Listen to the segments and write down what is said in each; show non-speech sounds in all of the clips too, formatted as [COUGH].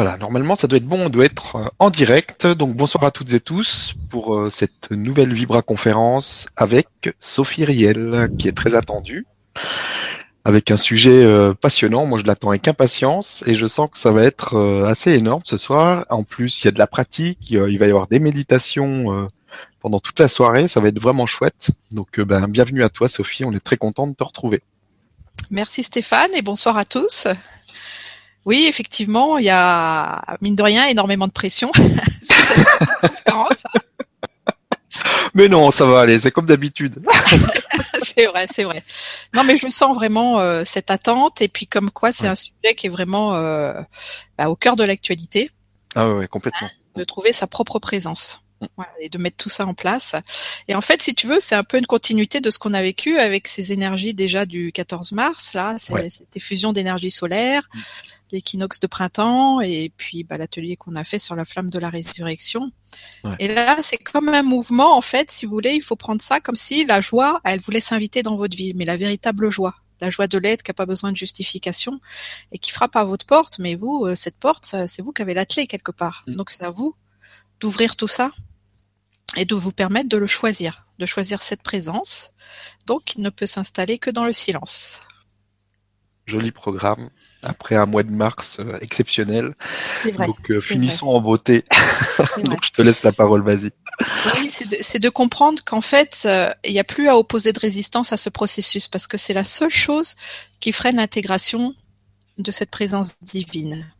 Voilà, normalement ça doit être bon, on doit être euh, en direct. Donc bonsoir à toutes et tous pour euh, cette nouvelle Vibra conférence avec Sophie Riel qui est très attendue, avec un sujet euh, passionnant. Moi je l'attends avec impatience et je sens que ça va être assez énorme ce soir. En plus il y a de la pratique, il va y avoir des méditations pendant toute la soirée, ça va être vraiment chouette. Donc ben, bienvenue à toi Sophie, on est très content de te retrouver. Merci Stéphane et bonsoir à tous. Oui, effectivement, il y a, mine de rien, énormément de pression [LAUGHS] sur cette conférence. Mais non, ça va aller, c'est comme d'habitude. [LAUGHS] c'est vrai, c'est vrai. Non, mais je sens vraiment euh, cette attente et puis comme quoi c'est un sujet qui est vraiment euh, bah, au cœur de l'actualité. Ah ouais, complètement. De trouver sa propre présence. Mm. Voilà, et de mettre tout ça en place. Et en fait, si tu veux, c'est un peu une continuité de ce qu'on a vécu avec ces énergies déjà du 14 mars, là, cette effusion d'énergie solaire, mm l'équinoxe de printemps et puis bah, l'atelier qu'on a fait sur la flamme de la résurrection. Et là, c'est comme un mouvement, en fait, si vous voulez, il faut prendre ça comme si la joie, elle voulait s'inviter dans votre vie, mais la véritable joie, la joie de l'aide qui n'a pas besoin de justification et qui frappe à votre porte, mais vous, euh, cette porte, c'est vous qui avez la clé quelque part. Mm. Donc c'est à vous d'ouvrir tout ça et de vous permettre de le choisir, de choisir cette présence. Donc il ne peut s'installer que dans le silence. Joli programme après un mois de mars euh, exceptionnel. Vrai, Donc euh, finissons en beauté. [LAUGHS] Donc je te laisse la parole, vas-y. Oui, c'est de, comprendre qu'en fait, euh, il n'y a plus à opposer de résistance à ce processus parce que c'est la seule chose qui freine l'intégration de cette présence divine.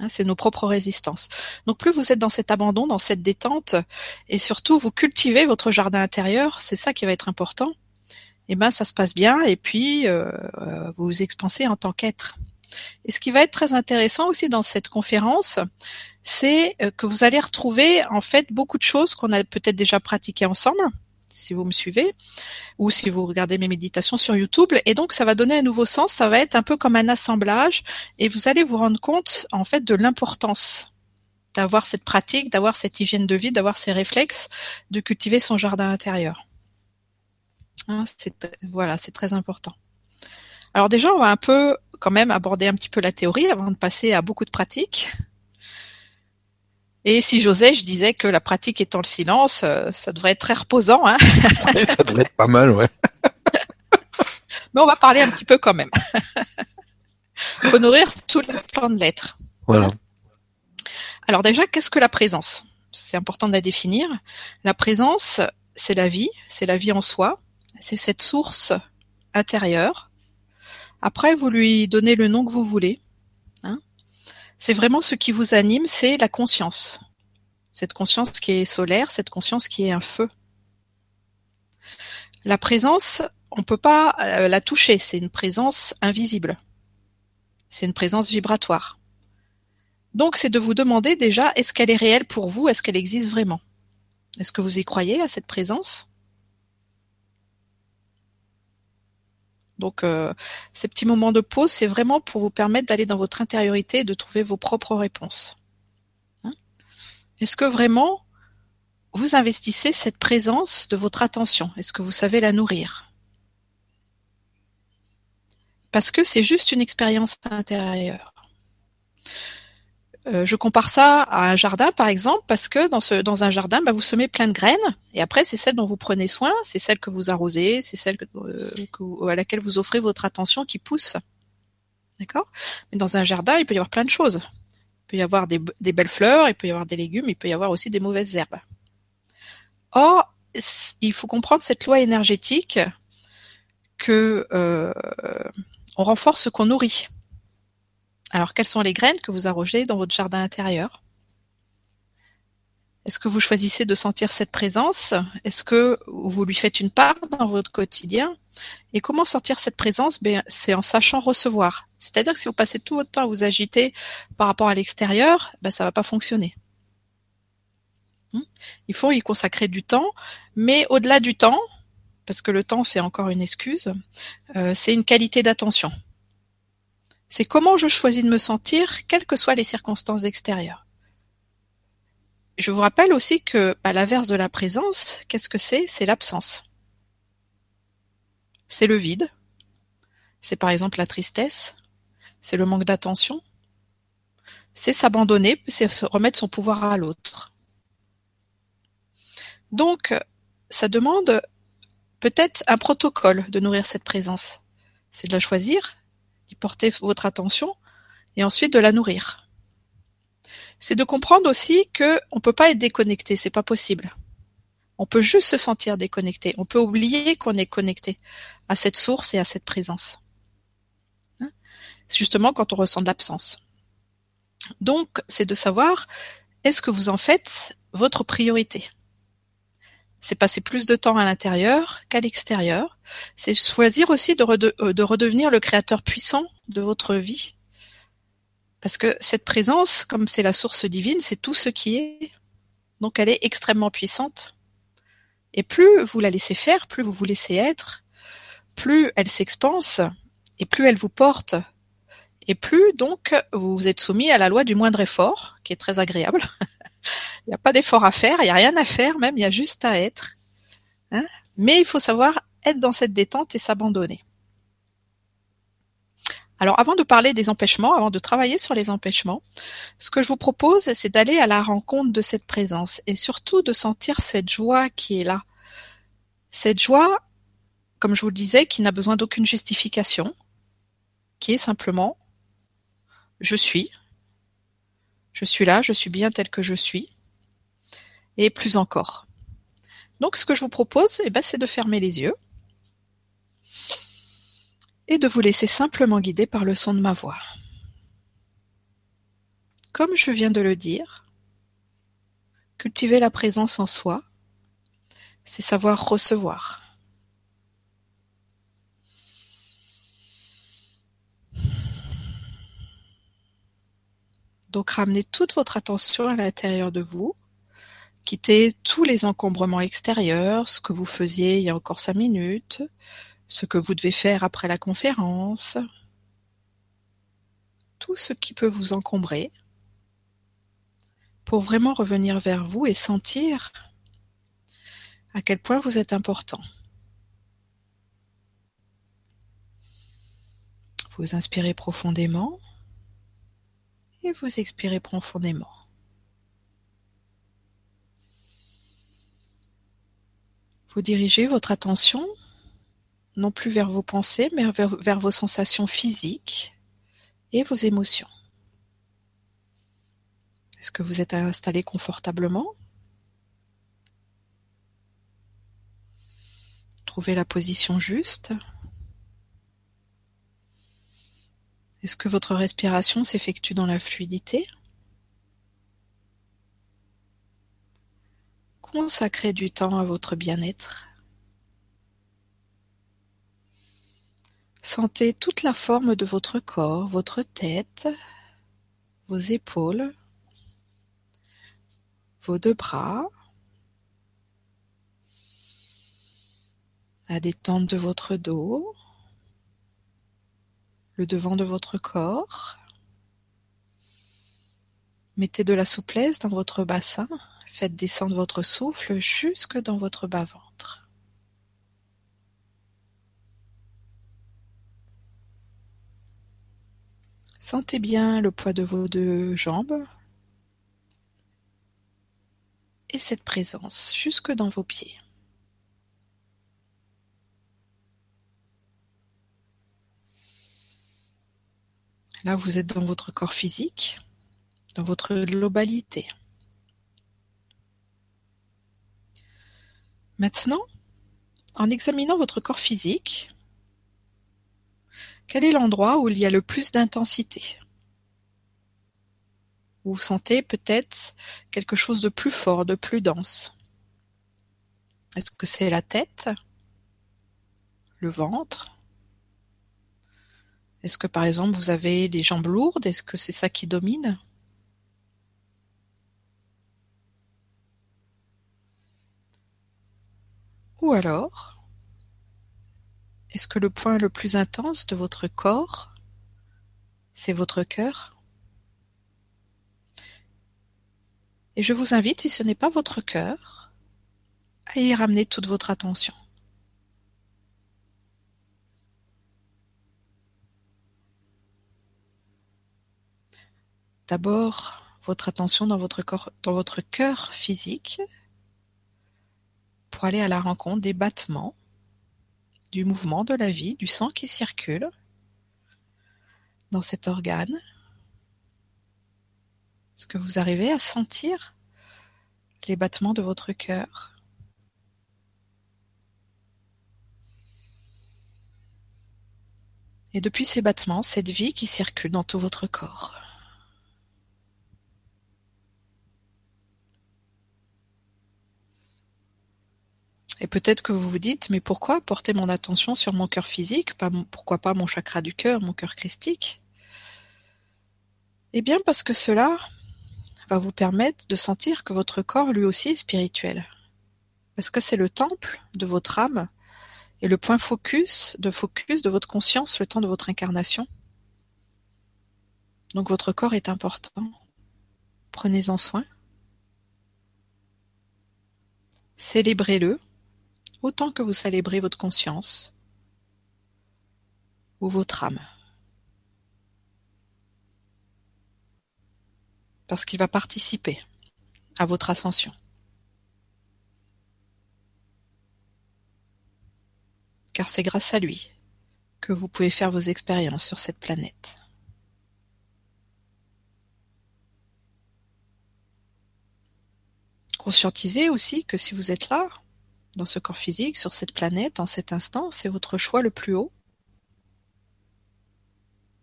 Hein, c'est nos propres résistances. Donc plus vous êtes dans cet abandon, dans cette détente, et surtout vous cultivez votre jardin intérieur, c'est ça qui va être important eh ben ça se passe bien et puis euh, euh, vous vous expansez en tant qu'être. Et ce qui va être très intéressant aussi dans cette conférence, c'est euh, que vous allez retrouver en fait beaucoup de choses qu'on a peut-être déjà pratiquées ensemble, si vous me suivez, ou si vous regardez mes méditations sur YouTube. Et donc ça va donner un nouveau sens, ça va être un peu comme un assemblage, et vous allez vous rendre compte en fait de l'importance d'avoir cette pratique, d'avoir cette hygiène de vie, d'avoir ces réflexes, de cultiver son jardin intérieur. Hein, c'est voilà, c'est très important. Alors déjà, on va un peu quand même aborder un petit peu la théorie avant de passer à beaucoup de pratiques. Et si j'osais, je disais que la pratique étant le silence, euh, ça devrait être très reposant. Hein [LAUGHS] ça devrait être pas mal, ouais. [LAUGHS] Mais on va parler un petit peu quand même. [LAUGHS] Faut nourrir tout le plan de l'être. Voilà. Alors déjà, qu'est-ce que la présence? C'est important de la définir. La présence, c'est la vie, c'est la vie en soi c'est cette source intérieure. Après, vous lui donnez le nom que vous voulez. Hein. c'est vraiment ce qui vous anime, c'est la conscience. Cette conscience qui est solaire, cette conscience qui est un feu. La présence, on ne peut pas euh, la toucher, c'est une présence invisible. C'est une présence vibratoire. Donc c'est de vous demander déjà, est-ce qu'elle est réelle pour vous? Est-ce qu'elle existe vraiment? Est-ce que vous y croyez à cette présence? Donc euh, ces petits moments de pause, c'est vraiment pour vous permettre d'aller dans votre intériorité et de trouver vos propres réponses. Hein Est-ce que vraiment vous investissez cette présence de votre attention? Est-ce que vous savez la nourrir? Parce que c'est juste une expérience intérieure. Euh, je compare ça à un jardin, par exemple, parce que dans, un jardin, bah, vous semez plein de graines, et après, c'est celle dont vous prenez soin, c'est celle que vous arrosez, c'est celle euh, à laquelle vous offrez votre attention qui pousse. D'accord? Mais dans un jardin, il peut y avoir plein de choses. Il peut y avoir des, des, belles fleurs, il peut y avoir des légumes, il peut y avoir aussi des mauvaises herbes. Or, il faut comprendre cette loi énergétique que euh, on renforce ce qu'on nourrit. Alors, quelles sont les graines que vous arrogez dans votre jardin intérieur? Est-ce que vous choisissez de sentir cette présence? Est-ce que vous lui faites une part dans votre quotidien? Et comment sortir cette présence? Ben, C'est en sachant recevoir. C'est-à-dire que si vous passez tout votre temps à vous agiter par rapport à l'extérieur, ben, ça va pas fonctionner. Hmm? Il faut y consacrer du temps, mais au-delà du temps, parce que le temps c'est encore une excuse, euh, c'est une qualité d'attention. C'est comment je choisis de me sentir, quelles que soient les circonstances extérieures. Je vous rappelle aussi que, à l'inverse de la présence, qu'est-ce que c'est? C'est l'absence. C'est le vide. C'est par exemple la tristesse. C'est le manque d'attention. c'est s'abandonner, c'est remettre son pouvoir à l'autre. Donc, ça demande peut-être un protocole de nourrir cette présence. C'est de la choisir, d'y porter votre attention, et ensuite de la nourrir. C'est de comprendre aussi que on peut pas être déconnecté, c'est pas possible. On peut juste se sentir déconnecté. On peut oublier qu'on est connecté à cette source et à cette présence. Hein? C'est justement quand on ressent de l'absence. Donc, c'est de savoir est-ce que vous en faites votre priorité? C'est passer plus de temps à l'intérieur qu'à l'extérieur. C'est choisir aussi de, euh, de, redevenir le créateur puissant de votre vie. Parce que cette présence, comme c'est la source divine, c'est tout ce qui est. Donc elle est extrêmement puissante. Et plus vous la laissez faire, plus vous vous laissez être, plus elle s'expanse, et plus elle vous porte, et plus donc vous êtes soumis à la loi du moindre effort, qui est très agréable. [LAUGHS] Il n'y a pas d'effort à faire, il n'y a rien à faire même, il y a juste à être. Hein Mais il faut savoir être dans cette détente et s'abandonner. Alors avant de parler des empêchements, avant de travailler sur les empêchements, ce que je vous propose, c'est d'aller à la rencontre de cette présence et surtout de sentir cette joie qui est là. Cette joie, comme je vous le disais, qui n'a besoin d'aucune justification, qui est simplement je suis, je suis là, je suis bien tel que je suis, et plus encore. Donc ce que je vous propose, eh ben, c'est de fermer les yeux et de vous laisser simplement guider par le son de ma voix. Comme je viens de le dire, cultiver la présence en soi, c'est savoir recevoir. Donc ramenez toute votre attention à l'intérieur de vous, quittez tous les encombrements extérieurs, ce que vous faisiez il y a encore cinq minutes, ce que vous devez faire après la conférence, tout ce qui peut vous encombrer, pour vraiment revenir vers vous et sentir à quel point vous êtes important. Vous inspirez profondément vous expirez profondément. Vous dirigez votre attention non plus vers vos pensées, mais vers, vos sensations physiques et vos émotions. Est-ce que vous êtes installé confortablement? Trouvez la position juste. Est-ce que votre respiration s'effectue dans la fluidité? Consacrez du temps à votre bien-être. Sentez toute la forme de votre corps, votre tête, vos épaules, vos deux bras, la détente de votre dos, le devant de votre corps. Mettez de la souplesse dans votre bassin, faites descendre votre souffle jusque dans votre bas-ventre. Sentez bien le poids de vos deux jambes et cette présence jusque dans vos pieds. Là, vous êtes dans votre corps physique, dans votre globalité. Maintenant, en examinant votre corps physique, quel est l'endroit où il y a le plus d'intensité? Vous sentez peut-être quelque chose de plus fort, de plus dense. Est-ce que c'est la tête Le ventre? Est-ce que par exemple vous avez des jambes lourdes? Est-ce que c'est ça qui domine? Ou alors est-ce que le point le plus intense de votre corps, c'est votre cœur? Et je vous invite, si ce n'est pas votre cœur, à y ramener toute votre attention. D'abord votre attention dans votre corps, dans votre cœur physique pour aller à la rencontre des battements, du mouvement de la vie, du sang qui circule dans cet organe. Est-ce que vous arrivez à sentir les battements de votre cœur? Et depuis ces battements, cette vie qui circule dans tout votre corps. Et peut-être que vous vous dites, mais pourquoi porter mon attention sur mon cœur physique, pourquoi pas mon chakra du cœur, mon cœur christique? Eh bien parce que cela va vous permettre de sentir que votre corps lui aussi est spirituel. Parce que c'est le temple de votre âme et le point focus de focus de votre conscience le temps de votre incarnation. Donc votre corps est important. Prenez-en soin. Célébrez-le autant que vous célébrez votre conscience ou votre âme. Parce qu'il va participer à votre ascension. Car c'est grâce à lui que vous pouvez faire vos expériences sur cette planète. Conscientisez aussi que si vous êtes là, dans ce corps physique, sur cette planète, en cet instant, c'est votre choix le plus haut.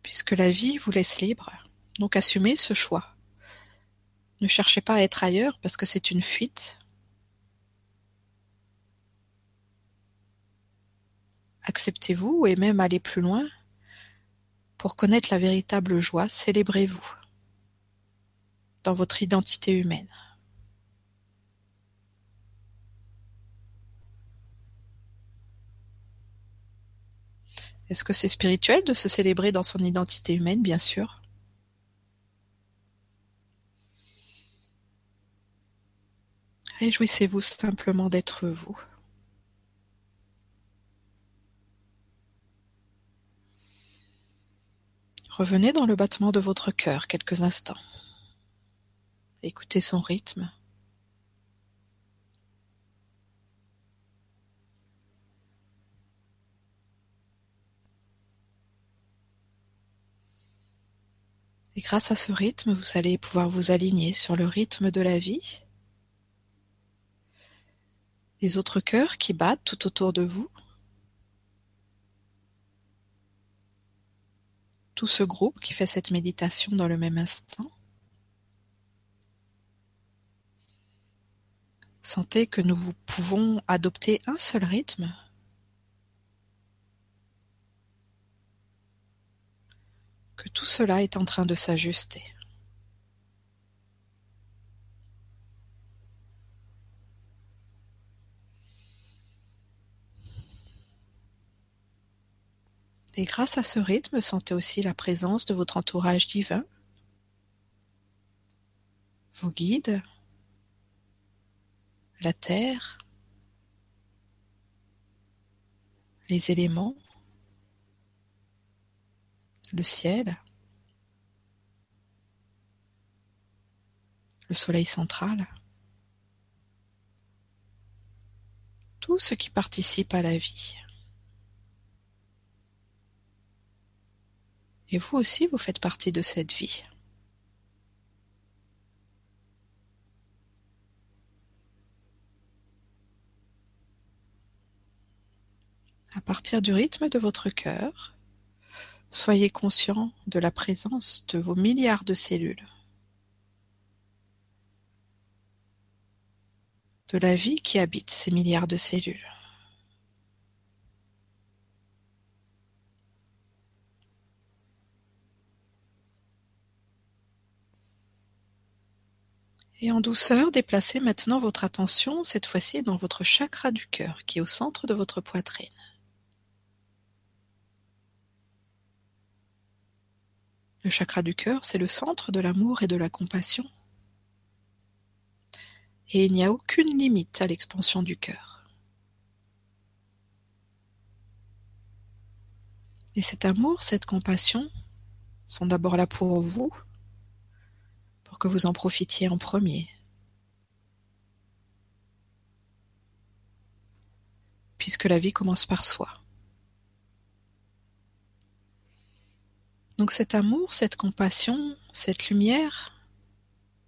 Puisque la vie vous laisse libre. Donc assumez ce choix. Ne cherchez pas à être ailleurs parce que c'est une fuite. Acceptez-vous et même allez plus loin. Pour connaître la véritable joie, célébrez-vous dans votre identité humaine. Est-ce que c'est spirituel de se célébrer dans son identité humaine Bien sûr? Réjouissez-vous simplement d'être vous. Revenez dans le battement de votre cœur quelques instants. Écoutez son rythme. Et grâce à ce rythme, vous allez pouvoir vous aligner sur le rythme de la vie. Les autres cœurs qui battent tout autour de vous. Tout ce groupe qui fait cette méditation dans le même instant. Sentez que nous pouvons adopter un seul rythme tout cela est en train de s'ajuster. Et grâce à ce rythme, sentez aussi la présence de votre entourage divin, vos guides, la terre, les éléments, le ciel, le soleil central, tout ce qui participe à la vie. Et vous aussi, vous faites partie de cette vie. À partir du rythme de votre cœur, Soyez conscient de la présence de vos milliards de cellules, de la vie qui habite ces milliards de cellules. Et en douceur, déplacez maintenant votre attention, cette fois-ci dans votre chakra du cœur, qui est au centre de votre poitrine. Le chakra du cœur, c'est le centre de l'amour et de la compassion. Et il n'y a aucune limite à l'expansion du cœur. Et cet amour, cette compassion sont d'abord là pour vous, pour que vous en profitiez en premier. Puisque la vie commence par soi. Donc cet amour, cette compassion, cette lumière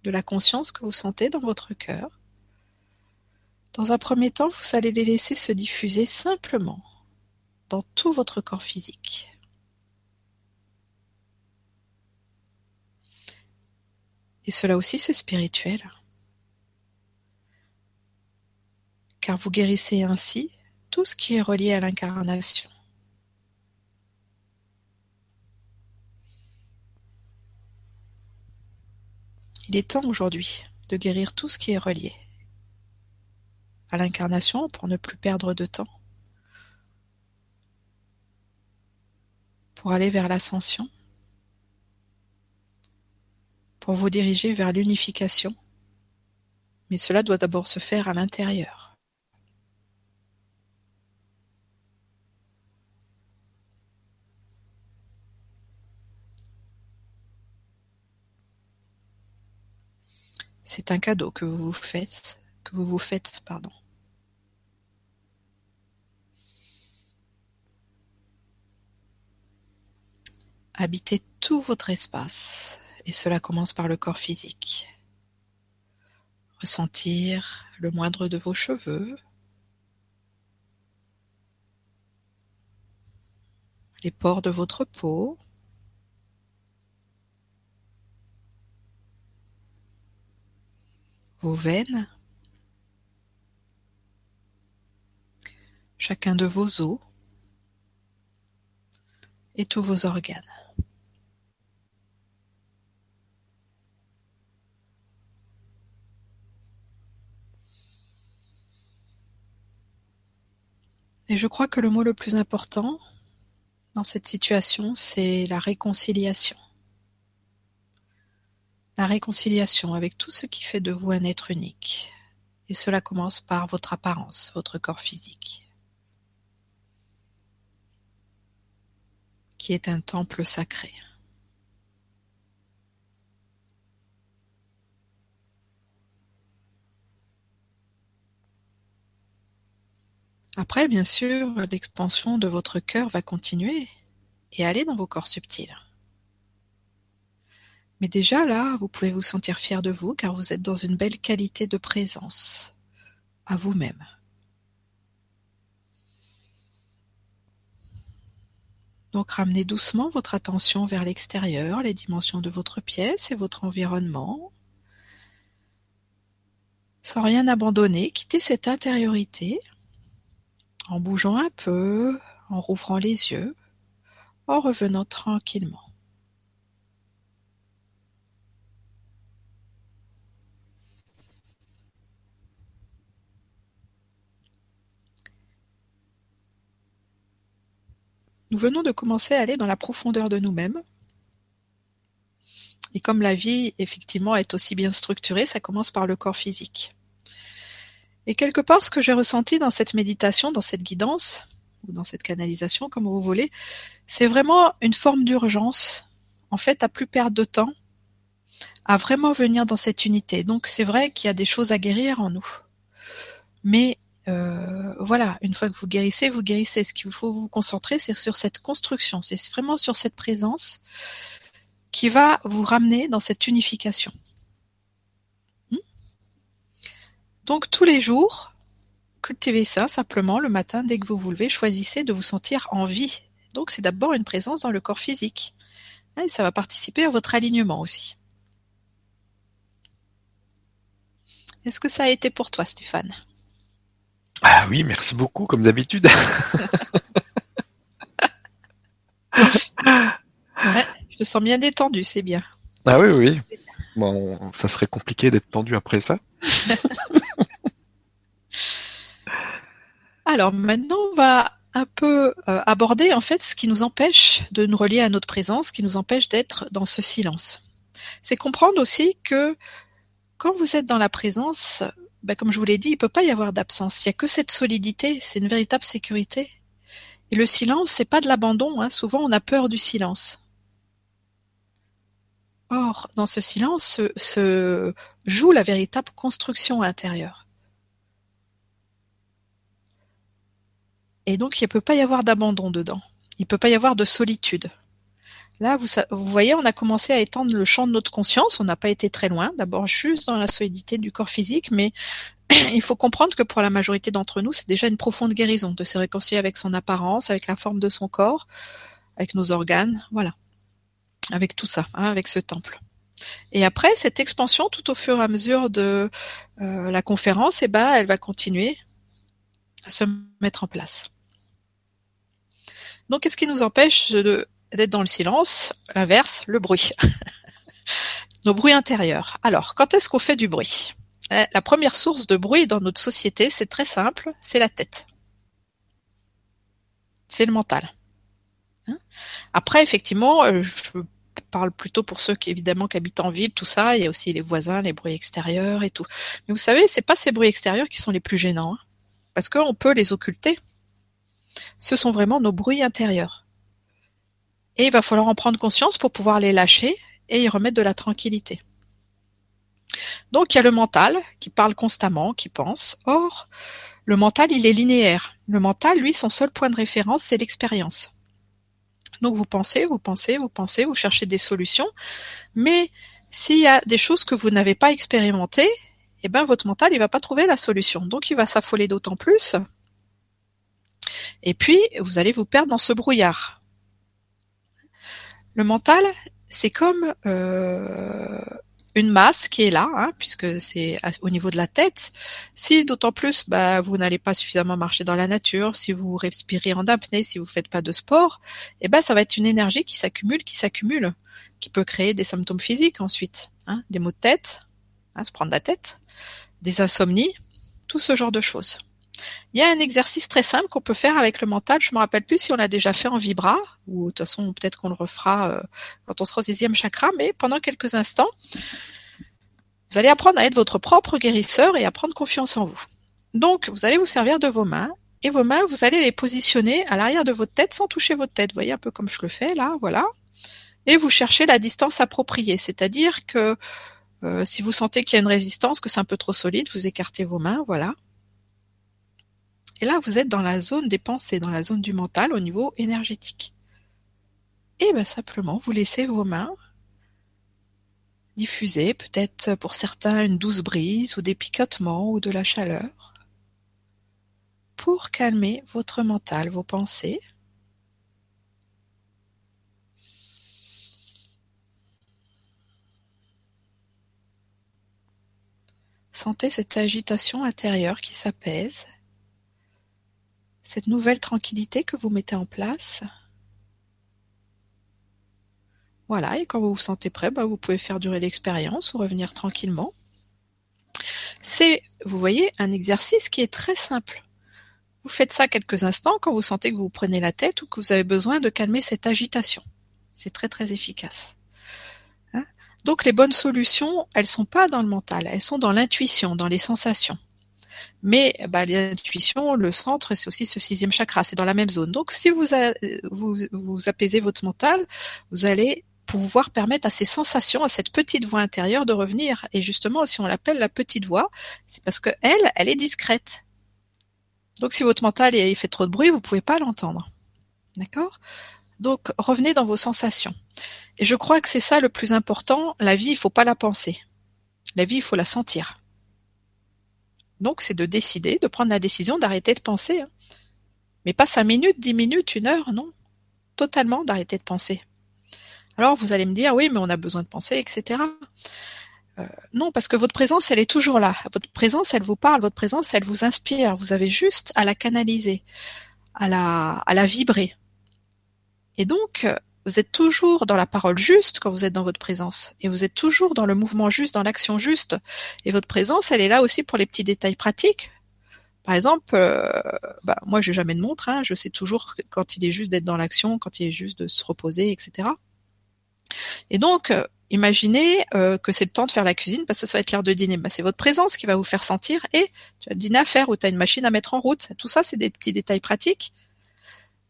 de la conscience que vous sentez dans votre cœur, dans un premier temps, vous allez les laisser se diffuser simplement dans tout votre corps physique. Et cela aussi, c'est spirituel. Car vous guérissez ainsi tout ce qui est relié à l'incarnation. Il est temps aujourd'hui de guérir tout ce qui est relié à l'incarnation pour ne plus perdre de temps, pour aller vers l'ascension, pour vous diriger vers l'unification, mais cela doit d'abord se faire à l'intérieur. C'est un cadeau que vous vous faites, que vous vous faites, pardon. Habitez tout votre espace, et cela commence par le corps physique. Ressentir le moindre de vos cheveux, les pores de votre peau, vos veines, chacun de vos os et tous vos organes. Et je crois que le mot le plus important dans cette situation, c'est la réconciliation la réconciliation avec tout ce qui fait de vous un être unique. Et cela commence par votre apparence, votre corps physique, qui est un temple sacré. Après, bien sûr, l'expansion de votre cœur va continuer et aller dans vos corps subtils. Mais déjà là, vous pouvez vous sentir fier de vous car vous êtes dans une belle qualité de présence à vous-même. Donc ramenez doucement votre attention vers l'extérieur, les dimensions de votre pièce et votre environnement. Sans rien abandonner, quittez cette intériorité en bougeant un peu, en rouvrant les yeux, en revenant tranquillement. Nous venons de commencer à aller dans la profondeur de nous-mêmes. Et comme la vie, effectivement, est aussi bien structurée, ça commence par le corps physique. Et quelque part, ce que j'ai ressenti dans cette méditation, dans cette guidance, ou dans cette canalisation, comme vous voulez, c'est vraiment une forme d'urgence, en fait, à plus perdre de temps, à vraiment venir dans cette unité. Donc c'est vrai qu'il y a des choses à guérir en nous. Mais euh, voilà, une fois que vous guérissez, vous guérissez. Ce qu'il faut vous concentrer, c'est sur cette construction, c'est vraiment sur cette présence qui va vous ramener dans cette unification. Hmm Donc tous les jours, cultivez ça simplement le matin, dès que vous vous levez, choisissez de vous sentir en vie. Donc c'est d'abord une présence dans le corps physique. Et ça va participer à votre alignement aussi. Est-ce que ça a été pour toi, Stéphane? Ah oui, merci beaucoup, comme d'habitude. [LAUGHS] je te sens bien détendu, c'est bien. Ah oui, oui. Bon, ça serait compliqué d'être tendu après ça. [LAUGHS] Alors maintenant, on va un peu euh, aborder en fait ce qui nous empêche de nous relier à notre présence, ce qui nous empêche d'être dans ce silence. C'est comprendre aussi que quand vous êtes dans la présence, bah, comme je vous l'ai dit, il peut pas y avoir d'absence. Il y a que cette solidité, c'est une véritable sécurité. Et le silence, c'est pas de l'abandon. Hein. Souvent, on a peur du silence. Or, dans ce silence se joue la véritable construction intérieure. Et donc, il ne peut pas y avoir d'abandon dedans. Il ne peut pas y avoir de solitude. Là, vous, vous, voyez, on a commencé à étendre le champ de notre conscience. On n'a pas été très loin. D'abord, juste dans la solidité du corps physique, mais [CLEARS THROAT] il faut comprendre que pour la majorité d'entre nous, c'est déjà une profonde guérison de se réconcilier avec son apparence, avec la forme de son corps, avec nos organes, voilà, avec tout ça, hein, avec ce temple. Et après, cette expansion, tout au fur et à mesure de euh, la conférence, eh ben, elle va continuer à se mettre en place. Donc, qu'est-ce qui nous empêche de d'être dans le silence, l'inverse, le bruit. [LAUGHS] Nos bruits intérieurs. Alors, quand est-ce qu'on fait du bruit? Eh, La première source de bruit dans notre société, c'est très simple, c'est la tête. C'est le mental. Hein? Après, effectivement, euh, je parle plutôt pour ceux qui évidemment habitent en ville, tout ça. Il y a aussi les voisins, les bruits extérieurs et tout. Mais vous savez, c'est pas ces bruits extérieurs qui sont les plus gênants, hein, parce qu'on peut les occulter. Ce sont vraiment nos bruits intérieurs. Et il va falloir en prendre conscience pour pouvoir les lâcher et y remettre de la tranquillité. Donc il y a le mental qui parle constamment, qui pense. Or, le mental, il est linéaire. Le mental, lui, son seul point de référence, c'est l'expérience. Donc vous pensez, vous pensez, vous pensez, vous cherchez des solutions, mais s'il y a des choses que vous n'avez pas expérimentées, eh ben votre mental, il va pas trouver la solution. Donc il va s'affoler d'autant plus. Et puis, vous allez vous perdre dans ce brouillard. Le mental, c'est comme euh, une masse qui est là, hein, puisque c'est au niveau de la tête. Si d'autant plus, bah, vous n'allez pas suffisamment marcher dans la nature, si vous respirez en apnée, si vous faites pas de sport, eh ben ça va être une énergie qui s'accumule, qui s'accumule, qui peut créer des symptômes physiques ensuite, hein, des maux de tête, hein, se prendre la tête, des insomnies, tout ce genre de choses. Il y a un exercice très simple qu'on peut faire avec le mental. Je me rappelle plus si on l'a déjà fait en vibra ou de toute façon peut-être qu'on le refera euh, quand on sera au sixième chakra. Mais pendant quelques instants, vous allez apprendre à être votre propre guérisseur et à prendre confiance en vous. Donc, vous allez vous servir de vos mains et vos mains, vous allez les positionner à l'arrière de votre tête sans toucher votre tête. Vous voyez un peu comme je le fais là, voilà. Et vous cherchez la distance appropriée, c'est-à-dire que euh, si vous sentez qu'il y a une résistance, que c'est un peu trop solide, vous écartez vos mains, voilà. Et là, vous êtes dans la zone des pensées, dans la zone du mental au niveau énergétique. Et bien simplement, vous laissez vos mains diffuser, peut-être pour certains une douce brise ou des picotements ou de la chaleur, pour calmer votre mental, vos pensées. Sentez cette agitation intérieure qui s'apaise cette nouvelle tranquillité que vous mettez en place. Voilà, et quand vous vous sentez prêt, bah, vous pouvez faire durer l'expérience ou revenir tranquillement. C'est, vous voyez, un exercice qui est très simple. Vous faites ça quelques instants quand vous sentez que vous prenez la tête ou que vous avez besoin de calmer cette agitation. C'est très très efficace. Hein? Donc les bonnes solutions, elles sont pas dans le mental, elles sont dans l'intuition, dans les sensations. Mais bah, l'intuition, le centre, c'est aussi ce sixième chakra, c'est dans la même zone. Donc si vous, vous, vous apaisez votre mental, vous allez pouvoir permettre à ces sensations, à cette petite voix intérieure de revenir. Et justement, si on l'appelle la petite voix, c'est parce que elle, elle est discrète. Donc si votre mental il fait trop de bruit, vous pouvez pas l'entendre. D'accord? Donc revenez dans vos sensations. Et je crois que c'est ça le plus important. La vie, il faut pas la penser. La vie, il faut la sentir. Donc, c'est de décider, de prendre la décision d'arrêter de penser. Hein. Mais pas cinq minutes, dix minutes, une heure, non. Totalement d'arrêter de penser. Alors, vous allez me dire, oui, mais on a besoin de penser, etc. Euh, non, parce que votre présence, elle est toujours là. Votre présence, elle vous parle. Votre présence, elle vous inspire. Vous avez juste à la canaliser, à la, à la vibrer. Et donc, vous êtes toujours dans la parole juste quand vous êtes dans votre présence. Et vous êtes toujours dans le mouvement juste, dans l'action juste. Et votre présence, elle est là aussi pour les petits détails pratiques. Par exemple, euh, bah, moi, j'ai jamais de montre. Hein, je sais toujours quand il est juste d'être dans l'action, quand il est juste de se reposer, etc. Et donc, euh, imaginez euh, que c'est le temps de faire la cuisine parce que ça va être l'heure de dîner. Bah, c'est votre présence qui va vous faire sentir et tu as le dîner à faire ou tu as une machine à mettre en route. Tout ça, c'est des petits détails pratiques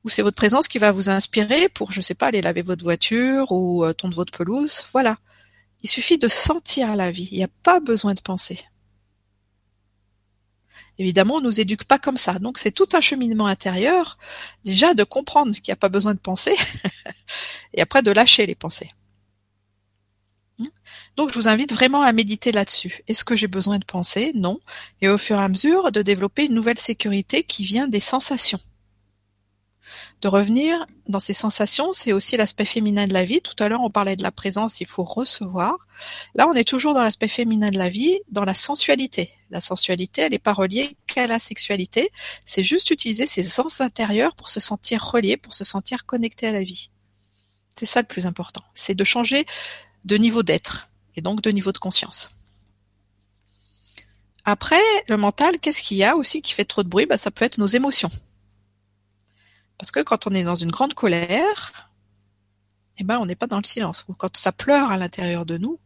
ou c'est votre présence qui va vous inspirer pour, je sais pas, aller laver votre voiture ou euh, tondre votre pelouse. Voilà. Il suffit de sentir la vie. Il n'y a pas besoin de penser. Évidemment, on nous éduque pas comme ça. Donc, c'est tout un cheminement intérieur, déjà de comprendre qu'il n'y a pas besoin de penser, [LAUGHS] et après de lâcher les pensées. Donc, je vous invite vraiment à méditer là-dessus. Est-ce que j'ai besoin de penser? Non. Et au fur et à mesure, de développer une nouvelle sécurité qui vient des sensations de revenir dans ces sensations, c'est aussi l'aspect féminin de la vie. Tout à l'heure, on parlait de la présence, il faut recevoir. Là, on est toujours dans l'aspect féminin de la vie, dans la sensualité. La sensualité, elle n'est pas reliée qu'à la sexualité. C'est juste utiliser ses sens intérieurs pour se sentir relié, pour se sentir connecté à la vie. C'est ça le plus important. C'est de changer de niveau d'être et donc de niveau de conscience. Après, le mental, qu'est-ce qu'il y a aussi qui fait trop de bruit? Bah, Ça peut être nos émotions. Parce que quand on est dans une grande colère, eh ben, on n'est pas dans le silence. Ou quand ça pleure à l'intérieur de nous,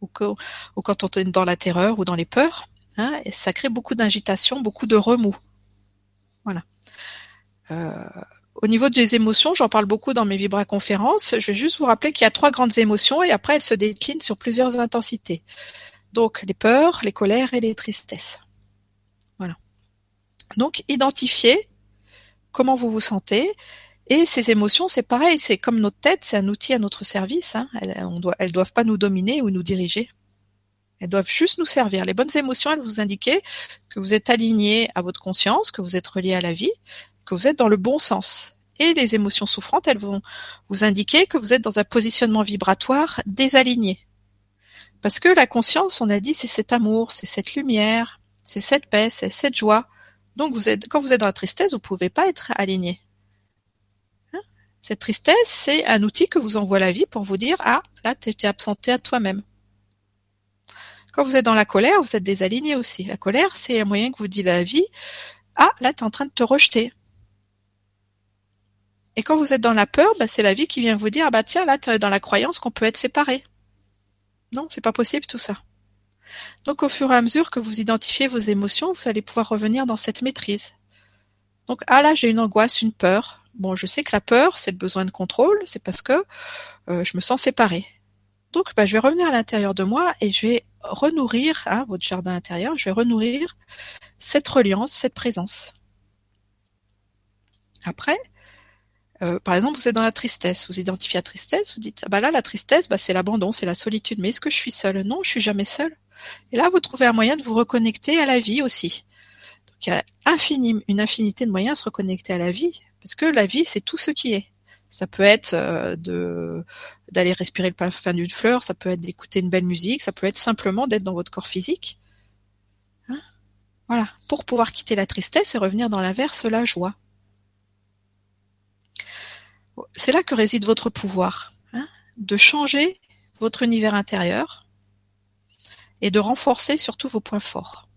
ou, quand on est dans la terreur ou dans les peurs, hein, ça crée beaucoup d'agitation, beaucoup de remous. Voilà. Euh, au niveau des émotions, j'en parle beaucoup dans mes Vibra conférences. Je vais juste vous rappeler qu'il y a trois grandes émotions et après elles se déclinent sur plusieurs intensités. Donc les peurs, les colères et les tristesses. Voilà. Donc identifier comment vous vous sentez. Et ces émotions, c'est pareil, c'est comme notre tête, c'est un outil à notre service. Hein. Elles, elles doivent pas nous dominer ou nous diriger. Elles doivent juste nous servir. Les bonnes émotions, elles vous indiquer que vous êtes aligné à votre conscience, que vous êtes relié à la vie, que vous êtes dans le bon sens. Et les émotions souffrantes, elles vont vous indiquer que vous êtes dans un positionnement vibratoire désaligné. Parce que la conscience, on a dit, c'est cet amour, c'est cette lumière, c'est cette paix, c'est cette joie. Donc quand vous êtes dans la tristesse, vous pouvez pas être aligné. Hein? Cette tristesse, c'est un outil que vous envoie la vie pour vous dire ah là tu es absenté à toi-même. Quand vous êtes dans la colère, vous êtes désaligné aussi. La colère, c'est un moyen que vous dit la vie ah là tu es en train de te rejeter. Et quand vous êtes dans la peur, bah, c'est la vie qui vient vous dire ah bah tiens là tu es dans la croyance qu'on peut être séparé. Non, c'est pas possible tout ça. Donc au fur et à mesure que vous identifiez vos émotions, vous allez pouvoir revenir dans cette maîtrise. Donc ah là j'ai une angoisse, une peur. Bon, je sais que la peur, c'est le besoin de contrôle, c'est parce que euh, je me sens séparée. Donc bah, je vais revenir à l'intérieur de moi et je vais renourrir hein, votre jardin intérieur, je vais renourrir cette reliance, cette présence. Après, euh, par exemple, vous êtes dans la tristesse, vous identifiez la tristesse, vous dites ah bah là la tristesse, bah, c'est l'abandon, c'est la solitude. Mais est-ce que je suis seule? Non, je suis jamais seule. Et là, vous trouvez un moyen de vous reconnecter à la vie aussi. Donc, il y a une infinité de moyens de se reconnecter à la vie, parce que la vie, c'est tout ce qui est. Ça peut être euh, de d'aller respirer le parfum d'une fleur, ça peut être d'écouter une belle musique, ça peut être simplement d'être dans votre corps physique. Hein voilà, pour pouvoir quitter la tristesse et revenir dans l'inverse, la joie. C'est là que réside votre pouvoir, hein de changer votre univers intérieur et de renforcer surtout vos points forts.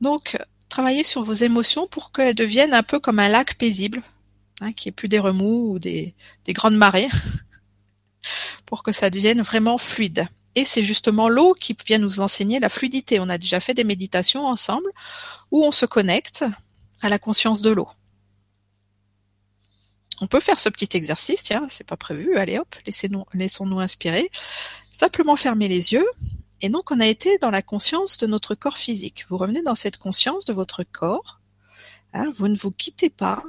Donc, travaillez sur vos émotions pour qu'elles deviennent un peu comme un lac paisible, hein, qui est plus des remous ou des, des grandes marées, [LAUGHS] pour que ça devienne vraiment fluide. Et c'est justement l'eau qui vient nous enseigner la fluidité. On a déjà fait des méditations ensemble où on se connecte à la conscience de l'eau. On peut faire ce petit exercice, tiens, c'est pas prévu, allez hop, laissons-nous inspirer. Simplement fermer les yeux et donc, on a été dans la conscience de notre corps physique. Vous revenez dans cette conscience de votre corps. Hein, vous ne vous quittez pas.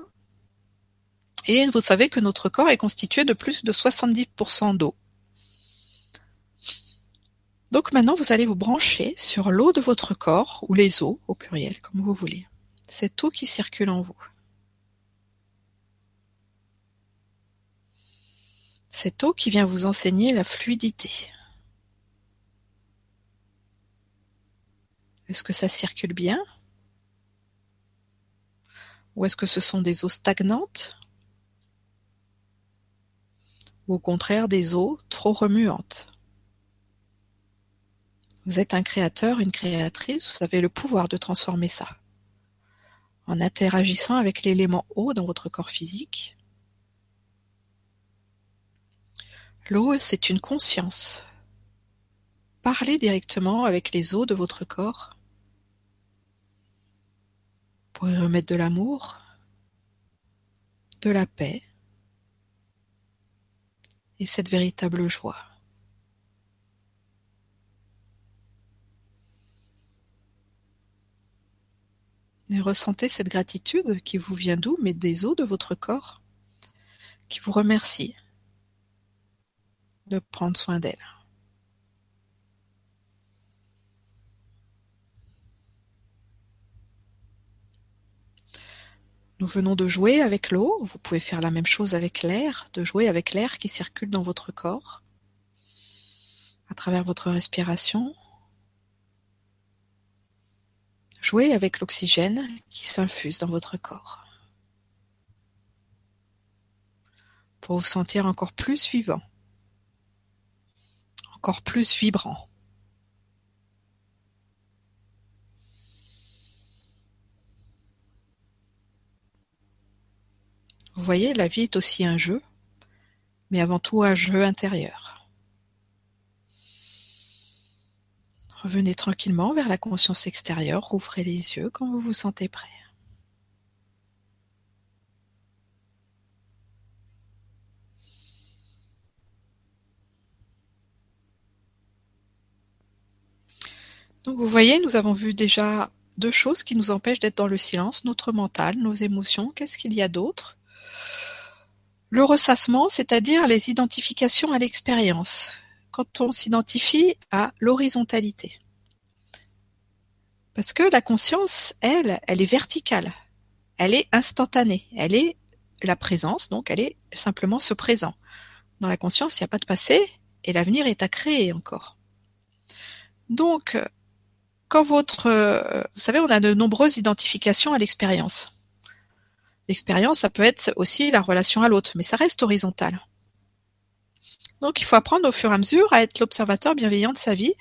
Et vous savez que notre corps est constitué de plus de 70% d'eau. Donc maintenant, vous allez vous brancher sur l'eau de votre corps, ou les eaux au pluriel, comme vous voulez. Cette eau qui circule en vous. Cette eau qui vient vous enseigner la fluidité. Est-ce que ça circule bien? Ou est-ce que ce sont des eaux stagnantes? Ou au contraire des eaux trop remuantes? Vous êtes un créateur, une créatrice, vous avez le pouvoir de transformer ça. En interagissant avec l'élément eau dans votre corps physique. L'eau, c'est une conscience. Parlez directement avec les eaux de votre corps pour y remettre de l'amour, de la paix et cette véritable joie. Et ressentez cette gratitude qui vous vient d'où, mais des os de votre corps, qui vous remercie de prendre soin d'elle. Nous venons de jouer avec l'eau, vous pouvez faire la même chose avec l'air, de jouer avec l'air qui circule dans votre corps, à travers votre respiration. Jouez avec l'oxygène qui s'infuse dans votre corps. Pour vous sentir encore plus vivant, encore plus vibrant. Vous voyez, la vie est aussi un jeu, mais avant tout un jeu intérieur. Revenez tranquillement vers la conscience extérieure, rouvrez les yeux quand vous vous sentez prêt. Donc vous voyez, nous avons vu déjà deux choses qui nous empêchent d'être dans le silence, notre mental, nos émotions, qu'est-ce qu'il y a d'autre? Le ressassement, c'est-à-dire les identifications à l'expérience, quand on s'identifie à l'horizontalité. Parce que la conscience, elle, elle est verticale, elle est instantanée, elle est la présence, donc elle est simplement ce présent. Dans la conscience, il n'y a pas de passé et l'avenir est à créer encore. Donc, quand votre, euh, vous savez, on a de nombreuses identifications à l'expérience. L'expérience, ça peut être aussi la relation à l'autre, mais ça reste horizontal. Donc il faut apprendre au fur et à mesure à être l'observateur bienveillant de sa vie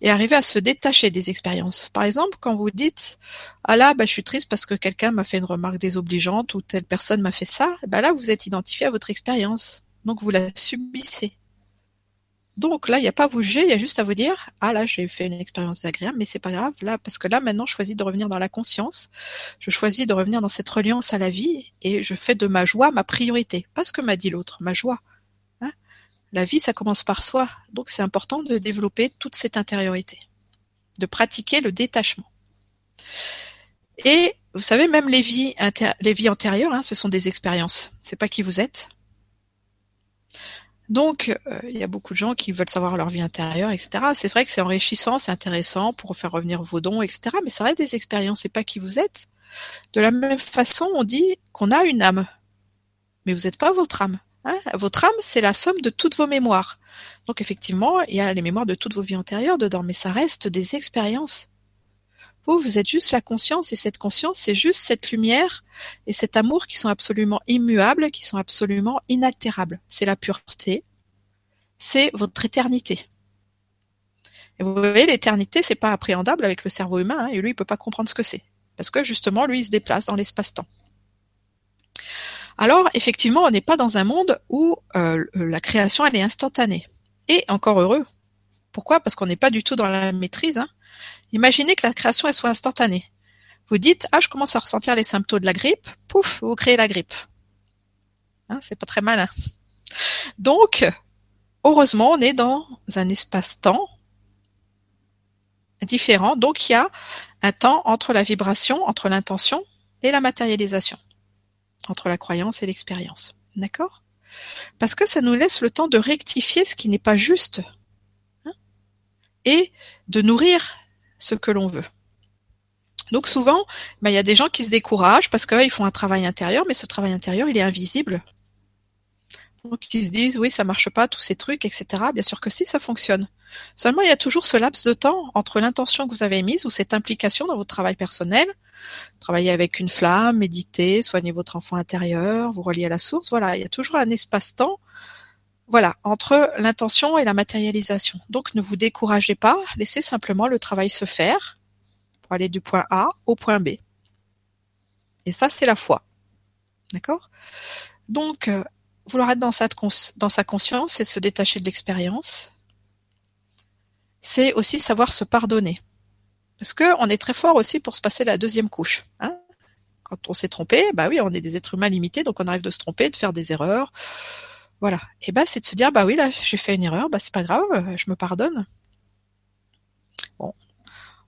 et arriver à se détacher des expériences. Par exemple, quand vous dites Ah là, bah, je suis triste parce que quelqu'un m'a fait une remarque désobligeante ou telle personne m'a fait ça, bah là vous êtes identifié à votre expérience. Donc vous la subissez. Donc là, il n'y a pas à vous juger, il y a juste à vous dire ah là j'ai fait une expérience désagréable, mais c'est pas grave. Là parce que là maintenant je choisis de revenir dans la conscience, je choisis de revenir dans cette reliance à la vie et je fais de ma joie ma priorité, pas ce que m'a dit l'autre, ma joie. Hein. La vie ça commence par soi, donc c'est important de développer toute cette intériorité, de pratiquer le détachement. Et vous savez même les vies, les vies antérieures, hein, ce sont des expériences, c'est pas qui vous êtes, donc, euh, il y a beaucoup de gens qui veulent savoir leur vie intérieure, etc. C'est vrai que c'est enrichissant, c'est intéressant pour faire revenir vos dons, etc. Mais ça reste des expériences, c'est pas qui vous êtes. De la même façon, on dit qu'on a une âme, mais vous n'êtes pas votre âme. Hein votre âme, c'est la somme de toutes vos mémoires. Donc effectivement, il y a les mémoires de toutes vos vies antérieures dedans, mais ça reste des expériences. Vous, vous êtes juste la conscience, et cette conscience, c'est juste cette lumière et cet amour qui sont absolument immuables, qui sont absolument inaltérables. C'est la pureté, c'est votre éternité. Et vous voyez, l'éternité, c'est pas appréhendable avec le cerveau humain, hein, et lui, il peut pas comprendre ce que c'est. Parce que justement, lui, il se déplace dans l'espace-temps. Alors, effectivement, on n'est pas dans un monde où euh, la création, elle est instantanée. Et encore heureux. Pourquoi? Parce qu'on n'est pas du tout dans la maîtrise. Hein. Imaginez que la création elle soit instantanée. Vous dites ah je commence à ressentir les symptômes de la grippe, pouf, vous créez la grippe. Hein, c'est pas très malin. Donc heureusement on est dans un espace-temps différent. Donc il y a un temps entre la vibration, entre l'intention et la matérialisation, entre la croyance et l'expérience. D'accord? Parce que ça nous laisse le temps de rectifier ce qui n'est pas juste hein, et de nourrir ce que l'on veut. Donc souvent, ben, il y a des gens qui se découragent parce qu'ils font un travail intérieur, mais ce travail intérieur, il est invisible. Donc ils se disent oui, ça marche pas, tous ces trucs, etc. Bien sûr que si, ça fonctionne. Seulement, il y a toujours ce laps de temps entre l'intention que vous avez mise ou cette implication dans votre travail personnel, travailler avec une flamme, méditer, soigner votre enfant intérieur, vous relier à la source. Voilà, il y a toujours un espace-temps voilà, entre l'intention et la matérialisation. Donc ne vous découragez pas, laissez simplement le travail se faire pour aller du point A au point B. Et ça, c'est la foi. D'accord? Donc, euh, vouloir être dans sa, conscience et se détacher de l'expérience, c'est aussi savoir se pardonner. Parce que on est très fort aussi pour se passer la deuxième couche. Hein? Quand on s'est trompé, bah oui, on est des êtres humains limités, donc on arrive de se tromper, de faire des erreurs, voilà. Et ben c'est de se dire bah oui là j'ai fait une erreur, bah c'est pas grave, je me pardonne.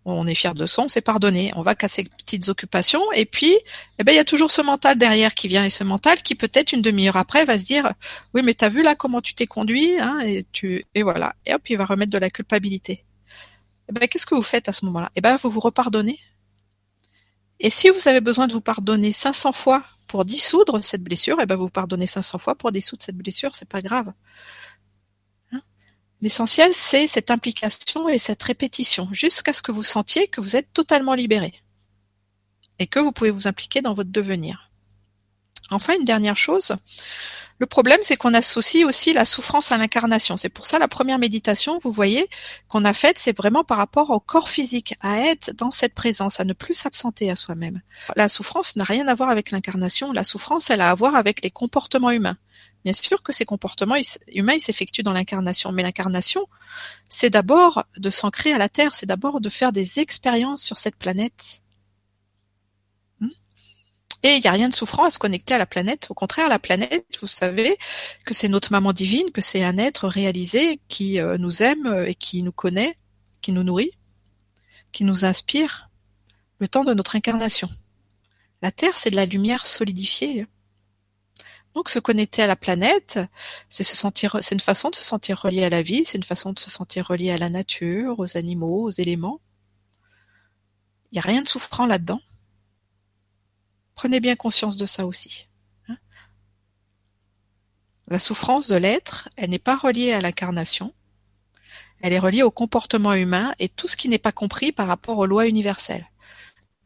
Bon, on est fier de soi, on s'est pardonné, on va casser petites occupations, et puis, eh ben, il y a toujours ce mental derrière qui vient, et ce mental qui peut-être une demi-heure après va se dire, oui, mais t'as vu là comment tu t'es conduit, hein, et tu, et voilà, et hop, il va remettre de la culpabilité. Eh ben, qu'est-ce que vous faites à ce moment-là? Eh ben, vous vous repardonnez. Et si vous avez besoin de vous pardonner 500 fois pour dissoudre cette blessure, eh ben, vous pardonnez 500 fois pour dissoudre cette blessure, c'est pas grave. L'essentiel, c'est cette implication et cette répétition, jusqu'à ce que vous sentiez que vous êtes totalement libéré et que vous pouvez vous impliquer dans votre devenir. Enfin, une dernière chose, le problème, c'est qu'on associe aussi la souffrance à l'incarnation. C'est pour ça la première méditation, vous voyez, qu'on a faite, c'est vraiment par rapport au corps physique, à être dans cette présence, à ne plus s'absenter à soi-même. La souffrance n'a rien à voir avec l'incarnation. La souffrance, elle a à voir avec les comportements humains. Bien sûr que ces comportements humains s'effectuent dans l'incarnation, mais l'incarnation, c'est d'abord de s'ancrer à la Terre, c'est d'abord de faire des expériences sur cette planète. Et il n'y a rien de souffrant à se connecter à la planète. Au contraire, la planète, vous savez que c'est notre maman divine, que c'est un être réalisé qui euh, nous aime et qui nous connaît, qui nous nourrit, qui nous inspire le temps de notre incarnation. La Terre, c'est de la lumière solidifiée. Donc se connecter à la planète, c'est se sentir, c'est une façon de se sentir relié à la vie, c'est une façon de se sentir relié à la nature, aux animaux, aux éléments. Il n'y a rien de souffrant là-dedans. Prenez bien conscience de ça aussi. Hein. la souffrance de l'être, elle n'est pas reliée à l'incarnation, elle est reliée au comportement humain et tout ce qui n'est pas compris par rapport aux lois universelles.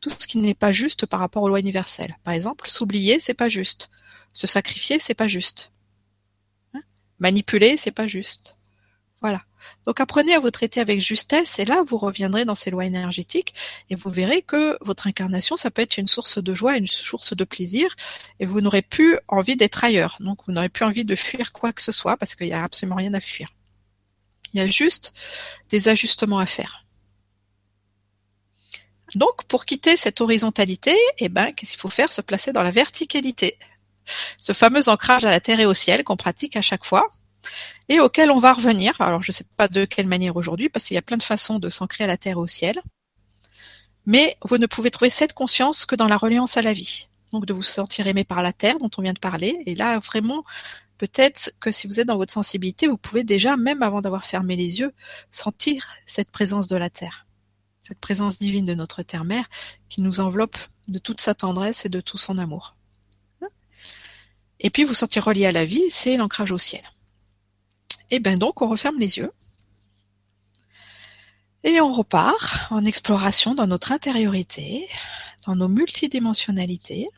Tout ce qui n'est pas juste par rapport aux lois universelles. Par exemple, s'oublier, c'est pas juste. Se sacrifier, c'est pas juste. Hein Manipuler, c'est pas juste. Voilà. Donc apprenez à vous traiter avec justesse et là vous reviendrez dans ces lois énergétiques et vous verrez que votre incarnation ça peut être une source de joie, une source de plaisir et vous n'aurez plus envie d'être ailleurs. Donc vous n'aurez plus envie de fuir quoi que ce soit parce qu'il n'y a absolument rien à fuir. Il y a juste des ajustements à faire. Donc pour quitter cette horizontalité, eh ben qu'est-ce qu'il faut faire? Se placer dans la verticalité ce fameux ancrage à la terre et au ciel qu'on pratique à chaque fois et auquel on va revenir. Alors je ne sais pas de quelle manière aujourd'hui parce qu'il y a plein de façons de s'ancrer à la terre et au ciel. Mais vous ne pouvez trouver cette conscience que dans la reliance à la vie. Donc de vous sentir aimé par la terre dont on vient de parler. Et là vraiment, peut-être que si vous êtes dans votre sensibilité, vous pouvez déjà, même avant d'avoir fermé les yeux, sentir cette présence de la terre. Cette présence divine de notre terre-mère qui nous enveloppe de toute sa tendresse et de tout son amour. Et puis vous sentir relié à la vie, c'est l'ancrage au ciel. Et bien donc on referme les yeux. Et on repart en exploration dans notre intériorité, dans nos multidimensionnalités.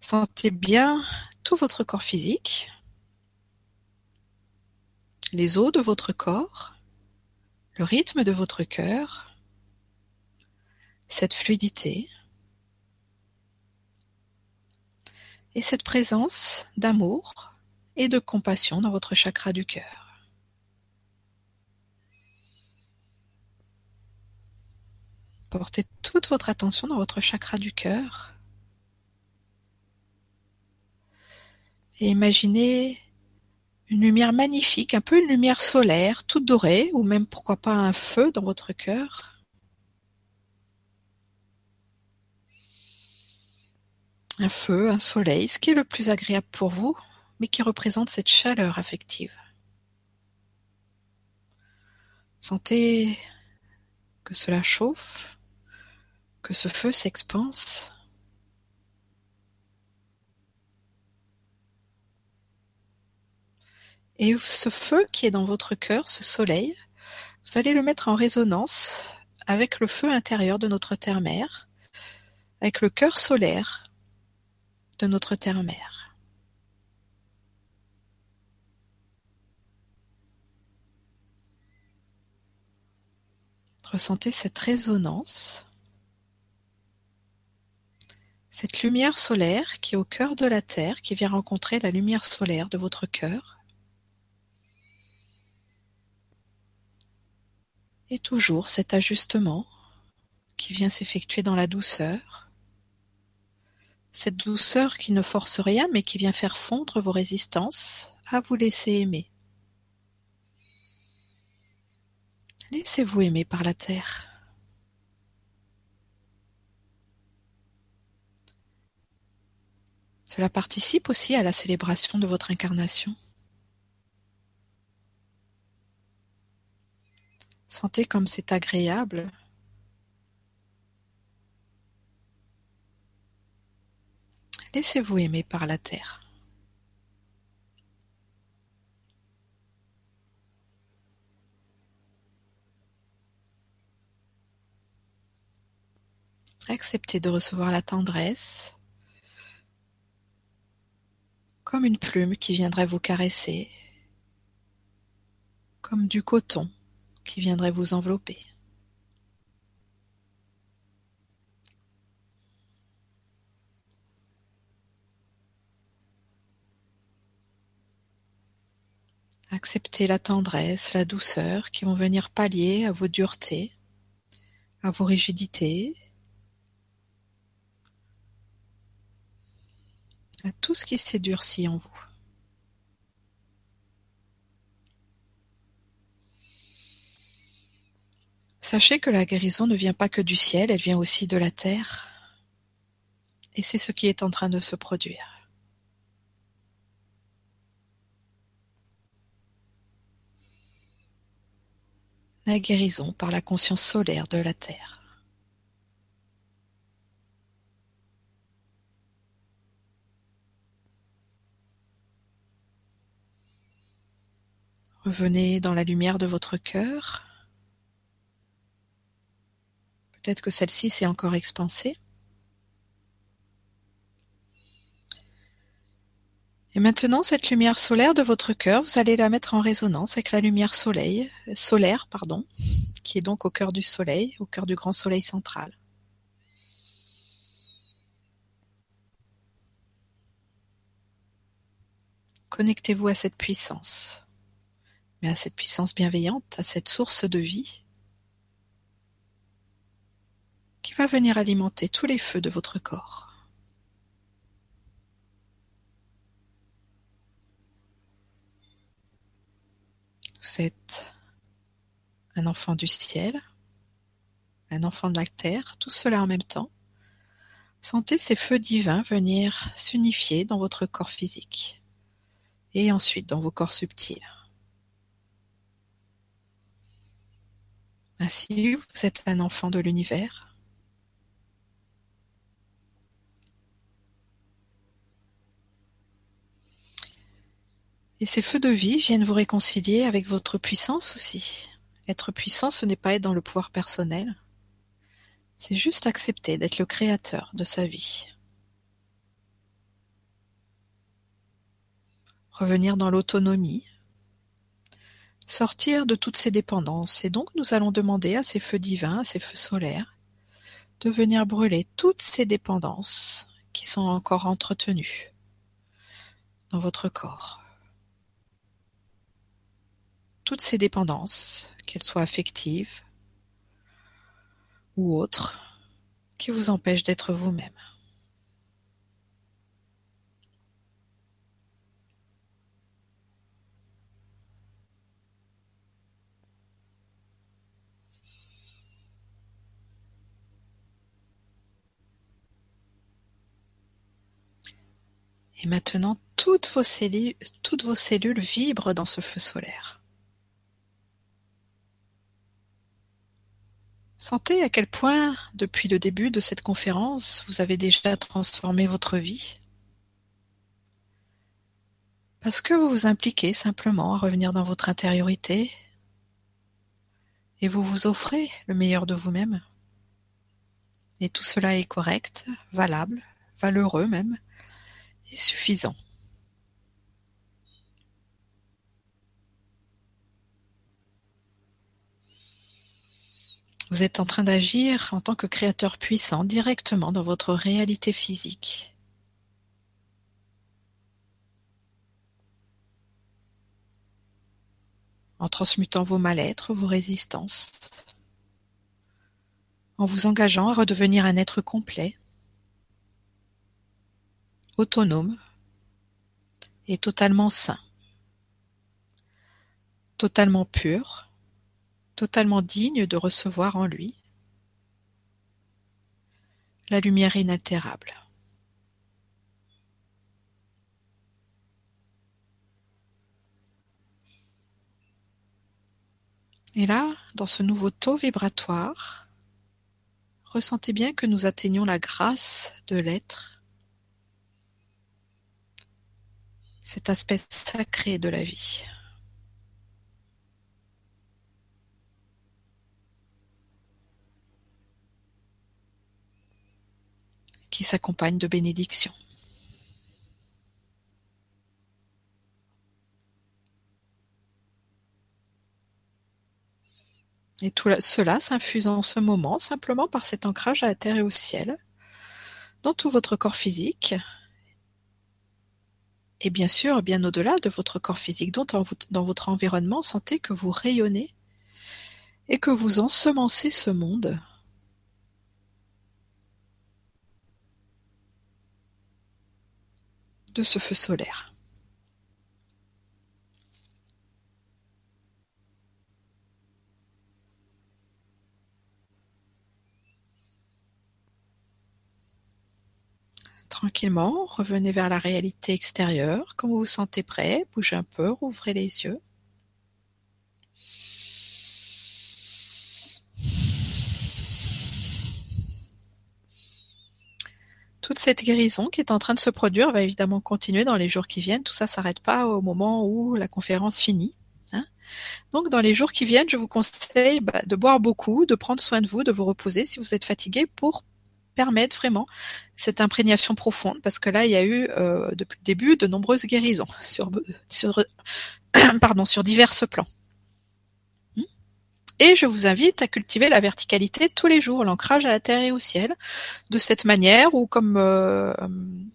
Sentez bien tout votre corps physique, les os de votre corps, le rythme de votre cœur, cette fluidité. et cette présence d'amour et de compassion dans votre chakra du cœur. Portez toute votre attention dans votre chakra du cœur. Et imaginez une lumière magnifique, un peu une lumière solaire, toute dorée, ou même pourquoi pas un feu dans votre cœur. Un feu, un soleil, ce qui est le plus agréable pour vous, mais qui représente cette chaleur affective. Sentez que cela chauffe, que ce feu s'expanse. Et ce feu qui est dans votre cœur, ce soleil, vous allez le mettre en résonance avec le feu intérieur de notre terre-mère, avec le cœur solaire de notre terre-mère. Ressentez cette résonance, cette lumière solaire qui est au cœur de la Terre, qui vient rencontrer la lumière solaire de votre cœur. Et toujours cet ajustement qui vient s'effectuer dans la douceur, cette douceur qui ne force rien mais qui vient faire fondre vos résistances à vous laisser aimer. Laissez-vous aimer par la Terre. Cela participe aussi à la célébration de votre incarnation. Sentez comme c'est agréable. Laissez-vous aimer par la terre. Acceptez de recevoir la tendresse. Comme une plume qui viendrait vous caresser, comme du coton qui viendrait vous envelopper. Acceptez la tendresse, la douceur qui vont venir pallier à vos duretés, à vos rigidités, à tout ce qui s'est durci en vous. Sachez que la guérison ne vient pas que du ciel, elle vient aussi de la terre. Et c'est ce qui est en train de se produire. La guérison par la conscience solaire de la terre. Revenez dans la lumière de votre cœur. Peut-être que celle-ci s'est encore expansée. Et maintenant, cette lumière solaire de votre cœur, vous allez la mettre en résonance avec la lumière soleil, solaire, pardon, qui est donc au cœur du soleil, au cœur du grand soleil central. Connectez-vous à cette puissance mais à cette puissance bienveillante, à cette source de vie qui va venir alimenter tous les feux de votre corps. Vous êtes un enfant du ciel, un enfant de la terre, tout cela en même temps. Sentez ces feux divins venir s'unifier dans votre corps physique et ensuite dans vos corps subtils. Ainsi, vous êtes un enfant de l'univers. Et ces feux de vie viennent vous réconcilier avec votre puissance aussi. Être puissant, ce n'est pas être dans le pouvoir personnel. C'est juste accepter d'être le créateur de sa vie. Revenir dans l'autonomie, sortir de toutes ces dépendances. Et donc nous allons demander à ces feux divins, à ces feux solaires, de venir brûler toutes ces dépendances qui sont encore entretenues dans votre corps. Toutes ces dépendances, qu'elles soient affectives ou autres, qui vous empêchent d'être vous-même. Et maintenant, toutes vos, cellules, vibrent dans ce feu solaire. Sentez à quel point, depuis le début de cette conférence, vous avez déjà transformé votre vie. Parce que vous vous impliquez simplement à revenir dans votre intériorité et vous vous offrez le meilleur de vous-même. Et tout cela est correct, valable, valeureux même, suffisant. Vous êtes en train d'agir en tant que créateur puissant directement dans votre réalité physique. En transmutant vos mal-être, vos résistances, en vous engageant à redevenir un être complet, autonome et totalement sain, totalement pur, totalement digne de recevoir en lui la lumière inaltérable. Et là, dans ce nouveau taux vibratoire, ressentez bien que nous atteignons la grâce de l'être, cet aspect sacré de la vie. qui s'accompagne de bénédictions. Et tout cela s'infuse en ce moment simplement par cet ancrage à la terre et au ciel, dans tout votre corps physique, et bien sûr, bien au-delà de votre corps physique, dont dans votre environnement, sentez que vous rayonnez et que vous ensemencez ce monde de ce feu solaire. Tranquillement, revenez vers la réalité extérieure. Quand vous vous sentez prêt, bougez un peu, rouvrez les yeux. Toute cette guérison qui est en train de se produire va évidemment continuer dans les jours qui viennent. Tout ça s'arrête pas au moment où la conférence finit. Hein. Donc dans les jours qui viennent, je vous conseille bah, de boire beaucoup, de prendre soin de vous, de vous reposer si vous êtes fatigué pour permettre vraiment cette imprégnation profonde parce que là il y a eu euh, depuis le début de nombreuses guérisons [LAUGHS] sur, sur [CLEARS THROAT] pardon sur divers plans. Hmm. Et je vous invite à cultiver la verticalité tous les jours, l'ancrage à la terre et au ciel, de cette manière ou comme euh,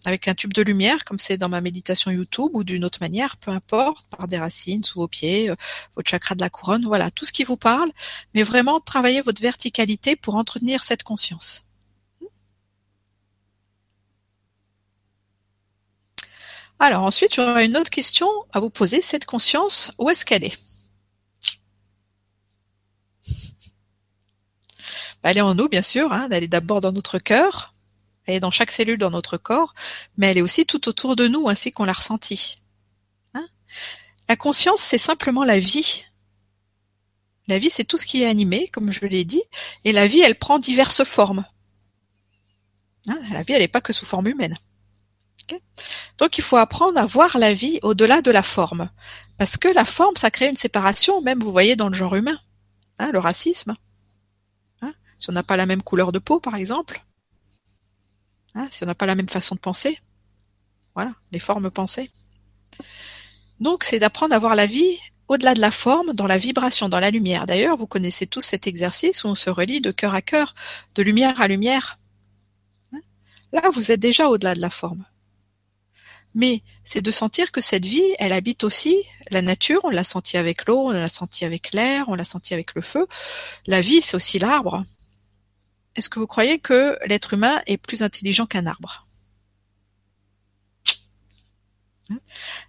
avec un tube de lumière, comme c'est dans ma méditation YouTube, ou d'une autre manière, peu importe, par des racines sous vos pieds, euh, votre chakra de la couronne, voilà, tout ce qui vous parle, mais vraiment travailler votre verticalité pour entretenir cette conscience. Alors ensuite, j'aurais une autre question à vous poser. Cette conscience, où est-ce qu'elle est, Elle est en nous, bien sûr. Hein. Elle est d'abord dans notre cœur. Elle est dans chaque cellule dans notre corps. Mais elle est aussi tout autour de nous, ainsi qu'on l'a ressenti. Hein. la conscience, c'est simplement la vie. La vie, c'est tout ce qui est animé, comme je l'ai dit. Et la vie, elle prend diverses formes. Hein. la vie, elle n'est pas que sous forme humaine. Donc il faut apprendre à voir la vie au-delà de la forme. Parce que la forme, ça crée une séparation, même vous voyez dans le genre humain. Hein, le racisme. Hein, si on n'a pas la même couleur de peau, par exemple. Hein, si on n'a pas la même façon de penser. Voilà, les formes pensées. Donc c'est d'apprendre à voir la vie au-delà de la forme, dans la vibration, dans la lumière. D'ailleurs, vous connaissez tous cet exercice où on se relie de cœur à cœur, de lumière à lumière. Là, vous êtes déjà au-delà de la forme mais c'est de sentir que cette vie, elle habite aussi la nature, on l'a senti avec l'eau, on l'a senti avec l'air, on l'a senti avec le feu. La vie, c'est aussi l'arbre. Est-ce que vous croyez que l'être humain est plus intelligent qu'un arbre?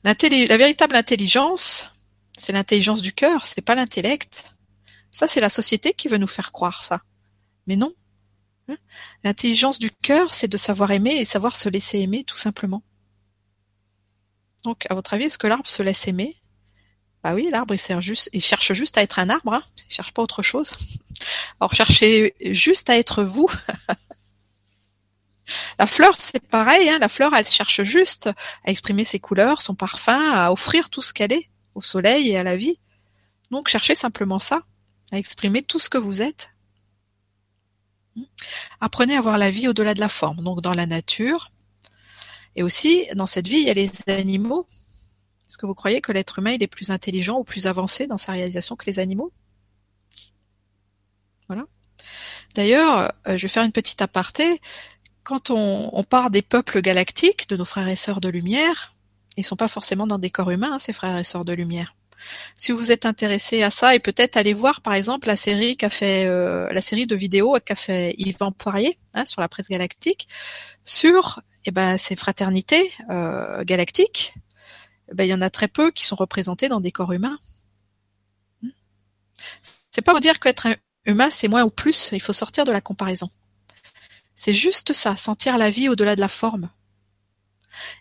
La, la véritable intelligence, c'est l'intelligence du cœur, c'est pas l'intellect. Ça, c'est la société qui veut nous faire croire ça. Mais non. Hein? L'intelligence du cœur, c'est de savoir aimer et savoir se laisser aimer, tout simplement. Donc, à votre avis, est-ce que l'arbre se laisse aimer? Bah oui, l'arbre il, cherche juste à être un arbre, hein. il cherche pas autre chose. Alors cherchez juste à être vous. [LAUGHS] La fleur, c'est pareil, hein. la fleur, elle cherche juste à exprimer ses couleurs, son parfum, à offrir tout ce qu'elle est au soleil et à la vie. Donc cherchez simplement ça, à exprimer tout ce que vous êtes. Apprenez à voir la vie au-delà de la forme, donc dans la nature, et aussi, dans cette vie, il y a les animaux. Est-ce que vous croyez que l'être humain il est plus intelligent ou plus avancé dans sa réalisation que les animaux? Voilà. D'ailleurs, euh, je vais faire une petite aparté. Quand on, on, part des peuples galactiques, de nos frères et sœurs de lumière, ils sont pas forcément dans des corps humains, hein, ces frères et sœurs de lumière. Si vous êtes intéressé à ça, et peut-être aller voir par exemple la série qu'a fait euh, la série de vidéos qu'a fait Yvan Poirier hein, sur la presse galactique sur eh ben, ces fraternités euh, galactiques, eh ben, il y en a très peu qui sont représentées dans des corps humains. Hmm. C'est pas vous dire qu'être humain c'est moins ou plus, il faut sortir de la comparaison. C'est juste ça, sentir la vie au-delà de la forme.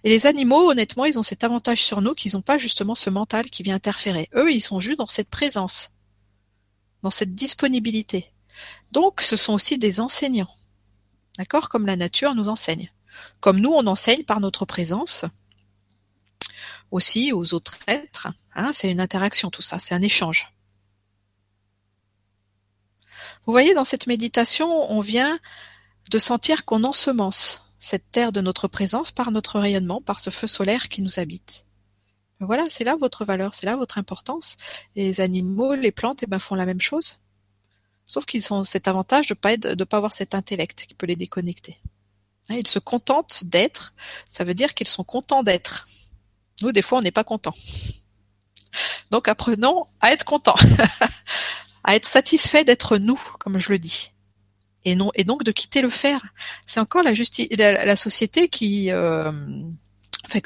Et les animaux, honnêtement, ils ont cet avantage sur nous qu'ils n'ont pas justement ce mental qui vient interférer. Eux, ils sont juste dans cette présence, dans cette disponibilité. Donc, ce sont aussi des enseignants. D'accord Comme la nature nous enseigne. Comme nous, on enseigne par notre présence aussi aux autres êtres. Hein, c'est une interaction tout ça, c'est un échange. Vous voyez, dans cette méditation, on vient de sentir qu'on ensemence cette terre de notre présence par notre rayonnement, par ce feu solaire qui nous habite. Voilà, c'est là votre valeur, c'est là votre importance. Les animaux, les plantes, eh ben, font la même chose. Sauf qu'ils ont cet avantage de pas de pas avoir cet intellect qui peut les déconnecter. Hein, ils se contentent d'être. Ça veut dire qu'ils sont contents d'être. Nous, des fois, on n'est pas content. Donc, apprenons à être content, [LAUGHS] à être satisfait d'être nous, comme je le dis, et donc de quitter le faire. C'est encore la, société qui euh,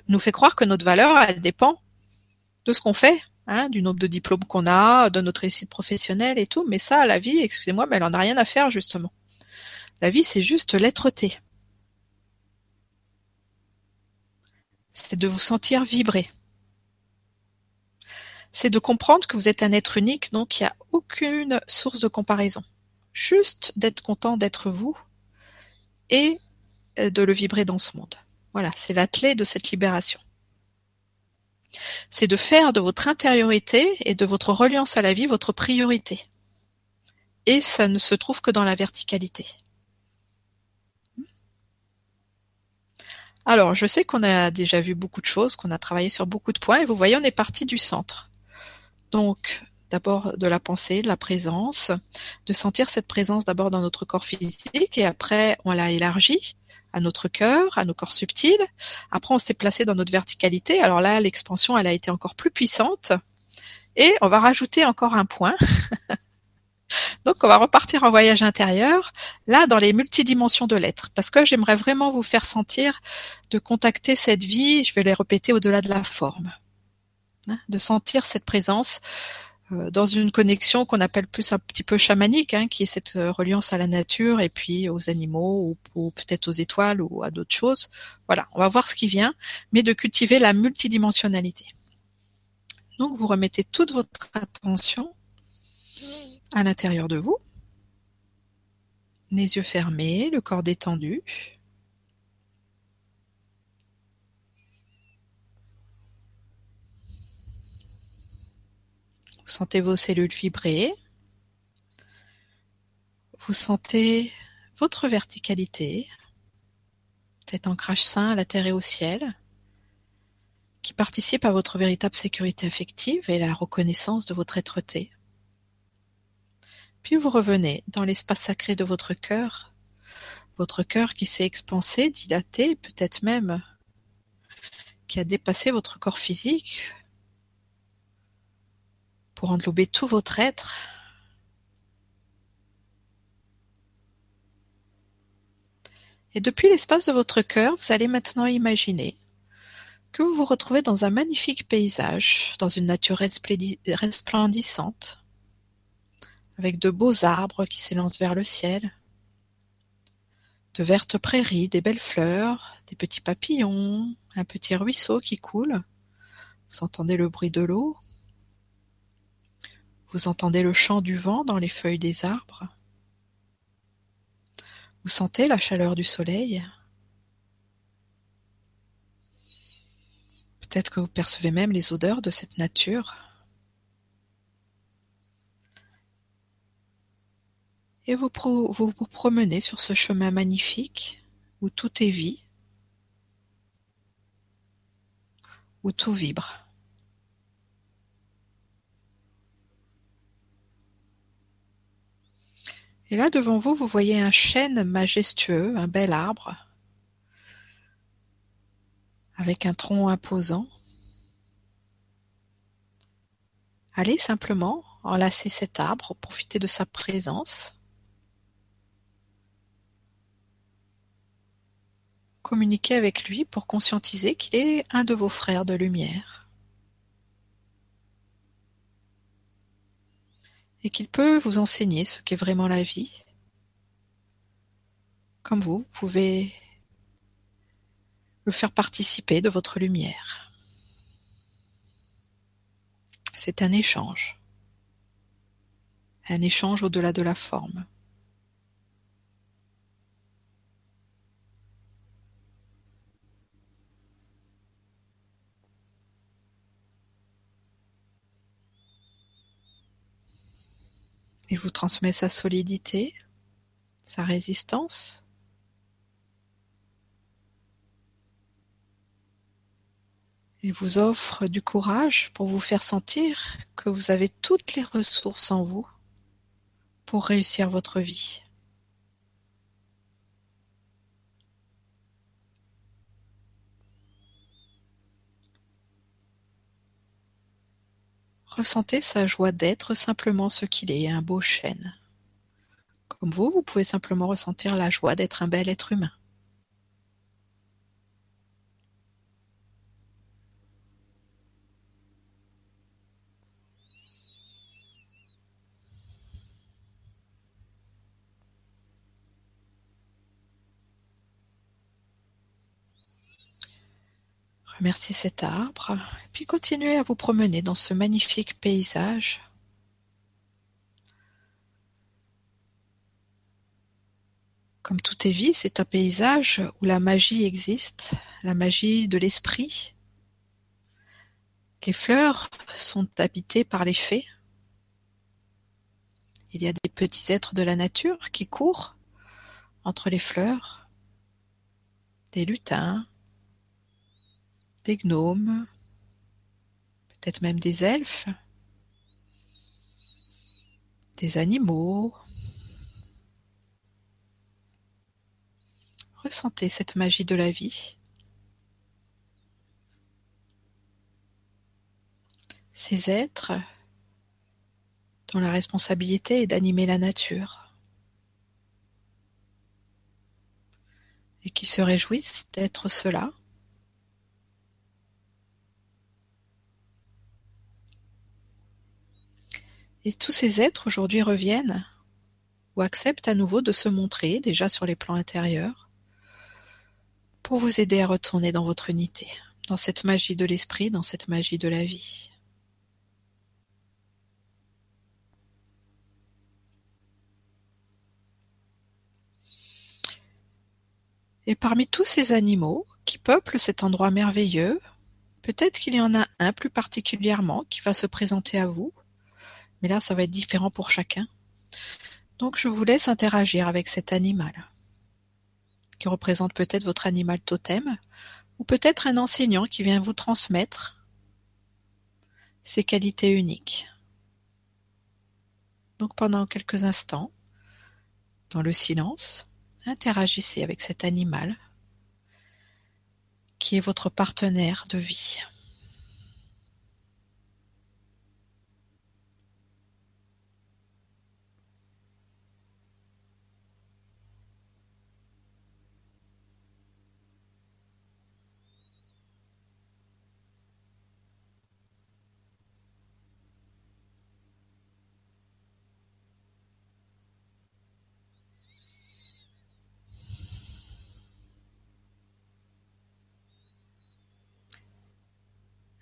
nous fait croire que notre valeur, elle dépend de ce qu'on fait, hein, du nombre de diplômes qu'on a, de notre réussite professionnelle et tout. Mais ça, la vie, excusez-moi, mais elle en a rien à faire justement. La vie, c'est juste l'être-té. C'est de vous sentir vibrer. C'est de comprendre que vous êtes un être unique, donc il n'y a aucune source de comparaison. Juste d'être content d'être vous et euh, de le vibrer dans ce monde. Voilà, c'est la clé de cette libération c'est de faire de votre intériorité et de votre reliance à la vie votre priorité. Et ça ne se trouve que dans la verticalité. Alors, je sais qu'on a déjà vu beaucoup de choses, qu'on a travaillé sur beaucoup de points, et vous voyez, on est parti du centre. Donc, d'abord de la pensée, de la présence, de sentir cette présence d'abord dans notre corps physique, et après, on l'a élargi à notre cœur, à nos corps subtils. Après, on s'est placé dans notre verticalité. Alors là, l'expansion, elle a été encore plus puissante. Et on va rajouter encore un point. [LAUGHS] Donc, on va repartir en voyage intérieur, là, dans les multidimensions de l'être, parce que j'aimerais vraiment vous faire sentir de contacter cette vie, je vais les répéter au-delà de la forme, hein, de sentir cette présence euh, dans une connexion qu'on appelle plus un petit peu chamanique, hein, qui est cette euh, reliance à la nature et puis aux animaux ou, peut-être aux étoiles ou à d'autres choses. Voilà, on va voir ce qui vient, mais de cultiver la multidimensionnalité. Donc vous remettez toute votre attention à l'intérieur de vous, les yeux fermés, le corps détendu. Vous sentez vos cellules vibrer. Vous sentez votre verticalité, cet ancrage sain à la terre et au ciel, qui participe à votre véritable sécurité affective et la reconnaissance de votre être-té. Puis vous revenez dans l'espace sacré de votre cœur, votre cœur qui s'est expansé, dilaté, peut-être même qui a dépassé votre corps physique, pour englober tout votre être. Et depuis l'espace de votre cœur, vous allez maintenant imaginer que vous vous retrouvez dans un magnifique paysage, dans une nature resplendissante, avec de beaux arbres qui s'élancent vers le ciel, de vertes prairies, des belles fleurs, des petits papillons, un petit ruisseau qui coule. Vous entendez le bruit de l'eau. Vous entendez le chant du vent dans les feuilles des arbres. Vous sentez la chaleur du soleil. Peut-être que vous percevez même les odeurs de cette nature. Et vous vous, promenez sur ce chemin magnifique où tout est vie, où tout vibre. Et là, devant vous, vous voyez un chêne majestueux, un bel arbre, avec un tronc imposant. Allez simplement enlacer cet arbre, profiter de sa présence. Communiquez avec lui pour conscientiser qu'il est un de vos frères de lumière. et qu'il peut vous enseigner ce qu'est vraiment la vie. Comme vous, vous pouvez le faire participer de votre lumière. C'est un échange. Un échange au-delà de la forme. Il vous transmet sa solidité, sa résistance. Il vous offre du courage pour vous faire sentir que vous avez toutes les ressources en vous pour réussir votre vie. Ressentez sa joie d'être simplement ce qu'il est, un beau chêne. Comme vous, vous pouvez simplement ressentir la joie d'être un bel être humain. Remerciez cet arbre, puis continuez à vous promener dans ce magnifique paysage. Comme tout est vie, c'est un paysage où la magie existe, la magie de l'esprit. Les fleurs sont habitées par les fées. Il y a des petits êtres de la nature qui courent entre les fleurs, des lutins, des gnomes, peut-être même des elfes, des animaux. Ressentez cette magie de la vie. Ces êtres dont la responsabilité est d'animer la nature et qui se réjouissent d'être cela Et tous ces êtres aujourd'hui reviennent ou acceptent à nouveau de se montrer déjà sur les plans intérieurs pour vous aider à retourner dans votre unité, dans cette magie de l'esprit, dans cette magie de la vie. Et parmi tous ces animaux qui peuplent cet endroit merveilleux, peut-être qu'il y en a un plus particulièrement qui va se présenter à vous mais là, ça va être différent pour chacun. Donc, je vous laisse interagir avec cet animal, qui représente peut-être votre animal totem, ou peut-être un enseignant qui vient vous transmettre ses qualités uniques. Donc, pendant quelques instants, dans le silence, interagissez avec cet animal qui est votre partenaire de vie.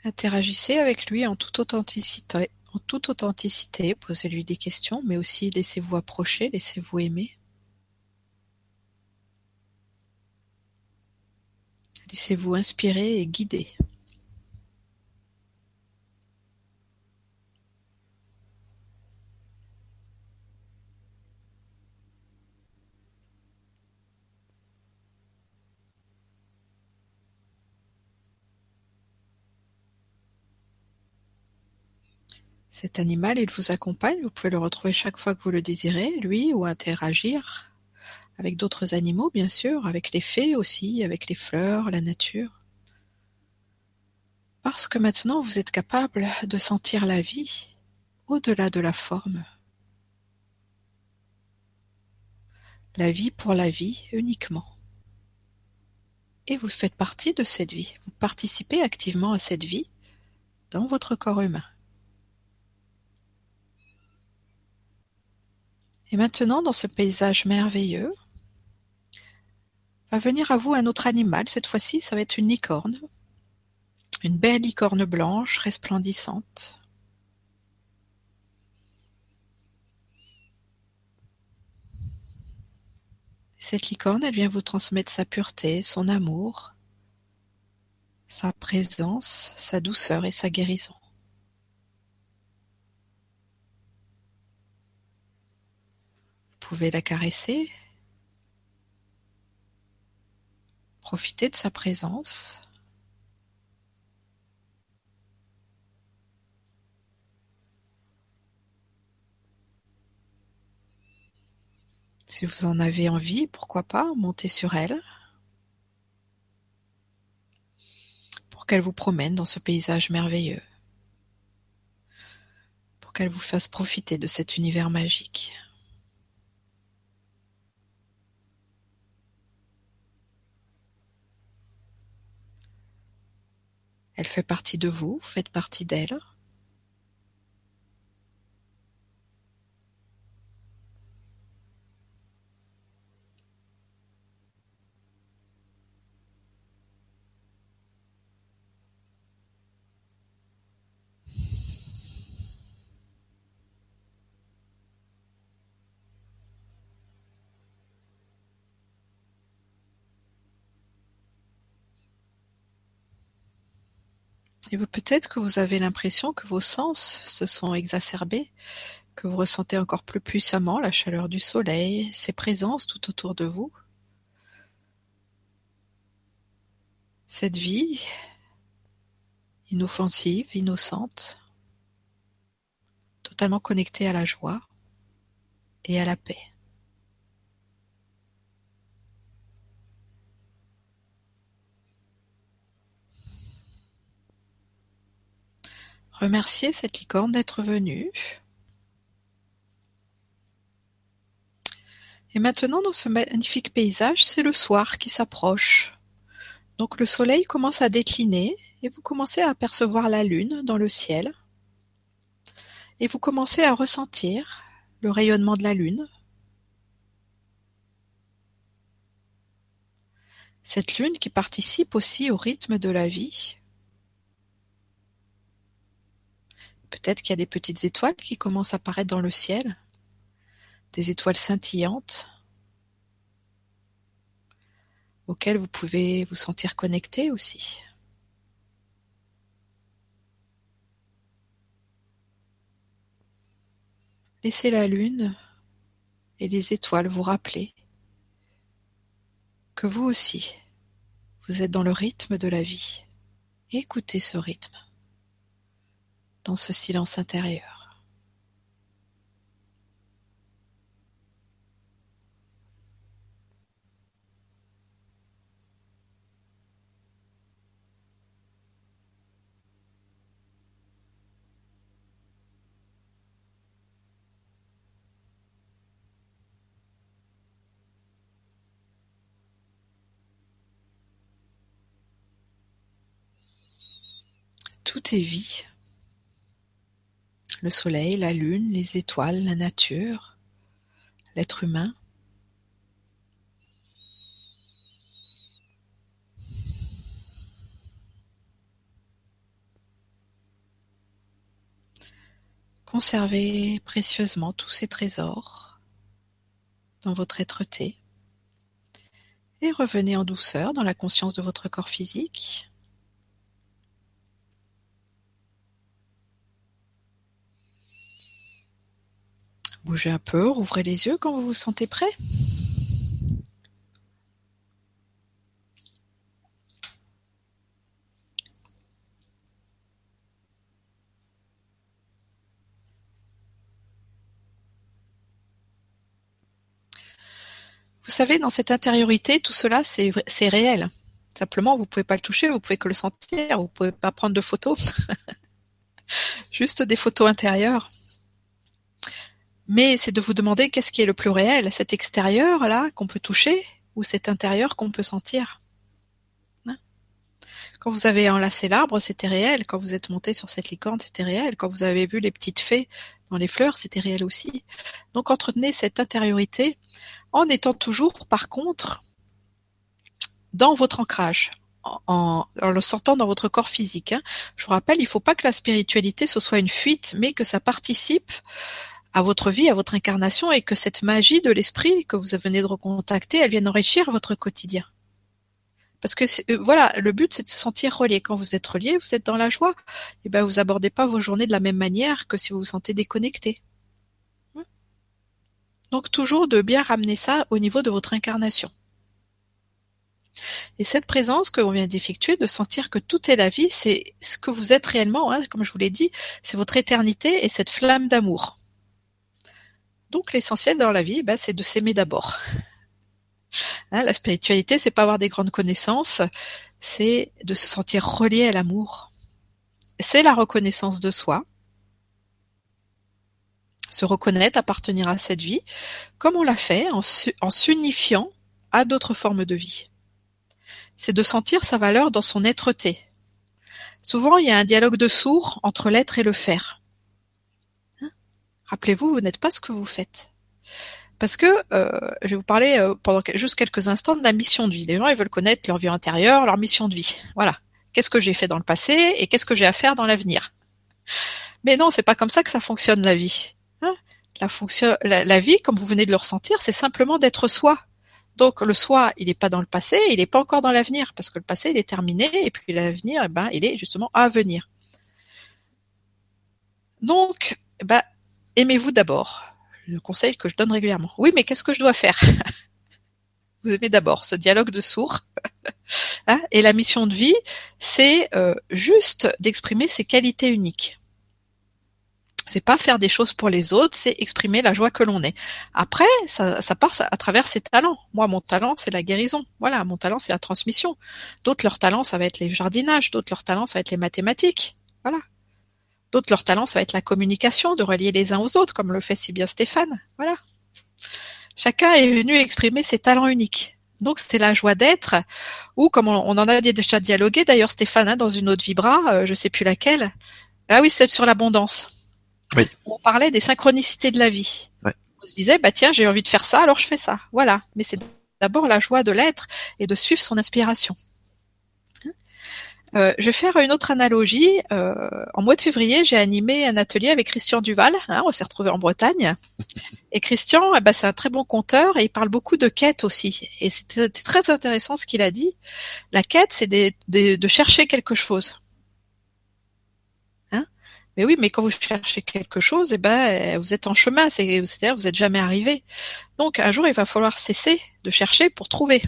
Interagissez avec lui en toute authenticité, en toute authenticité, posez-lui des questions, mais aussi laissez-vous approcher, laissez-vous aimer. Laissez-vous inspirer et guider. Cet animal, il vous accompagne, vous pouvez le retrouver chaque fois que vous le désirez, lui, ou interagir avec d'autres animaux, bien sûr, avec les fées aussi, avec les fleurs, la nature. Parce que maintenant vous êtes capable de sentir la vie au-delà de la forme. La vie pour la vie uniquement. Et vous faites partie de cette vie, vous participez activement à cette vie dans votre corps humain. Et maintenant, dans ce paysage merveilleux, va venir à vous un autre animal. Cette fois-ci, ça va être une licorne. Une belle licorne blanche, resplendissante. Cette licorne, elle vient vous transmettre sa pureté, son amour, sa présence, sa douceur et sa guérison. Vous pouvez la caresser, profiter de sa présence. Si vous en avez envie, pourquoi pas, montez sur elle. Pour qu'elle vous promène dans ce paysage merveilleux. Pour qu'elle vous fasse profiter de cet univers magique. Elle fait partie de vous, faites partie d'elle. Et peut-être que vous avez l'impression que vos sens se sont exacerbés, que vous ressentez encore plus puissamment la chaleur du soleil, ses présences tout autour de vous. Cette vie inoffensive, innocente, totalement connectée à la joie et à la paix. Remerciez cette licorne d'être venue. Et maintenant, dans ce magnifique paysage, c'est le soir qui s'approche. Donc le soleil commence à décliner et vous commencez à apercevoir la lune dans le ciel. Et vous commencez à ressentir le rayonnement de la lune. Cette lune qui participe aussi au rythme de la vie, Peut-être qu'il y a des petites étoiles qui commencent à apparaître dans le ciel, des étoiles scintillantes auxquelles vous pouvez vous sentir connecté aussi. Laissez la lune et les étoiles vous rappeler que vous aussi, vous êtes dans le rythme de la vie. Écoutez ce rythme dans ce silence intérieur. Tout est vie le soleil, la lune, les étoiles, la nature, l'être humain. Conservez précieusement tous ces trésors dans votre être-té et revenez en douceur dans la conscience de votre corps physique Bougez un peu, rouvrez les yeux quand vous vous sentez prêt. Vous savez, dans cette intériorité, tout cela, c'est réel. Simplement, vous pouvez pas le toucher, vous pouvez que le sentir, vous pouvez pas prendre de photos. [LAUGHS] Juste des photos intérieures. Mais c'est de vous demander qu'est-ce qui est le plus réel, cet extérieur là qu'on peut toucher ou cet intérieur qu'on peut sentir. Hein Quand vous avez enlacé l'arbre, c'était réel. Quand vous êtes monté sur cette licorne, c'était réel. Quand vous avez vu les petites fées dans les fleurs, c'était réel aussi. Donc entretenez cette intériorité en étant toujours, par contre, dans votre ancrage, en, le sortant dans votre corps physique. Hein. Je vous rappelle, il ne faut pas que la spiritualité ce soit une fuite, mais que ça participe à votre vie, à votre incarnation, et que cette magie de l'esprit que vous venez de recontacter, elle vienne enrichir votre quotidien. Parce que euh, voilà, le but c'est de se sentir relié. Quand vous êtes relié, vous êtes dans la joie. Et ben vous abordez pas vos journées de la même manière que si vous vous sentez déconnecté. Donc toujours de bien ramener ça au niveau de votre incarnation. Et cette présence que l'on vient d'effectuer, de sentir que tout est la vie, c'est ce que vous êtes réellement, hein, comme je vous l'ai dit, c'est votre éternité et cette flamme d'amour. Donc l'essentiel dans la vie, ben, c'est de s'aimer d'abord. Hein, la spiritualité, c'est pas avoir des grandes connaissances, c'est de se sentir relié à l'amour. C'est la reconnaissance de soi, se reconnaître, appartenir à cette vie, comme on l'a fait en s'unifiant à d'autres formes de vie. C'est de sentir sa valeur dans son êtreté. Souvent, il y a un dialogue de sourds entre l'être et le faire. Rappelez-vous, vous n'êtes pas ce que vous faites. Parce que euh, je vais vous parler euh, pendant juste quelques instants de la mission de vie. Les gens, ils veulent connaître leur vie intérieure, leur mission de vie. Voilà. Qu'est-ce que j'ai fait dans le passé et qu'est-ce que j'ai à faire dans l'avenir? Mais non, c'est pas comme ça que ça fonctionne la vie. Hein? La, fonction, la, vie, comme vous venez de le ressentir, c'est simplement d'être soi. Donc le soi, il n'est pas dans le passé, il n'est pas encore dans l'avenir, parce que le passé, il est terminé, et puis l'avenir, eh ben, il est justement à venir. Donc, eh ben, aimez-vous d'abord le conseil que je donne régulièrement? Oui, mais qu'est-ce que je dois faire? [LAUGHS] Vous aimez d'abord ce dialogue de sourds. [LAUGHS] Hein, et la mission de vie, c'est euh, juste d'exprimer ses qualités uniques. C'est pas faire des choses pour les autres, c'est exprimer la joie que l'on est. Après, ça, ça part à travers ses talents. Moi, mon talent, c'est la guérison. Voilà, mon talent, c'est la transmission. D'autres, leur talent, ça va être les jardinages. D'autres, leur talent, ça va être les mathématiques. Voilà. D'autres, leur talent, ça va être la communication, de relier les uns aux autres, comme le fait si bien Stéphane. Voilà. Chacun est venu exprimer ses talents uniques. Donc c'est la joie d'être, ou comme on, en a déjà dialogué d'ailleurs Stéphane hein, dans une autre vibra, euh, je sais plus laquelle. Ah oui, c'est sur l'abondance. Oui. On parlait des synchronicités de la vie. On se disait bah tiens j'ai envie de faire ça alors je fais ça. Voilà. Mais c'est d'abord la joie de l'être et de suivre son inspiration. Euh, je vais faire une autre analogie. Euh, en mois de février, j'ai animé un atelier avec Christian Duval. Hein, on s'est retrouvé en Bretagne. [LAUGHS] Et Christian, eh ben, c'est un très bon conteur et il parle beaucoup de quête aussi. Et c'était très intéressant ce qu'il a dit. La quête, c'est de chercher quelque chose. Hein? Mais oui, mais quand vous cherchez quelque chose, eh ben, vous êtes en chemin. C'est-à-dire, vous n'êtes jamais arrivé. Donc, un jour, il va falloir cesser de chercher pour trouver.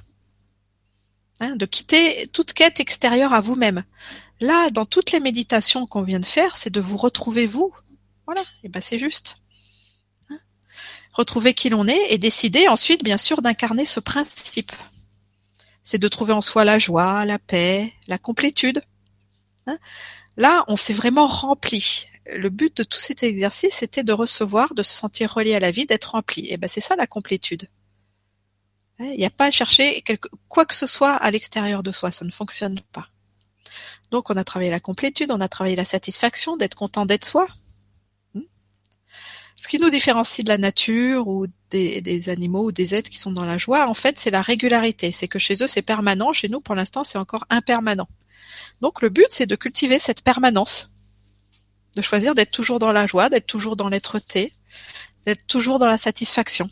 Hein, de quitter toute quête extérieure à vous-même. Là, dans toutes les méditations qu'on vient de faire, c'est de vous retrouver vous. Voilà, et ben c'est juste. Hein. retrouver qui l'on est et décider ensuite, bien sûr, d'incarner ce principe. C'est de trouver en soi la joie, la paix, la complétude. Hein. Là, on s'est vraiment rempli. Le but de tout cet exercice, c'était de recevoir, de se sentir relié à la vie, d'être rempli. Et ben c'est ça la complétude. Il n'y a pas à chercher quoi que ce soit à l'extérieur de soi, ça ne fonctionne pas. Donc on a travaillé la complétude, on a travaillé la satisfaction, d'être content d'être soi. Hmm. Ce qui nous différencie de la nature ou des, animaux ou des êtres qui sont dans la joie, en fait, c'est la régularité. C'est que chez eux, c'est permanent. Chez nous, pour l'instant, c'est encore impermanent. Donc le but, c'est de cultiver cette permanence. De choisir d'être toujours dans la joie, d'être toujours dans l'être-té, d'être toujours dans la satisfaction.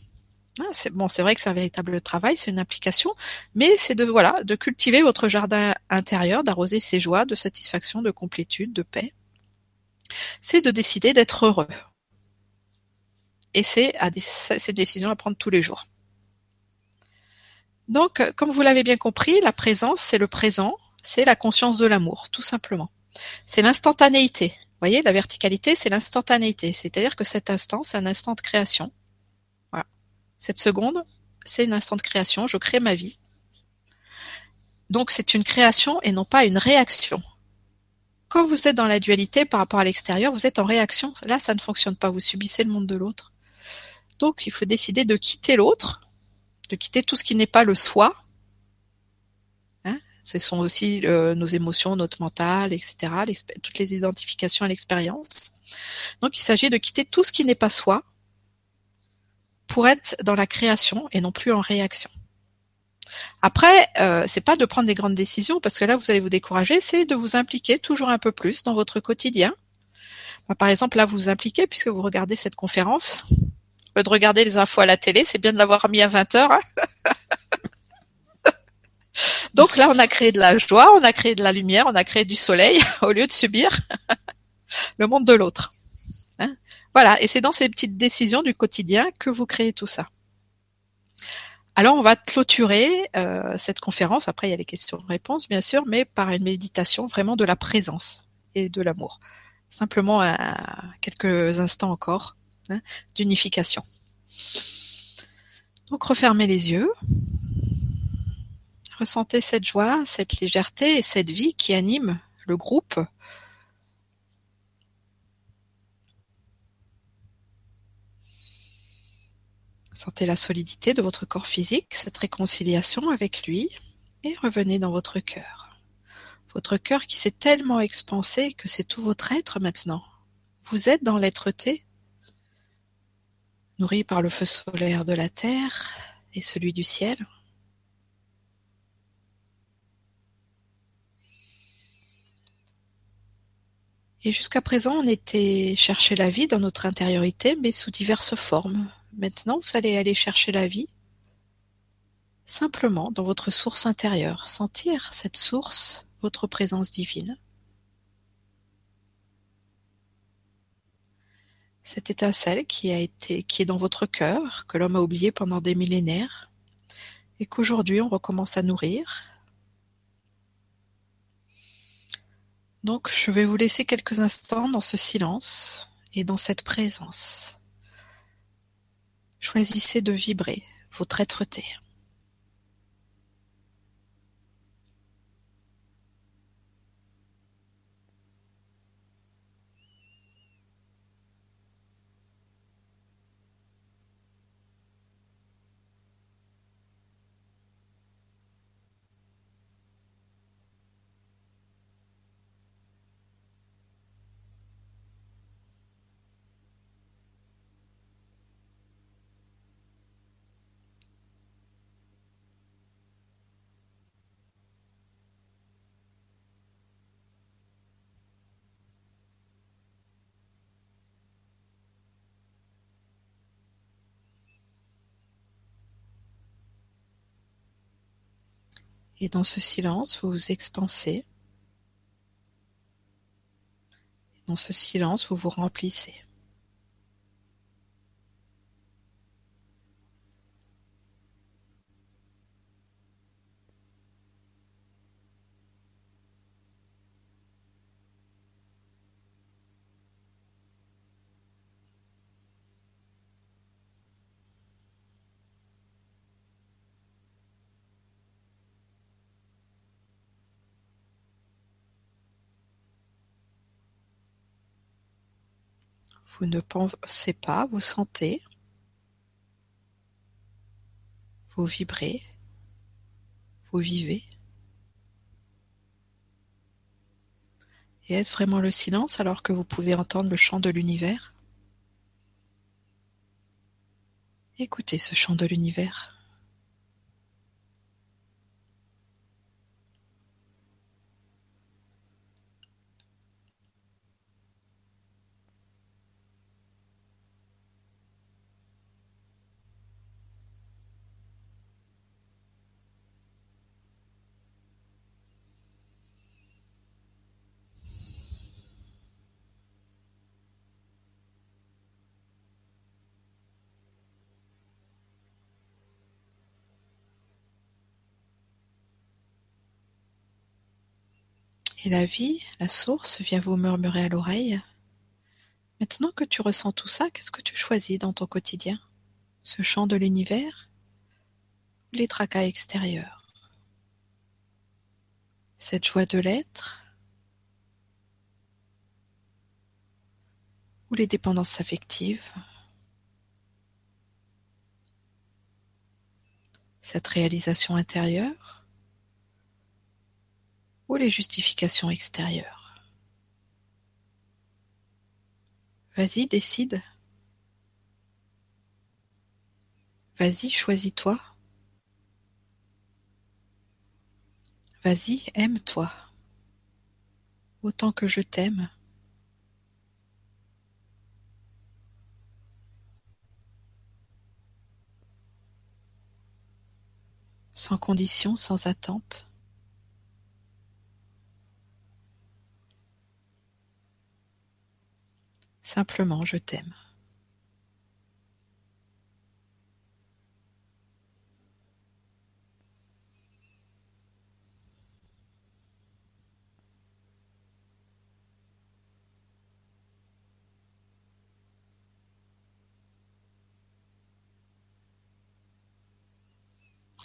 Ah, c'est bon, c'est vrai que c'est un véritable travail, c'est une application, mais c'est de voilà, de cultiver votre jardin intérieur, d'arroser ses joies, de satisfaction, de complétude, de paix. C'est de décider d'être heureux. Et c'est une décision à prendre tous les jours. Donc, comme vous l'avez bien compris, la présence, c'est le présent, c'est la conscience de l'amour, tout simplement. C'est l'instantanéité. Vous voyez, la verticalité, c'est l'instantanéité. C'est-à-dire que cet instant, c'est un instant de création cette seconde, c'est un instant de création, je crée ma vie. Donc c'est une création et non pas une réaction. Quand vous êtes dans la dualité par rapport à l'extérieur, vous êtes en réaction. Là, ça ne fonctionne pas. Vous subissez le monde de l'autre. Donc, il faut décider de quitter l'autre, de quitter tout ce qui n'est pas le soi, hein, Ce sont aussi euh, nos émotions, notre mental, etc. Toutes les identifications à l'expérience. Donc il s'agit de quitter tout ce qui n'est pas soi pour être dans la création et non plus en réaction. Après, euh, c'est pas de prendre des grandes décisions parce que là vous allez vous décourager, c'est de vous impliquer toujours un peu plus dans votre quotidien. Bah, par exemple, là vous vous impliquez puisque vous regardez cette conférence. De regarder les infos à la télé, c'est bien de l'avoir mis à 20 heures. Hein. [LAUGHS] Donc là, on a créé de la joie, on a créé de la lumière, on a créé du soleil [LAUGHS] au lieu de subir [LAUGHS] le monde de l'autre. Voilà, et c'est dans ces petites décisions du quotidien que vous créez tout ça. Alors on va clôturer euh, cette conférence, après il y a les questions-réponses bien sûr, mais par une méditation vraiment de la présence et de l'amour. Simplement quelques instants encore hein, d'unification. Donc refermez les yeux. Ressentez cette joie, cette légèreté et cette vie qui anime le groupe. Sentez la solidité de votre corps physique, cette réconciliation avec lui, et revenez dans votre cœur. Votre cœur qui s'est tellement expansé que c'est tout votre être maintenant. Vous êtes dans l'être-té, nourri par le feu solaire de la terre et celui du ciel. Et jusqu'à présent, on était chercher la vie dans notre intériorité, mais sous diverses formes. Maintenant, vous allez aller chercher la vie simplement dans votre source intérieure, sentir cette source, votre présence divine. Cette étincelle qui a été, qui est dans votre cœur, que l'homme a oublié pendant des millénaires, et qu'aujourd'hui on recommence à nourrir, Donc je vais vous laisser quelques instants dans ce silence et dans cette présence. Choisissez de vibrer votre être-té. Et dans ce silence, vous vous expansez. Dans ce silence, vous vous remplissez. Vous ne pensez pas, vous sentez, vous vibrez, vous vivez. Et est-ce vraiment le silence alors que vous pouvez entendre le chant de l'univers? Écoutez ce chant de l'univers. Et la vie, la source, vient vous murmurer à l'oreille. Maintenant que tu ressens tout ça, qu'est-ce que tu choisis dans ton quotidien? Ce chant de l'univers? Ou les tracas extérieurs? Cette joie de l'être? Ou les dépendances affectives? Cette réalisation intérieure? Ou les justifications extérieures? Vas-y, décide. Vas-y, choisis-toi. Vas-y, aime-toi. Autant que je t'aime. Sans condition, sans attente. Simplement, je t'aime.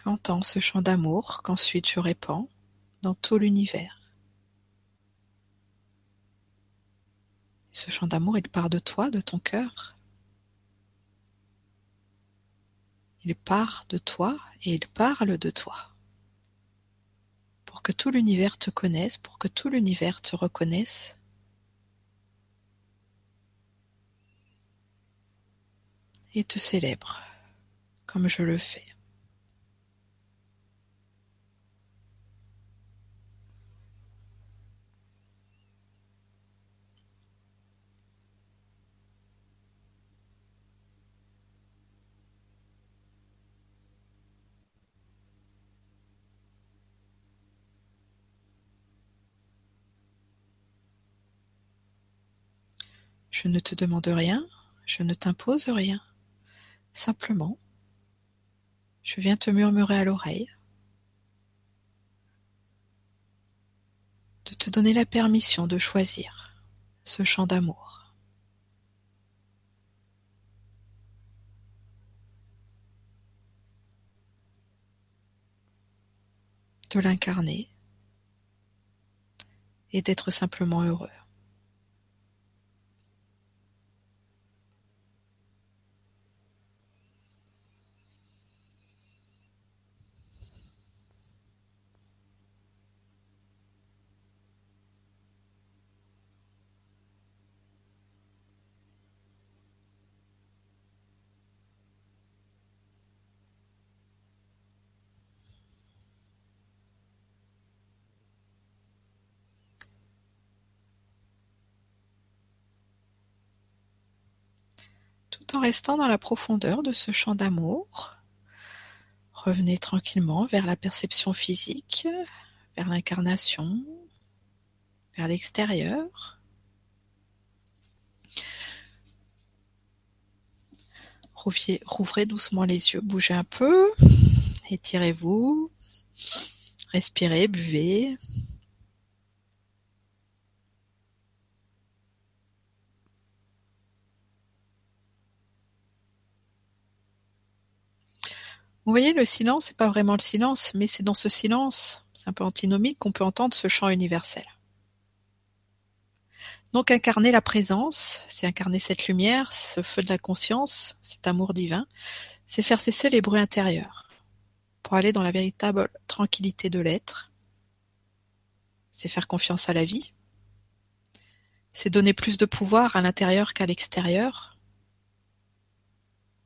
Entends ce chant d'amour qu'ensuite je répands dans tout l'univers. Ce chant d'amour, il part de toi, de ton cœur. Il part de toi et il parle de toi. Pour que tout l'univers te connaisse, pour que tout l'univers te reconnaisse. Et te célèbre, comme je le fais. Je ne te demande rien, je ne t'impose rien. Simplement, je viens te murmurer à l'oreille, de te donner la permission de choisir ce chant d'amour. De l'incarner et d'être simplement heureux. tout en restant dans la profondeur de ce champ d'amour. Revenez tranquillement vers la perception physique, vers l'incarnation, vers l'extérieur. Rouvrez doucement les yeux, bougez un peu, étirez-vous, respirez, buvez. Vous voyez, le silence, c'est pas vraiment le silence, mais c'est dans ce silence, c'est un peu antinomique, qu'on peut entendre ce chant universel. Donc incarner la présence, c'est incarner cette lumière, ce feu de la conscience, cet amour divin, c'est faire cesser les bruits intérieurs pour aller dans la véritable tranquillité de l'être. C'est faire confiance à la vie. C'est donner plus de pouvoir à l'intérieur qu'à l'extérieur.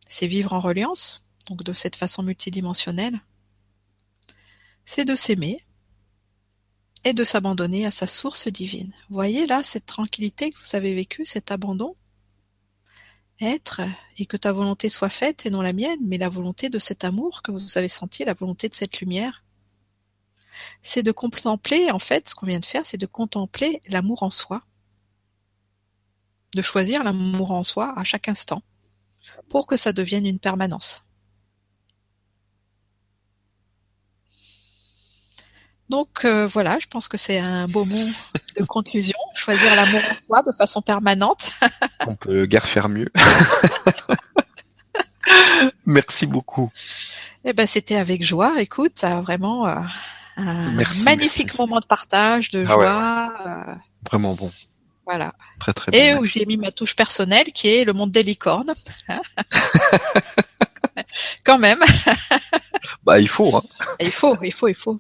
C'est vivre en reliance, donc de cette façon multidimensionnelle, c'est de s'aimer et de s'abandonner à sa source divine. Voyez là cette tranquillité que vous avez vécue, cet abandon Être et que ta volonté soit faite et non la mienne, mais la volonté de cet amour que vous avez senti, la volonté de cette lumière. C'est de contempler, en fait, ce qu'on vient de faire, c'est de contempler l'amour en soi. De choisir l'amour en soi à chaque instant pour que ça devienne une permanence. Donc euh, voilà, je pense que c'est un beau mot de conclusion. Choisir l'amour en soi de façon permanente. [LAUGHS] On peut guère faire mieux. [LAUGHS] Merci beaucoup. Eh ben c'était avec joie. Écoute, ça vraiment euh, un magnifique moment de partage, de ah joie. Euh, vraiment bon. Voilà. Très très Et où j'ai mis ma touche personnelle, qui est le monde des licornes. [LAUGHS] Quand même. bah il faut. Hein. Il faut, il faut, il faut.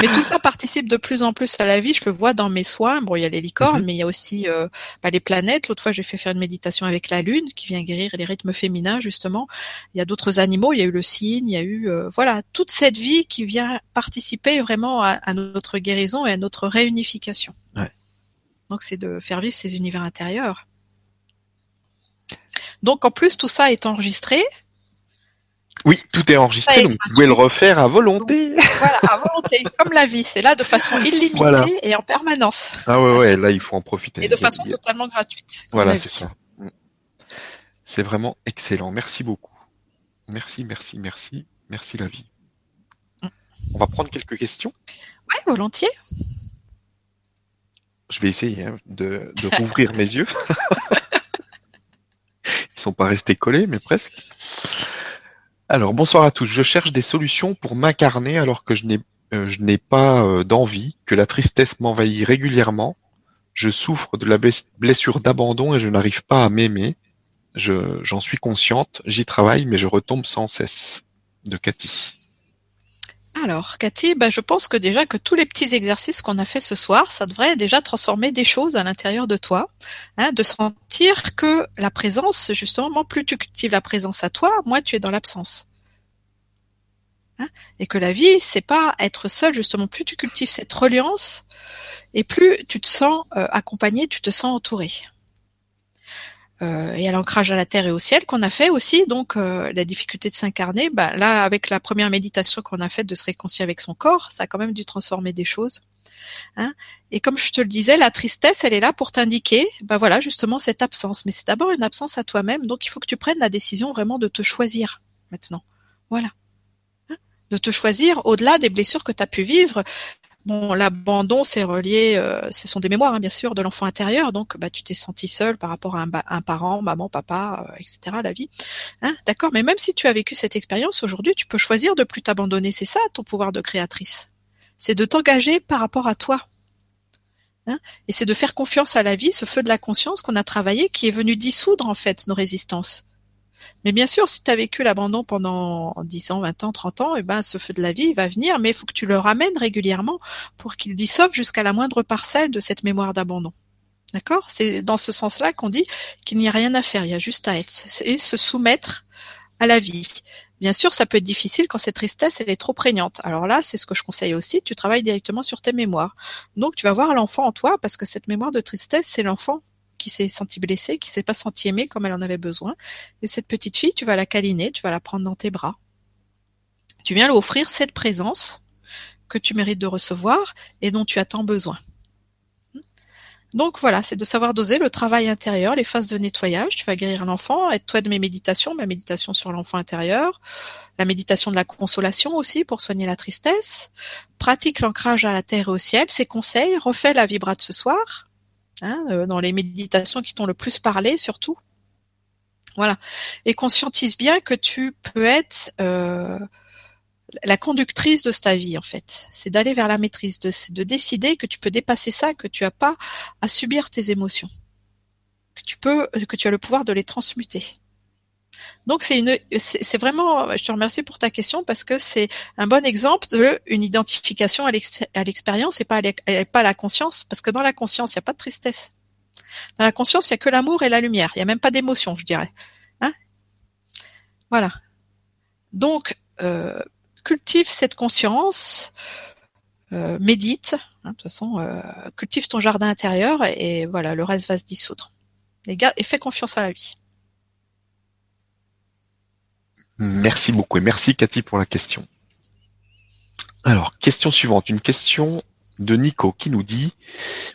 Mais tout ça participe de plus en plus à la vie. Je le vois dans mes soins. Bon, il y a les licornes, Mhm. mais il y a aussi euh, bah, les planètes. L'autre fois, j'ai fait faire une méditation avec la lune, qui vient guérir les rythmes féminins justement. Il y a d'autres animaux. Il y a eu le cygne. Il y a eu euh, voilà toute cette vie qui vient participer vraiment à, à notre guérison et à notre réunification. Ouais. Donc, c'est de faire vivre ces univers intérieurs. Donc, en plus, tout ça est enregistré. Oui, tout est enregistré, donc vous pouvez le refaire à volonté. Voilà, à volonté, comme la vie. C'est là de façon [LAUGHS] illimitée Voilà. et en permanence. Ah ouais, ouais, là, il faut en profiter. Et de façon totalement gratuite. Voilà, c'est ça. Mm. C'est vraiment excellent. Merci beaucoup. Merci, merci, merci. Merci la vie. Mm. On va prendre quelques questions. Ouais, volontiers. Je vais essayer hein, de, de [LAUGHS] rouvrir mes yeux. [LAUGHS] Ils sont pas restés collés, mais presque. Alors, bonsoir à tous. Je cherche des solutions pour m'incarner alors que je n'ai euh, je n'ai pas euh, d'envie, que la tristesse m'envahit régulièrement. Je souffre de la bless- blessure d'abandon et je n'arrive pas à m'aimer. Je, j'en suis consciente, j'y travaille, mais je retombe sans cesse. De Cathy. Alors, Cathy, bah, je pense que déjà que tous les petits exercices qu'on a fait ce soir, ça devrait déjà transformer des choses à l'intérieur de toi, hein, de sentir que la présence, justement, plus tu cultives la présence à toi, moins tu es dans l'absence. Hein, et que la vie, c'est pas être seul, justement, plus tu cultives cette reliance, et plus tu te sens euh, accompagné, tu te sens entouré. Euh, et à l'ancrage à la terre et au ciel qu'on a fait aussi, donc euh, la difficulté de s'incarner, bah, là avec la première méditation qu'on a faite de se réconcilier avec son corps, ça a quand même dû transformer des choses. Hein et comme je te le disais, la tristesse, elle est là pour t'indiquer, bah voilà justement cette absence. Mais c'est d'abord une absence à toi-même, donc il faut que tu prennes la décision vraiment de te choisir maintenant. Voilà, Hein de te choisir au-delà des blessures que tu as pu vivre. Bon, l'abandon, c'est relié, euh, ce sont des mémoires, hein, bien sûr, de l'enfant intérieur. Donc, bah, tu t'es senti seul par rapport à un, parent, maman, papa, euh, etc. La vie, hein, d'accord? Mais même si tu as vécu cette expérience aujourd'hui, tu peux choisir de plus t'abandonner. C'est ça ton pouvoir de créatrice. C'est de t'engager par rapport à toi. Hein et c'est de faire confiance à la vie, ce feu de la conscience qu'on a travaillé, qui est venu dissoudre en fait nos résistances. Mais bien sûr, si tu as vécu l'abandon pendant 10 ans, 20 ans, 30 ans, et ben ce feu de la vie va venir, mais il faut que tu le ramènes régulièrement pour qu'il dissolve jusqu'à la moindre parcelle de cette mémoire d'abandon. D'accord? C'est dans ce sens-là qu'on dit qu'il n'y a rien à faire, il y a juste à être et se soumettre à la vie. Bien sûr, ça peut être difficile quand cette tristesse elle est trop prégnante. Alors là, c'est ce que je conseille aussi, tu travailles directement sur tes mémoires. Donc tu vas voir l'enfant en toi parce que cette mémoire de tristesse, c'est l'enfant qui s'est senti blessée, qui s'est pas senti aimée comme elle en avait besoin. Et cette petite fille, tu vas la câliner, tu vas la prendre dans tes bras. Tu viens lui offrir cette présence que tu mérites de recevoir et dont tu as tant besoin. Donc voilà, c'est de savoir doser le travail intérieur, les phases de nettoyage. Tu vas guérir l'enfant. Aide-toi de mes méditations, ma méditation sur l'enfant intérieur, la méditation de la consolation aussi pour soigner la tristesse. Pratique l'ancrage à la terre et au ciel. Ces conseils, refais la vibra de ce soir, hein, euh, dans les méditations qui t'ont le plus parlé surtout. Voilà. Et conscientise bien que tu peux être euh, la conductrice de ta vie en fait. C'est d'aller vers la maîtrise, de, de décider que tu peux dépasser ça, que tu as pas à subir tes émotions, que tu peux, que tu as le pouvoir de les transmuter. Donc c'est une, c'est vraiment, je te remercie pour ta question parce que c'est un bon exemple de une identification à l'expérience et pas à, la conscience, parce que dans la conscience il n'y a pas de tristesse. Dans la conscience il y a que l'amour et la lumière, il n'y a même pas d'émotion, je dirais. Hein voilà. Donc euh, cultive cette conscience, euh, médite, hein, de toute façon, euh, cultive ton jardin intérieur et, voilà, le reste va se dissoudre. Et fais confiance à la vie. Merci beaucoup et merci Cathy pour la question. Alors, question suivante, une question de Nico qui nous dit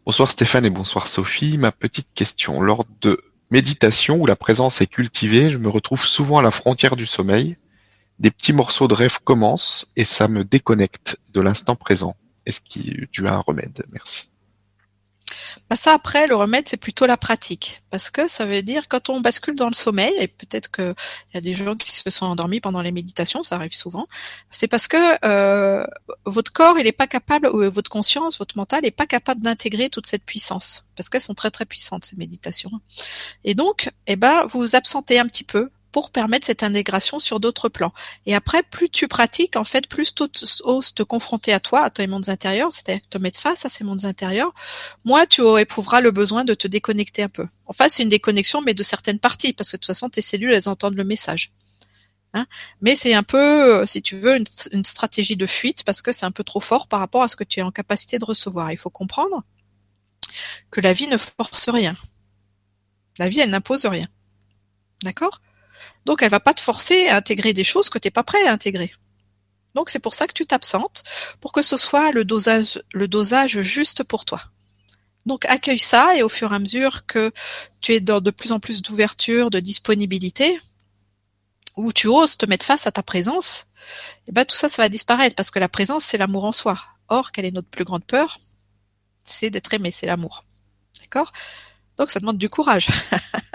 Bonsoir Stéphane et bonsoir Sophie. Ma petite question. Lors de méditation où la présence est cultivée, je me retrouve souvent à la frontière du sommeil. Des petits morceaux de rêve commencent et ça me déconnecte de l'instant présent. Est-ce que tu as un remède? Merci. Bah ça après, le remède, c'est plutôt la pratique. Parce que ça veut dire quand on bascule dans le sommeil, et peut-être qu'il y a des gens qui se sont endormis pendant les méditations, ça arrive souvent, c'est parce que euh, votre corps, il n'est pas capable, ou votre conscience, votre mental n'est pas capable d'intégrer toute cette puissance. Parce qu'elles sont très très puissantes, ces méditations. Et donc, eh ben, vous vous absentez un petit peu pour permettre cette intégration sur d'autres plans. Et après, plus tu pratiques, en fait, plus tu oses te confronter à toi, à tes mondes intérieurs, c'est-à-dire te mettre face à ces mondes intérieurs, moins tu éprouveras le besoin de te déconnecter un peu. Enfin, c'est une déconnexion, mais de certaines parties, parce que de toute façon, tes cellules, elles entendent le message. Hein? Mais c'est un peu, si tu veux, une stratégie de fuite, parce que c'est un peu trop fort par rapport à ce que tu es en capacité de recevoir. Il faut comprendre que la vie ne force rien. La vie, elle n'impose rien. D'accord? Donc elle va pas te forcer à intégrer des choses que tu n'es pas prêt à intégrer. Donc c'est pour ça que tu t'absentes, pour que ce soit le dosage, le dosage juste pour toi. Donc accueille ça et au fur et à mesure que tu es dans de plus en plus d'ouverture, de disponibilité, où tu oses te mettre face à ta présence, eh ben tout ça, ça va disparaître parce que la présence, c'est l'amour en soi. Or, quelle est notre plus grande peur C'est d'être aimé, c'est l'amour. D'accord? Donc ça demande du courage. [LAUGHS]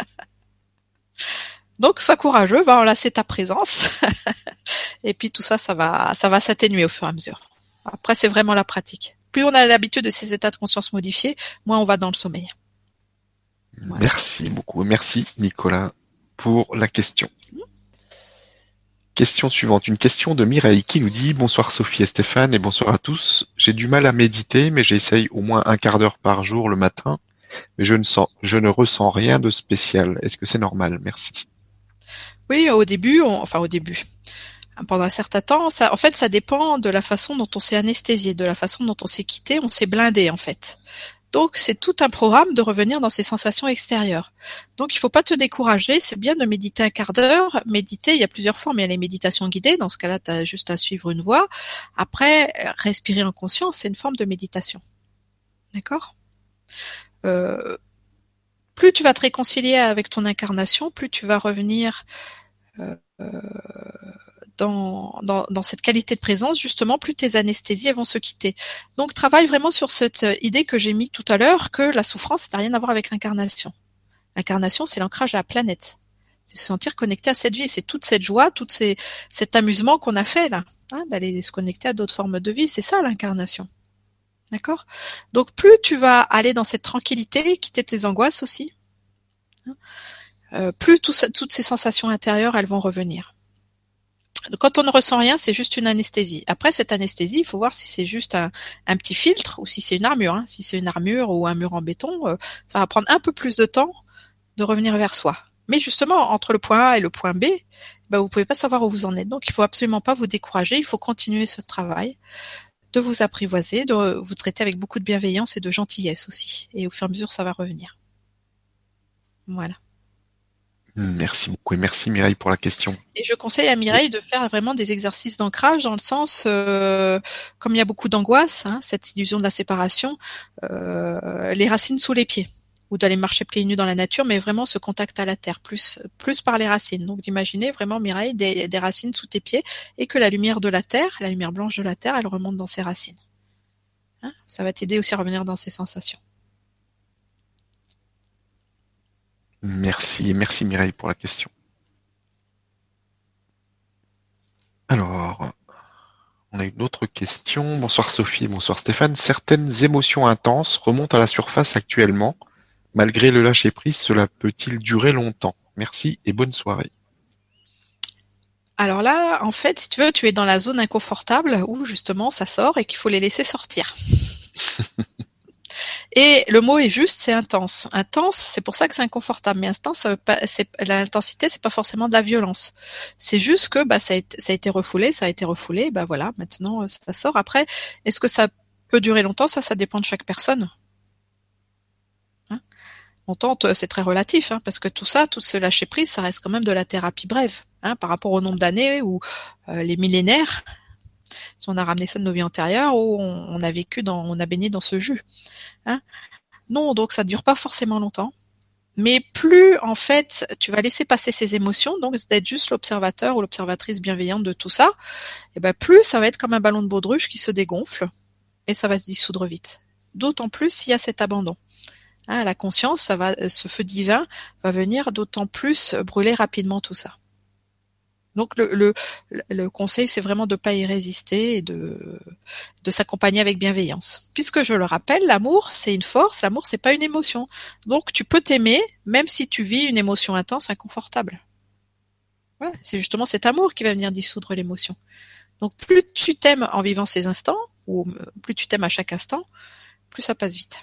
Donc sois courageux, va enlacer ta présence. [LAUGHS] et puis tout ça, ça va, ça va s'atténuer au fur et à mesure. Après, c'est vraiment la pratique. Plus on a l'habitude de ces états de conscience modifiés, moins on va dans le sommeil. Merci beaucoup. Merci Nicolas pour la question. Question suivante. Une question de Mireille qui nous dit Bonsoir Sophie et Stéphane et bonsoir à tous. J'ai du mal à méditer, mais j'essaye au moins un quart d'heure par jour le matin, mais je ne sens, je ne ressens rien de spécial. Est-ce que c'est normal? Merci. Oui, au début, enfin au début, pendant un certain temps, ça, en fait, ça dépend de la façon dont on s'est anesthésié, de la façon dont on s'est quitté, on s'est blindé en fait. Donc c'est tout un programme de revenir dans ces sensations extérieures. Donc il faut pas te décourager, c'est bien de méditer un quart d'heure. Méditer, il y a plusieurs formes, il y a les méditations guidées, dans ce cas-là, tu as juste à suivre une voie. Après, respirer en conscience, c'est une forme de méditation. D'accord? Euh, plus tu vas te réconcilier avec ton incarnation, plus tu vas revenir euh, dans, dans, cette qualité de présence, justement, plus tes anesthésies vont se quitter. Donc travaille vraiment sur cette idée que j'ai mis tout à l'heure, que la souffrance n'a rien à voir avec l'incarnation. L'incarnation, c'est l'ancrage à la planète. C'est se sentir connecté à cette vie. C'est toute cette joie, tout cet amusement qu'on a fait là, hein, d'aller se connecter à d'autres formes de vie. C'est ça l'incarnation. D'accord? Donc plus tu vas aller dans cette tranquillité, quitter tes angoisses aussi, hein, euh, plus toutes ces sensations intérieures, elles vont revenir. quand on ne ressent rien, c'est juste une anesthésie. Après cette anesthésie, il faut voir si c'est juste un, petit filtre ou si c'est une armure. Hein. Si c'est une armure ou un mur en béton, euh, ça va prendre un peu plus de temps de revenir vers soi. Mais justement, entre le point A et le point B, bah, vous pouvez pas savoir où vous en êtes. Donc, il faut absolument pas vous décourager. Il faut continuer ce travail de vous apprivoiser, de vous traiter avec beaucoup de bienveillance et de gentillesse aussi. Et au fur et à mesure, ça va revenir. Voilà. Merci beaucoup et merci Mireille pour la question. Et je conseille à Mireille de faire vraiment des exercices d'ancrage dans le sens, euh, comme il y a beaucoup d'angoisse, hein, cette illusion de la séparation, euh, les racines sous les pieds ou d'aller marcher pieds nus dans la nature, mais vraiment ce contact à la terre, plus par les racines. Donc d'imaginer vraiment Mireille des, des, racines sous tes pieds et que la lumière de la terre, la lumière blanche de la terre, elle remonte dans ses racines. Hein Ça va t'aider aussi à revenir dans ces sensations. Merci, merci Mireille pour la question. Alors, on a une autre question. Bonsoir Sophie, bonsoir Stéphane. Certaines émotions intenses remontent à la surface actuellement. Malgré le lâcher-prise, cela peut-il durer longtemps? Merci et bonne soirée. Alors là, en fait, si tu veux, tu es dans la zone inconfortable où justement ça sort et qu'il faut les laisser sortir. [LAUGHS] et le mot est juste, c'est intense. Intense, c'est pour ça que c'est inconfortable. Mais intense, ça veut pas, c'est, l'intensité, c'est pas forcément de la violence. C'est juste que bah ça a, été, ça a été refoulé, ça a été refoulé. Bah voilà, maintenant ça sort. Après, est-ce que ça peut durer longtemps? Ça, ça dépend de chaque personne. Longtemps, c'est très relatif, hein, parce que tout ça, tout ce lâcher prise, ça reste quand même de la thérapie brève, hein, par rapport au nombre d'années ou euh, les millénaires. Si on a ramené ça de nos vies antérieures, où on, a vécu dans, on a baigné dans ce jus. Hein. Non, donc ça dure pas forcément longtemps. Mais plus en fait tu vas laisser passer ces émotions, donc d'être juste l'observateur ou l'observatrice bienveillante de tout ça, et ben plus ça va être comme un ballon de baudruche qui se dégonfle et ça va se dissoudre vite. D'autant plus s'il y a cet abandon. Hein, la conscience, ça va, ce feu divin va venir d'autant plus brûler rapidement tout ça. Donc le, le, le conseil, c'est vraiment de pas y résister et de, de s'accompagner avec bienveillance. Puisque je le rappelle, l'amour, c'est une force, l'amour, c'est pas une émotion. Donc tu peux t'aimer même si tu vis une émotion intense, inconfortable. Voilà, c'est justement cet amour qui va venir dissoudre l'émotion. Donc plus tu t'aimes en vivant ces instants, ou plus tu t'aimes à chaque instant, plus ça passe vite.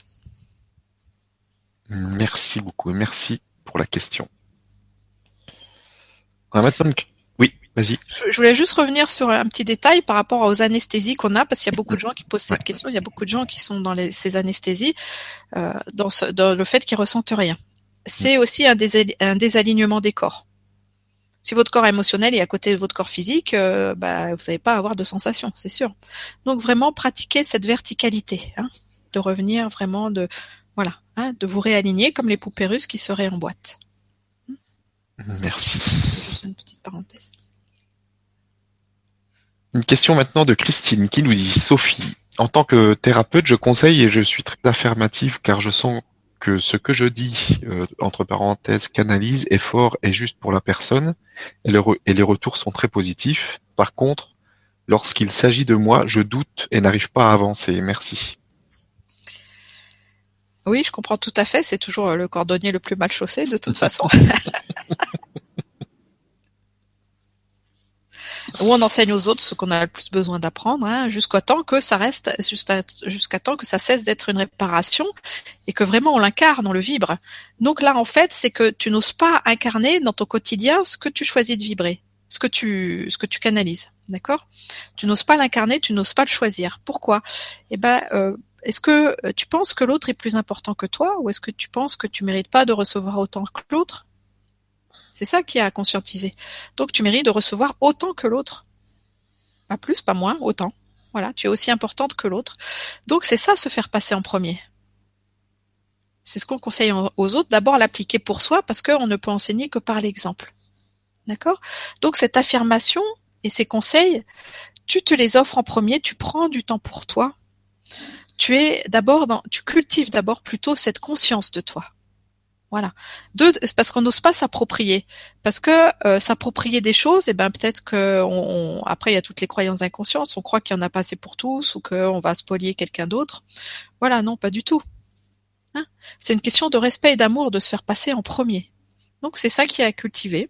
Merci beaucoup merci pour la question. Oui, vas-y. Je voulais juste revenir sur un petit détail par rapport aux anesthésies qu'on a, parce qu'il y a beaucoup de gens qui posent cette question. Il y a beaucoup de gens qui sont dans ces anesthésies, euh, dans, le fait qu'ils ressentent rien. C'est aussi un, désalignement des corps. Si votre corps émotionnel est à côté de votre corps physique, euh, bah, vous n'allez pas avoir de sensation, c'est sûr. Donc vraiment pratiquer cette verticalité, hein, de revenir vraiment de hein, de vous réaligner comme les poupées russes qui seraient en boîte. Merci. Juste une petite parenthèse. Une question maintenant de Christine qui nous dit Sophie, en tant que thérapeute, je conseille et je suis très affirmative car je sens que ce que je dis, euh, entre parenthèses, canalise, est fort et juste pour la personne et, et les retours sont très positifs. Par contre, lorsqu'il s'agit de moi, je doute et n'arrive pas à avancer. Merci. Oui, je comprends tout à fait. C'est toujours le cordonnier le plus mal chaussé, de toute façon. [LAUGHS] Où on enseigne aux autres ce qu'on a le plus besoin d'apprendre, hein, jusqu'à temps que ça reste, jusqu'à temps que ça cesse d'être une réparation et que vraiment on l'incarne, on le vibre. Donc là, en fait, c'est que tu n'oses pas incarner dans ton quotidien ce que tu choisis de vibrer, ce que tu, ce que tu canalises, d'accord? Tu n'oses pas l'incarner, tu n'oses pas le choisir. Pourquoi? Eh ben, euh, est-ce que euh, tu penses que l'autre est plus important que toi ou est-ce que tu penses que tu mérites pas de recevoir autant que l'autre? C'est ça qui a à conscientiser. Donc tu mérites de recevoir autant que l'autre. Pas plus, pas moins, autant. Voilà, tu es aussi importante que l'autre. Donc c'est ça se faire passer en premier. C'est ce qu'on conseille aux autres, d'abord l'appliquer pour soi parce qu'on ne peut enseigner que par l'exemple. D'accord? Donc cette affirmation et ces conseils, tu te les offres en premier, tu prends du temps pour toi, tu es d'abord dans, tu cultives d'abord plutôt cette conscience de toi. Voilà. Deux, parce qu'on n'ose pas s'approprier. Parce que euh, s'approprier des choses, eh ben peut-être que on, après il y a toutes les croyances inconscientes. On croit qu'il y en a pas assez pour tous ou qu'on va spolier quelqu'un d'autre. Voilà, non, pas du tout. Hein? C'est une question de respect et d'amour de se faire passer en premier. Donc c'est ça qui est à cultiver.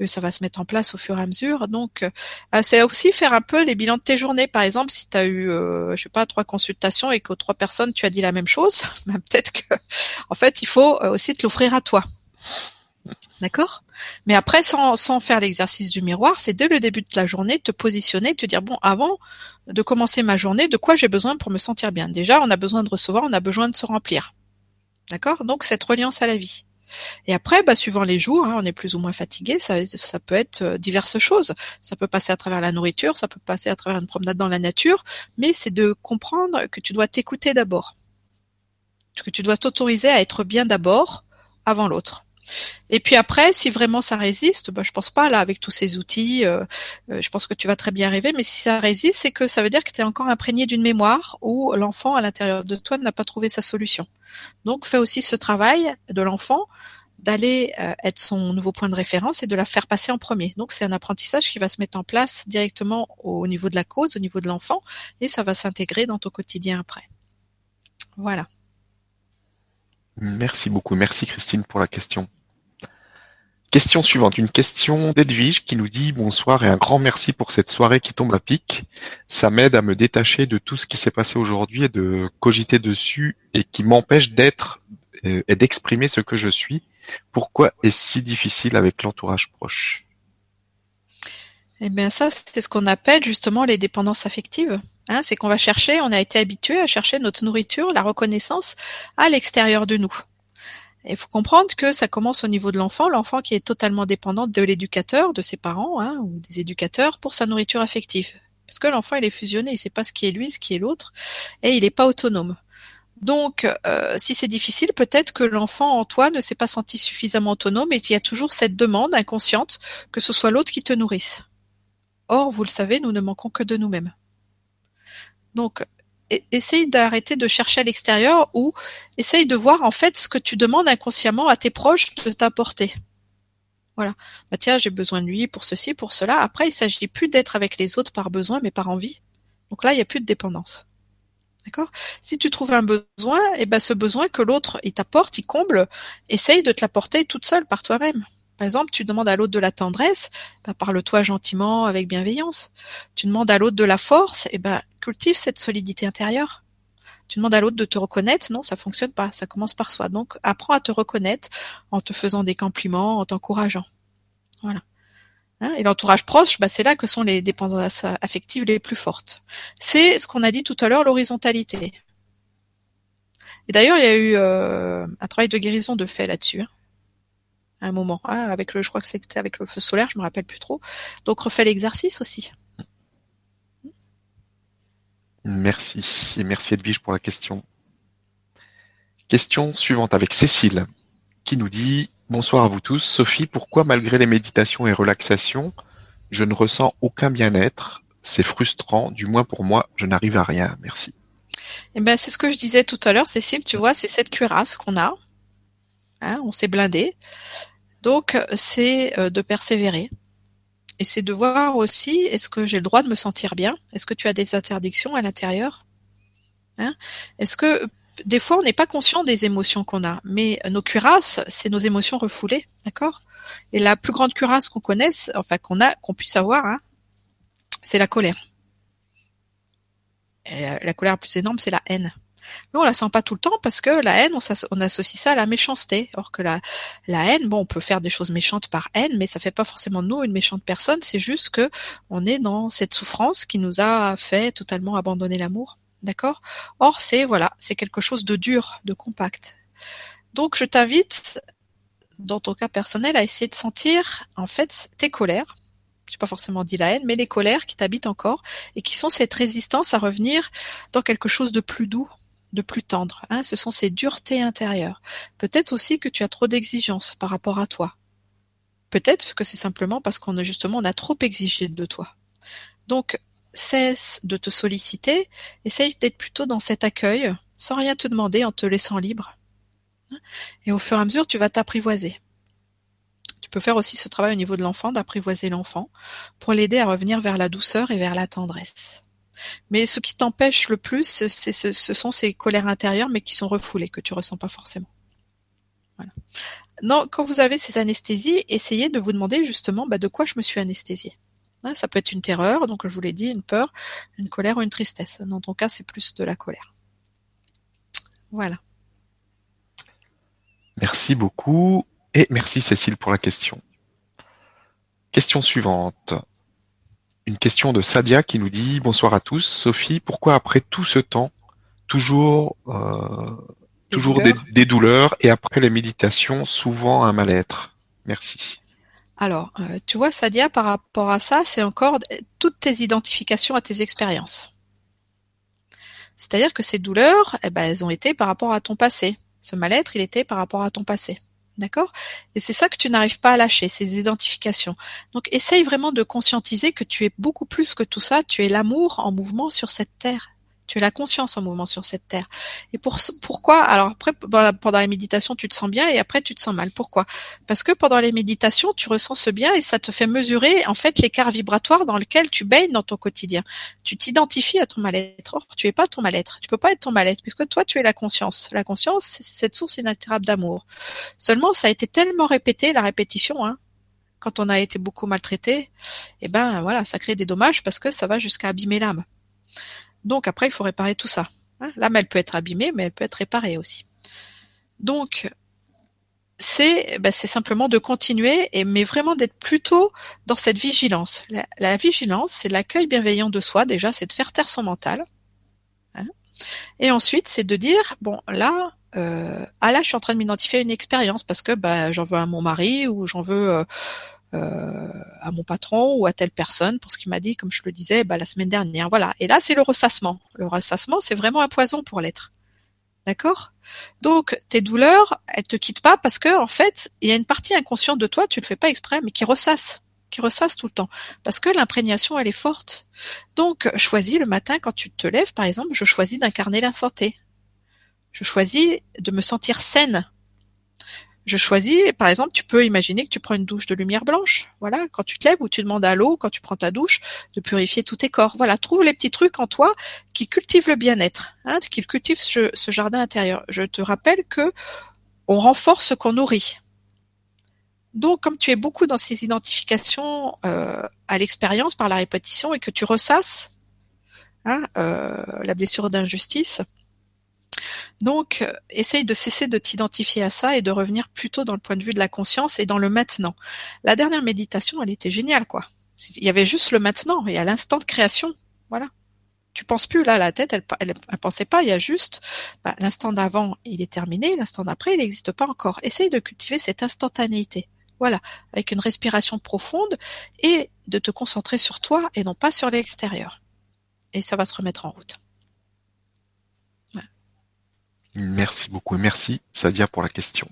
Euh, ça va se mettre en place au fur et à mesure. Donc euh, euh, c'est aussi faire un peu les bilans de tes journées. Par exemple, si tu as eu, je sais pas, trois consultations et qu'aux trois personnes tu as dit la même chose, [LAUGHS] ben, peut-être que, en fait, il faut aussi te l'offrir à toi. D'accord? Mais après, sans, sans faire l'exercice du miroir, c'est dès le début de la journée te positionner, te dire bon, avant de commencer ma journée, de quoi j'ai besoin pour me sentir bien? Déjà, on a besoin de recevoir, on a besoin de se remplir. D'accord? Donc cette reliance à la vie. Et après, bah, suivant les jours, hein, on est plus ou moins fatigué, ça, ça peut être euh, diverses choses. Ça peut passer à travers la nourriture, ça peut passer à travers une promenade dans la nature, mais c'est de comprendre que tu dois t'écouter d'abord. Que tu dois t'autoriser à être bien d'abord avant l'autre. Et puis après, si vraiment ça résiste, bah, je pense pas là avec tous ces outils, euh, euh, je pense que tu vas très bien arriver. Mais si ça résiste, c'est que ça veut dire que tu es encore imprégné d'une mémoire où l'enfant à l'intérieur de toi n'a pas trouvé sa solution. Donc fais aussi ce travail de l'enfant d'aller euh, être son nouveau point de référence et de la faire passer en premier. Donc c'est un apprentissage qui va se mettre en place directement au niveau de la cause, au niveau de l'enfant, et ça va s'intégrer dans ton quotidien après. Voilà. Merci beaucoup. Merci Christine pour la question. Question suivante, une question d'Edwige qui nous dit bonsoir et un grand merci pour cette soirée qui tombe à pic. Ça m'aide à me détacher de tout ce qui s'est passé aujourd'hui et de cogiter dessus et qui m'empêche d'être euh, et d'exprimer ce que je suis. Pourquoi est-ce si difficile avec l'entourage proche? Eh bien ça, c'est ce qu'on appelle justement les dépendances affectives. Hein, c'est qu'on va chercher, on a été habitué à chercher notre nourriture, la reconnaissance à l'extérieur de nous. Il faut comprendre que ça commence au niveau de l'enfant, l'enfant qui est totalement dépendant de l'éducateur, de ses parents hein, ou des éducateurs pour sa nourriture affective. Parce que l'enfant il est fusionné, il sait pas ce qui est lui, ce qui est l'autre, et il n'est pas autonome. Donc, euh, si c'est difficile, peut-être que l'enfant en toi ne s'est pas senti suffisamment autonome et qu'il y a toujours cette demande inconsciente que ce soit l'autre qui te nourrisse. Or, vous le savez, nous ne manquons que de nous-mêmes. Donc, essaye d'arrêter de chercher à l'extérieur ou essaye de voir en fait ce que tu demandes inconsciemment à tes proches de t'apporter. Voilà. Bah tiens, j'ai besoin de lui pour ceci, pour cela. Après, il s'agit plus d'être avec les autres par besoin, mais par envie. Donc là, il n'y a plus de dépendance. D'accord? Si tu trouves un besoin, et eh ben ce besoin que l'autre il t'apporte, il comble, essaye de te l'apporter toute seule par toi-même. Par exemple, tu demandes à l'autre de la tendresse, ben parle-toi gentiment, avec bienveillance. Tu demandes à l'autre de la force, et ben cultive cette solidité intérieure. Tu demandes à l'autre de te reconnaître, non, ça fonctionne pas, ça commence par soi. Donc apprends à te reconnaître en te faisant des compliments, en t'encourageant. Voilà. Hein, et l'entourage proche, bah, c'est là que sont les dépendances affectives les plus fortes. C'est ce qu'on a dit tout à l'heure, l'horizontalité. Et d'ailleurs, il y a eu euh, un travail de guérison de fait là-dessus. Hein, à un moment, hein, avec le, je crois que c'était avec le feu solaire, je me rappelle plus trop. Donc refais l'exercice aussi. Merci et merci Edwige pour la question. Question suivante avec Cécile qui nous dit Bonsoir à vous tous. Sophie, pourquoi malgré les méditations et relaxations, je ne ressens aucun bien-être? C'est frustrant, du moins pour moi, je n'arrive à rien. Merci. Eh ben, c'est ce que je disais tout à l'heure, Cécile, tu vois, c'est cette cuirasse qu'on a. Hein, on s'est blindé. Donc, c'est euh, de persévérer. Et c'est de voir aussi, est-ce que j'ai le droit de me sentir bien? Est-ce que tu as des interdictions à l'intérieur? Hein? Est-ce que des fois, on n'est pas conscient des émotions qu'on a, mais nos cuirasses, c'est nos émotions refoulées, d'accord? Et la plus grande cuirasse qu'on connaisse, enfin qu'on a, qu'on puisse avoir, hein, c'est la colère. la, colère la plus énorme, c'est la haine. Mais on la sent pas tout le temps parce que la haine, on, associe ça à la méchanceté. Or que la, la haine, bon, on peut faire des choses méchantes par haine, mais ça fait pas forcément nous une méchante personne. C'est juste que on est dans cette souffrance qui nous a fait totalement abandonner l'amour. D'accord? Or, c'est voilà, c'est quelque chose de dur, de compact. Donc, je t'invite, dans ton cas personnel, à essayer de sentir en fait tes colères. Je n'ai pas forcément dit la haine, mais les colères qui t'habitent encore et qui sont cette résistance à revenir dans quelque chose de plus doux, de plus tendre. Hein Ce sont ces duretés intérieures. Peut-être aussi que tu as trop d'exigences par rapport à toi. Peut-être que c'est simplement parce qu'on a justement on a trop exigé de toi. Donc cesse de te solliciter, essaye d'être plutôt dans cet accueil, sans rien te demander, en te laissant libre. Et au fur et à mesure, tu vas t'apprivoiser. Tu peux faire aussi ce travail au niveau de l'enfant, d'apprivoiser l'enfant, pour l'aider à revenir vers la douceur et vers la tendresse. Mais ce qui t'empêche le plus, c'est, ce sont ces colères intérieures, mais qui sont refoulées, que tu ressens pas forcément. Voilà. Non, quand vous avez ces anesthésies, essayez de vous demander justement bah, de quoi je me suis anesthésiée. Hein, ça peut être une terreur, donc je vous l'ai dit, une peur, une colère ou une tristesse. Dans ton cas, c'est plus de la colère. Voilà. Merci beaucoup et merci Cécile pour la question. Question suivante. Une question de Sadia qui nous dit bonsoir à tous. Sophie, pourquoi après tout ce temps, toujours, euh, toujours des douleurs et après les méditations, souvent un mal-être? Merci. Alors, euh, tu vois, Sadia, par rapport à ça, c'est encore toutes tes identifications à tes expériences. C'est-à-dire que ces douleurs, eh ben, elles ont été par rapport à ton passé. Ce mal-être, il était par rapport à ton passé. D'accord? Et c'est ça que tu n'arrives pas à lâcher, ces identifications. Donc essaye vraiment de conscientiser que tu es beaucoup plus que tout ça, tu es l'amour en mouvement sur cette terre. Tu es la conscience en mouvement sur cette terre. Et pour, pourquoi Alors après, pendant la méditation, tu te sens bien et après, tu te sens mal. Pourquoi? Parce que pendant les méditations, tu ressens ce bien et ça te fait mesurer en fait l'écart vibratoire dans lequel tu baignes dans ton quotidien. Tu t'identifies à ton mal-être. Or, tu es pas ton mal-être. Tu peux pas être ton mal-être puisque toi, tu es la conscience. La conscience, c'est cette source inaltérable d'amour. Seulement, ça a été tellement répété, la répétition, hein, quand on a été beaucoup maltraité, eh ben voilà, ça crée des dommages parce que ça va jusqu'à abîmer l'âme. Donc après, il faut réparer tout ça. Hein. L'âme, elle peut être abîmée, mais elle peut être réparée aussi. Donc, c'est ben, simplement de continuer, mais vraiment d'être plutôt dans cette vigilance. La, vigilance, c'est l'accueil bienveillant de soi, déjà, c'est de faire taire son mental. Hein. et ensuite, c'est de dire, bon, là, euh, ah là, je suis en train de m'identifier à une expérience parce que bah, j'en veux à mon mari ou j'en veux euh, à mon patron ou à telle personne pour ce qu'il m'a dit, comme je le disais, bah, la semaine dernière. Voilà. Et là, c'est le ressassement. Le ressassement, c'est vraiment un poison pour l'être. D'accord? Donc, tes douleurs, elles te quittent pas parce que, en fait, il y a une partie inconsciente de toi, tu le fais pas exprès, mais qui ressasse qui ressasse tout le temps. Parce que l'imprégnation, elle est forte. Donc, choisis le matin, quand tu te lèves, par exemple, je choisis d'incarner la santé. Je choisis de me sentir saine je choisis, par exemple, tu peux imaginer que tu prends une douche de lumière blanche. Voilà, quand tu te lèves ou tu demandes à l'eau, quand tu prends ta douche, de purifier tous tes corps. Voilà, trouve les petits trucs en toi qui cultivent le bien-être, hein, qui cultivent ce, jardin intérieur. Je te rappelle que on renforce ce qu'on nourrit. Donc, comme tu es beaucoup dans ces identifications euh, à l'expérience par la répétition et que tu ressasses hein, euh, la blessure d'injustice, donc euh, essaye de cesser de t'identifier à ça et de revenir plutôt dans le point de vue de la conscience et dans le maintenant. La dernière méditation, elle était géniale, quoi. Il y avait juste le maintenant et à l'instant de création, voilà. Tu penses plus là, la tête, elle, elle, pensait pas. Il y a juste bah, l'instant d'avant, il est terminé, l'instant d'après, il n'existe pas encore. Essaye de cultiver cette instantanéité. Voilà, avec une respiration profonde et de te concentrer sur toi et non pas sur l'extérieur. Et ça va se remettre en route. Merci beaucoup et merci Sadia pour la question.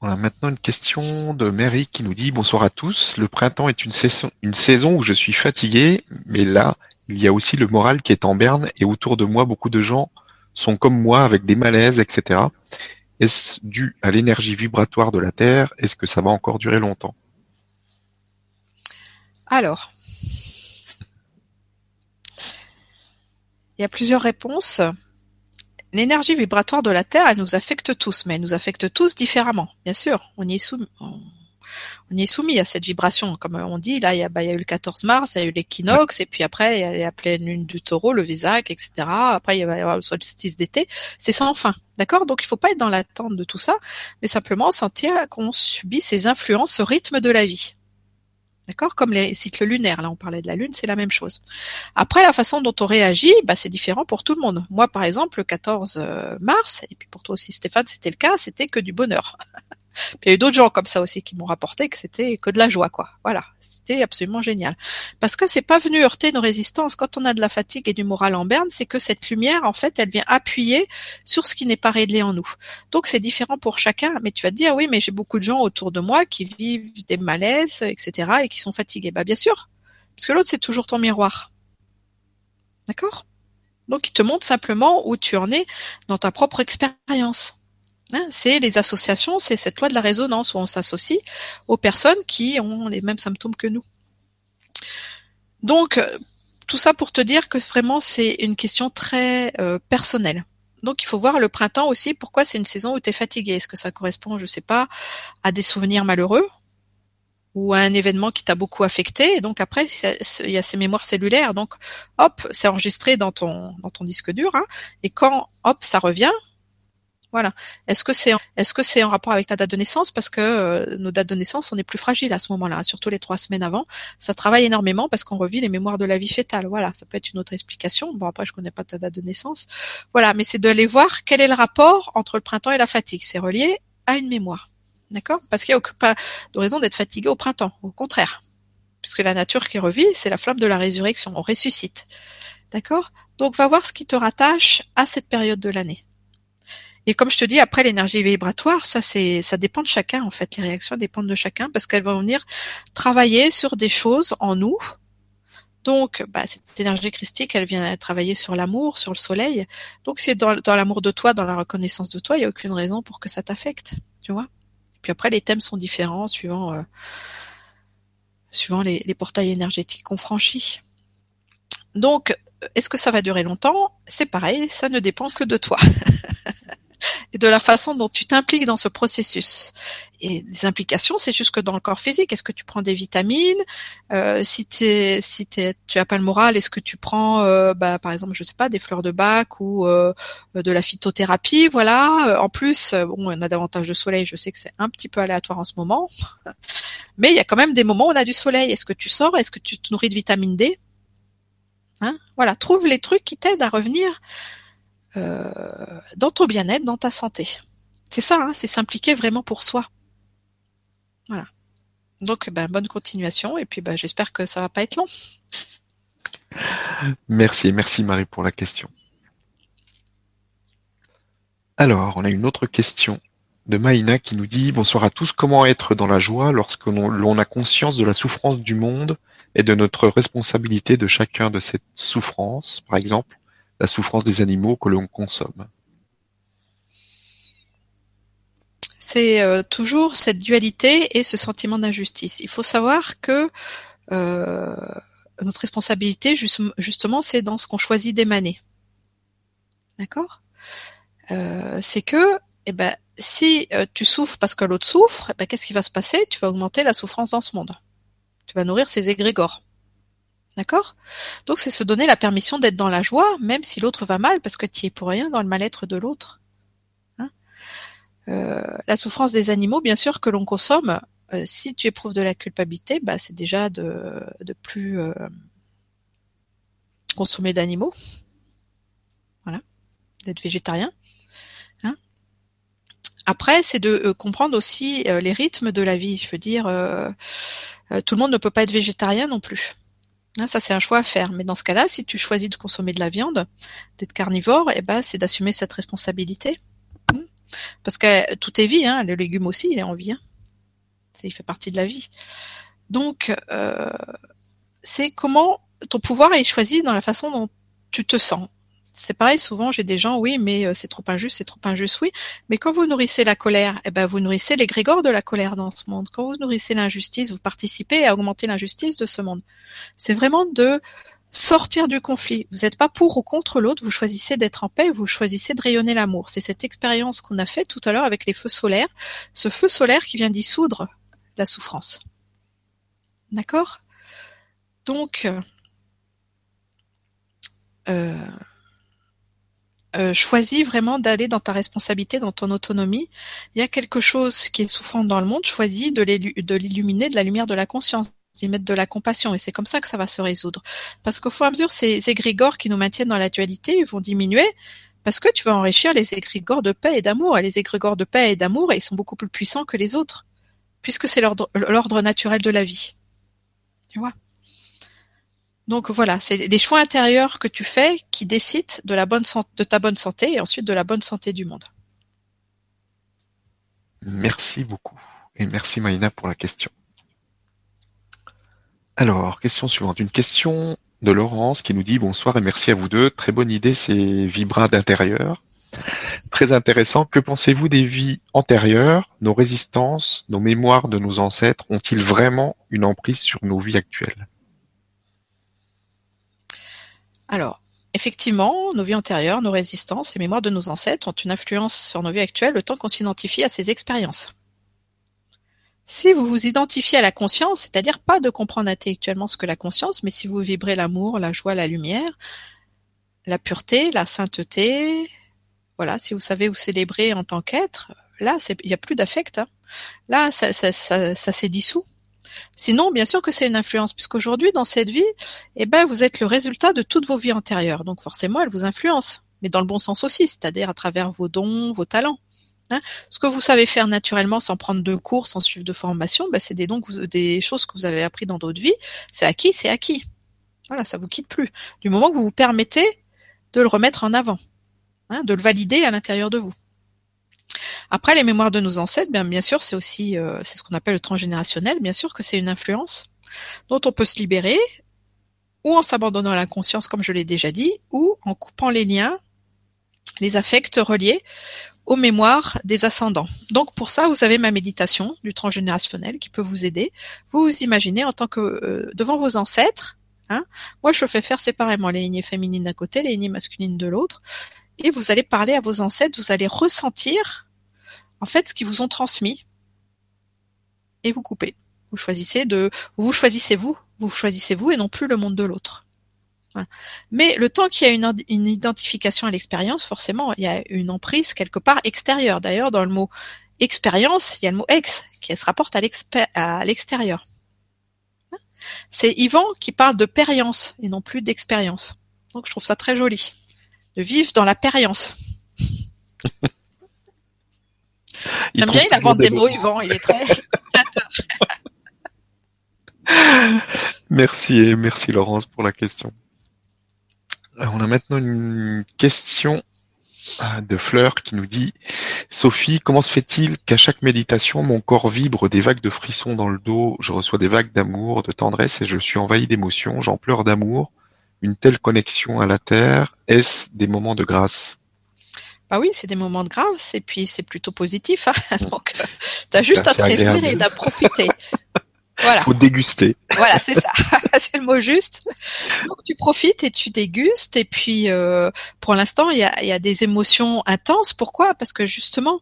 On a maintenant une question de Mary qui nous dit bonsoir à tous. Le printemps est une saison, où je suis fatigué, mais là, il y a aussi le moral qui est en berne et autour de moi, beaucoup de gens sont comme moi avec des malaises, etc. Est-ce dû à l'énergie vibratoire de la Terre? Est-ce que ça va encore durer longtemps? Alors, il y a plusieurs réponses. L'énergie vibratoire de la Terre, elle nous affecte tous, mais elle nous affecte tous différemment. Bien sûr, on y est soumis, on y est soumis à cette vibration. Comme on dit, là, il y a, bah, il y a eu le 14 mars, il y a eu l'équinoxe, et puis après, il y a la pleine lune du taureau, le Vésac, etc. Après, il va y avoir le solstice d'été. C'est sans fin. D'accord? Donc, il faut pas être dans l'attente de tout ça, mais simplement sentir qu'on subit ces influences, ce rythme de la vie. D'accord? Comme les cycles lunaires, là on parlait de la Lune, c'est la même chose. Après, la façon dont on réagit, bah, c'est différent pour tout le monde. Moi, par exemple, le 14 euh, mars, et puis pour toi aussi Stéphane, c'était le cas, c'était que du bonheur. Il y a eu d'autres gens comme ça aussi qui m'ont rapporté que c'était que de la joie, quoi. Voilà, c'était absolument génial. Parce que c'est pas venu heurter nos résistances. Quand on a de la fatigue et du moral en berne, c'est que cette lumière, en fait, elle vient appuyer sur ce qui n'est pas réglé en nous. Donc c'est différent pour chacun. Mais tu vas te dire, oui, mais j'ai beaucoup de gens autour de moi qui vivent des malaises, etc., et qui sont fatigués. Bah bien sûr, parce que l'autre c'est toujours ton miroir. D'accord? Donc il te montre simplement où tu en es dans ta propre expérience. Hein, c'est les associations, c'est cette loi de la résonance où on s'associe aux personnes qui ont les mêmes symptômes que nous. Donc, tout ça pour te dire que vraiment c'est une question très euh, personnelle. Donc il faut voir le printemps aussi, pourquoi c'est une saison où tu es fatigué? Est-ce que ça correspond, je sais pas, à des souvenirs malheureux ou à un événement qui t'a beaucoup affecté? Et donc après il y a ces mémoires cellulaires donc hop c'est enregistré dans ton dans ton disque dur hein, et quand hop ça revient voilà. Est-ce que c'est en rapport avec ta date de naissance? Parce que euh, nos dates de naissance on est plus fragile à ce moment-là, surtout les trois semaines avant. Ça travaille énormément parce qu'on revit les mémoires de la vie fétale. Voilà, ça peut être une autre explication. Bon après je connais pas ta date de naissance. Voilà, mais c'est d'aller voir quel est le rapport entre le printemps et la fatigue. C'est relié à une mémoire, d'accord? Parce qu'il n'y a pas de raison d'être fatigué au printemps. Au contraire, puisque la nature qui revit, c'est la flamme de la résurrection. On ressuscite, d'accord? Donc va voir ce qui te rattache à cette période de l'année. Et comme je te dis, après l'énergie vibratoire, ça c'est, ça dépend de chacun en fait. Les réactions dépendent de chacun parce qu'elles vont venir travailler sur des choses en nous. Donc, bah, cette énergie christique, elle vient travailler sur l'amour, sur le soleil. Donc, c'est dans, dans l'amour de toi, dans la reconnaissance de toi, il n'y a aucune raison pour que ça t'affecte, tu vois. Puis après, les thèmes sont différents suivant, euh, suivant les portails énergétiques qu'on franchit. Donc, est-ce que ça va durer longtemps? C'est pareil, ça ne dépend que de toi. [LAUGHS] et de la façon dont tu t'impliques dans ce processus. Et des implications, c'est jusque dans le corps physique. Est-ce que tu prends des vitamines? Euh, Si, t'es, si t'es, tu as pas le moral, est-ce que tu prends, euh, bah, par exemple, je sais pas, des fleurs de bac ou euh, de la phytothérapie? Voilà. En plus, bon, on a davantage de soleil. Je sais que c'est un petit peu aléatoire en ce moment, [LAUGHS] mais il y a quand même des moments où on a du soleil. Est-ce que tu sors? Est-ce que tu te nourris de vitamine D? Hein? Voilà, trouve les trucs qui t'aident à revenir euh, dans ton bien-être, dans ta santé. C'est ça, hein, c'est s'impliquer vraiment pour soi. Voilà. Donc, ben, bonne continuation et puis ben, j'espère que ça va pas être long. Merci, merci Marie pour la question. Alors, on a une autre question de Maïna qui nous dit Bonsoir à tous, comment être dans la joie lorsque l'on a conscience de la souffrance du monde et de notre responsabilité de chacun de cette souffrance, par exemple? La souffrance des animaux que l'on consomme. C'est euh, toujours cette dualité et ce sentiment d'injustice. Il faut savoir que euh, notre responsabilité, justement, c'est dans ce qu'on choisit d'émaner. D'accord? Euh, C'est que eh ben, si tu souffres parce que l'autre souffre, eh ben, qu'est-ce qui va se passer? Tu vas augmenter la souffrance dans ce monde. Tu vas nourrir ces égrégores. D'accord? Donc c'est se donner la permission d'être dans la joie, même si l'autre va mal, parce que tu es pour rien dans le mal-être de l'autre. Hein? Euh, la souffrance des animaux, bien sûr, que l'on consomme, euh, si tu éprouves de la culpabilité, bah, c'est déjà de, de plus euh, consommer d'animaux. Voilà. D'être végétarien. Hein? Après, c'est de euh, comprendre aussi les rythmes de la vie. Je veux dire, tout le monde ne peut pas être végétarien non plus. Hein, ça, c'est un choix à faire. Mais dans ce cas-là, si tu choisis de consommer de la viande, d'être carnivore, eh ben, c'est d'assumer cette responsabilité. Hein Parce que tout est vie, hein, le légume aussi, il est en vie. Hein il fait partie de la vie. Donc, euh, c'est comment ton pouvoir est choisi dans la façon dont tu te sens. C'est pareil, souvent j'ai des gens, oui, mais c'est trop injuste, c'est trop injuste, oui. Mais quand vous nourrissez la colère, eh ben vous nourrissez l'égrégore de la colère dans ce monde. Quand vous nourrissez l'injustice, vous participez à augmenter l'injustice de ce monde. C'est vraiment de sortir du conflit. Vous n'êtes pas pour ou contre l'autre, vous choisissez d'être en paix, vous choisissez de rayonner l'amour. C'est cette expérience qu'on a faite tout à l'heure avec les feux solaires. Ce feu solaire qui vient dissoudre la souffrance. D'accord? Donc, euh, euh, choisis vraiment d'aller dans ta responsabilité, dans ton autonomie. Il y a quelque chose qui est souffrant dans le monde, choisis de l'illuminer de la lumière de la conscience d'y mettre de la compassion et c'est comme ça que ça va se résoudre. Parce qu'au fur et à mesure, ces égrégores qui nous maintiennent dans la dualité vont diminuer parce que tu vas enrichir les égrégores de paix et d'amour. Et les égrégores de paix et d'amour, ils sont beaucoup plus puissants que les autres puisque c'est l'ordre naturel de la vie. Tu vois? Donc voilà, c'est les choix intérieurs que tu fais qui décident de, la bonne de ta bonne santé et ensuite de la bonne santé du monde. Merci beaucoup. Et merci Maïna pour la question. Alors, question suivante. Une question de Laurence qui nous dit bonsoir et merci à vous deux. Très bonne idée ces vibras d'intérieur. Très intéressant. Que pensez-vous des vies antérieures? Nos résistances, nos mémoires de nos ancêtres ont-ils vraiment une emprise sur nos vies actuelles? Alors, effectivement, nos vies antérieures, nos résistances, les mémoires de nos ancêtres ont une influence sur nos vies actuelles le temps qu'on s'identifie à ces expériences. Si vous vous identifiez à la conscience, c'est-à-dire pas de comprendre intellectuellement ce que la conscience, mais si vous vibrez l'amour, la joie, la lumière, la pureté, la sainteté, voilà, si vous savez vous célébrer en tant qu'être, là, il n'y a plus d'affect. Hein. Là, ça, ça, ça, ça s'est dissous. Sinon, bien sûr que c'est une influence, puisqu'aujourd'hui, dans cette vie, eh ben, vous êtes le résultat de toutes vos vies antérieures. Donc forcément, elle vous influence, mais dans le bon sens aussi, c'est-à-dire à travers vos dons, vos talents. Hein. Ce que vous savez faire naturellement sans prendre de cours, sans suivre de formation, ben, c'est des dons, des choses que vous avez appris dans d'autres vies. C'est acquis, c'est acquis. Voilà, ça vous quitte plus. Du moment que vous vous permettez de le remettre en avant. Hein, de le valider à l'intérieur de vous. Après, les mémoires de nos ancêtres, bien, bien sûr, c'est aussi, euh, c'est ce qu'on appelle le transgénérationnel. Bien sûr que c'est une influence dont on peut se libérer, ou en s'abandonnant à la conscience, comme je l'ai déjà dit, ou en coupant les liens, les affects reliés aux mémoires des ascendants. Donc pour ça, vous avez ma méditation du transgénérationnel qui peut vous aider. Vous vous imaginez en tant que euh, devant vos ancêtres. Hein, moi, je fais faire séparément les lignées féminines d'un côté, les lignées masculines de l'autre, et vous allez parler à vos ancêtres, vous allez ressentir en fait ce qu'ils vous ont transmis et vous coupez. Vous choisissez de vous choisissez vous, vous choisissez vous et non plus le monde de l'autre. Mais le temps qu'il y a une, identification à l'expérience, forcément, il y a une emprise quelque part extérieure. D'ailleurs, dans le mot expérience, il y a le mot ex qui se rapporte à l'extérieur. C'est Yvan qui parle de périence et non plus d'expérience. Donc je trouve ça très joli de vivre dans la périence. [LAUGHS] J'aime bien, il invente des mots, Yvan, il est très [LAUGHS] Merci et merci Laurence pour la question. on a maintenant une question euh, de Fleur qui nous dit Sophie, comment se fait-il qu'à chaque méditation, mon corps vibre des vagues de frissons dans le dos, je reçois des vagues d'amour, de tendresse et je suis envahi d'émotions, j'en pleure d'amour, une telle connexion à la Terre Est-ce des moments de grâce? Bah oui, c'est des moments de grâce et puis c'est plutôt positif. Hein [LAUGHS] Donc, tu as juste à te réjouir et à profiter. Voilà. Faut déguster. Voilà, c'est ça. [LAUGHS] c'est le mot juste. Donc tu profites et tu dégustes. Et puis euh, pour l'instant, il y a, y a, des émotions intenses. Pourquoi? Parce que justement,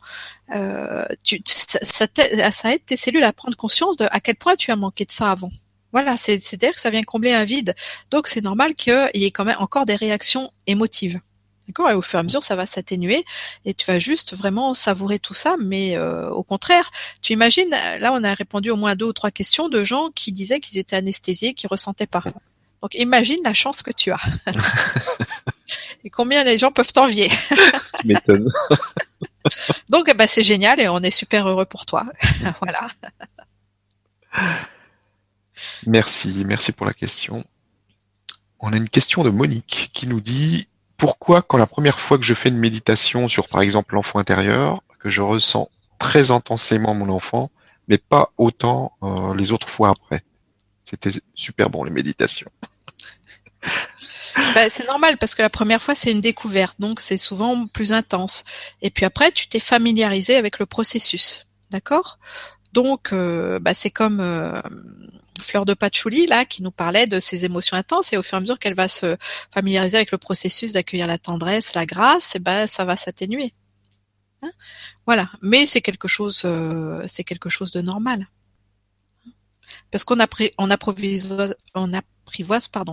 euh, tu, ça, ça, aide tes cellules à prendre conscience de à quel point tu as manqué de ça avant. Voilà, c'est-à-dire que ça vient combler un vide. Donc c'est normal qu'il y ait quand même encore des réactions émotives. D'accord Et au fur et à mesure, ça va s'atténuer et tu vas juste vraiment savourer tout ça. Mais euh, au contraire, tu imagines, là, on a répondu au moins deux ou trois questions de gens qui disaient qu'ils étaient anesthésiés, qui ressentaient pas. Donc imagine la chance que tu as. [LAUGHS] et combien les gens peuvent t'envier. tu m'étonnes. [LAUGHS] Donc eh ben, c'est génial et on est super heureux pour toi. [LAUGHS] voilà. Merci, merci pour la question. On a une question de Monique qui nous dit pourquoi quand la première fois que je fais une méditation sur par exemple l'enfant intérieur, que je ressens très intensément mon enfant, mais pas autant euh, les autres fois après? C'était super bon les méditations. Bah, c'est normal parce que la première fois c'est une découverte, donc c'est souvent plus intense. Et puis après tu t'es familiarisé avec le processus, d'accord? Donc euh, bah, c'est comme euh, Fleur de Patchouli là qui nous parlait de ses émotions intenses et au fur et à mesure qu'elle va se familiariser avec le processus d'accueillir la tendresse, la grâce, et eh ben ça va s'atténuer. Hein voilà, mais c'est quelque chose, euh, c'est quelque chose de normal parce qu'on on apprivoise,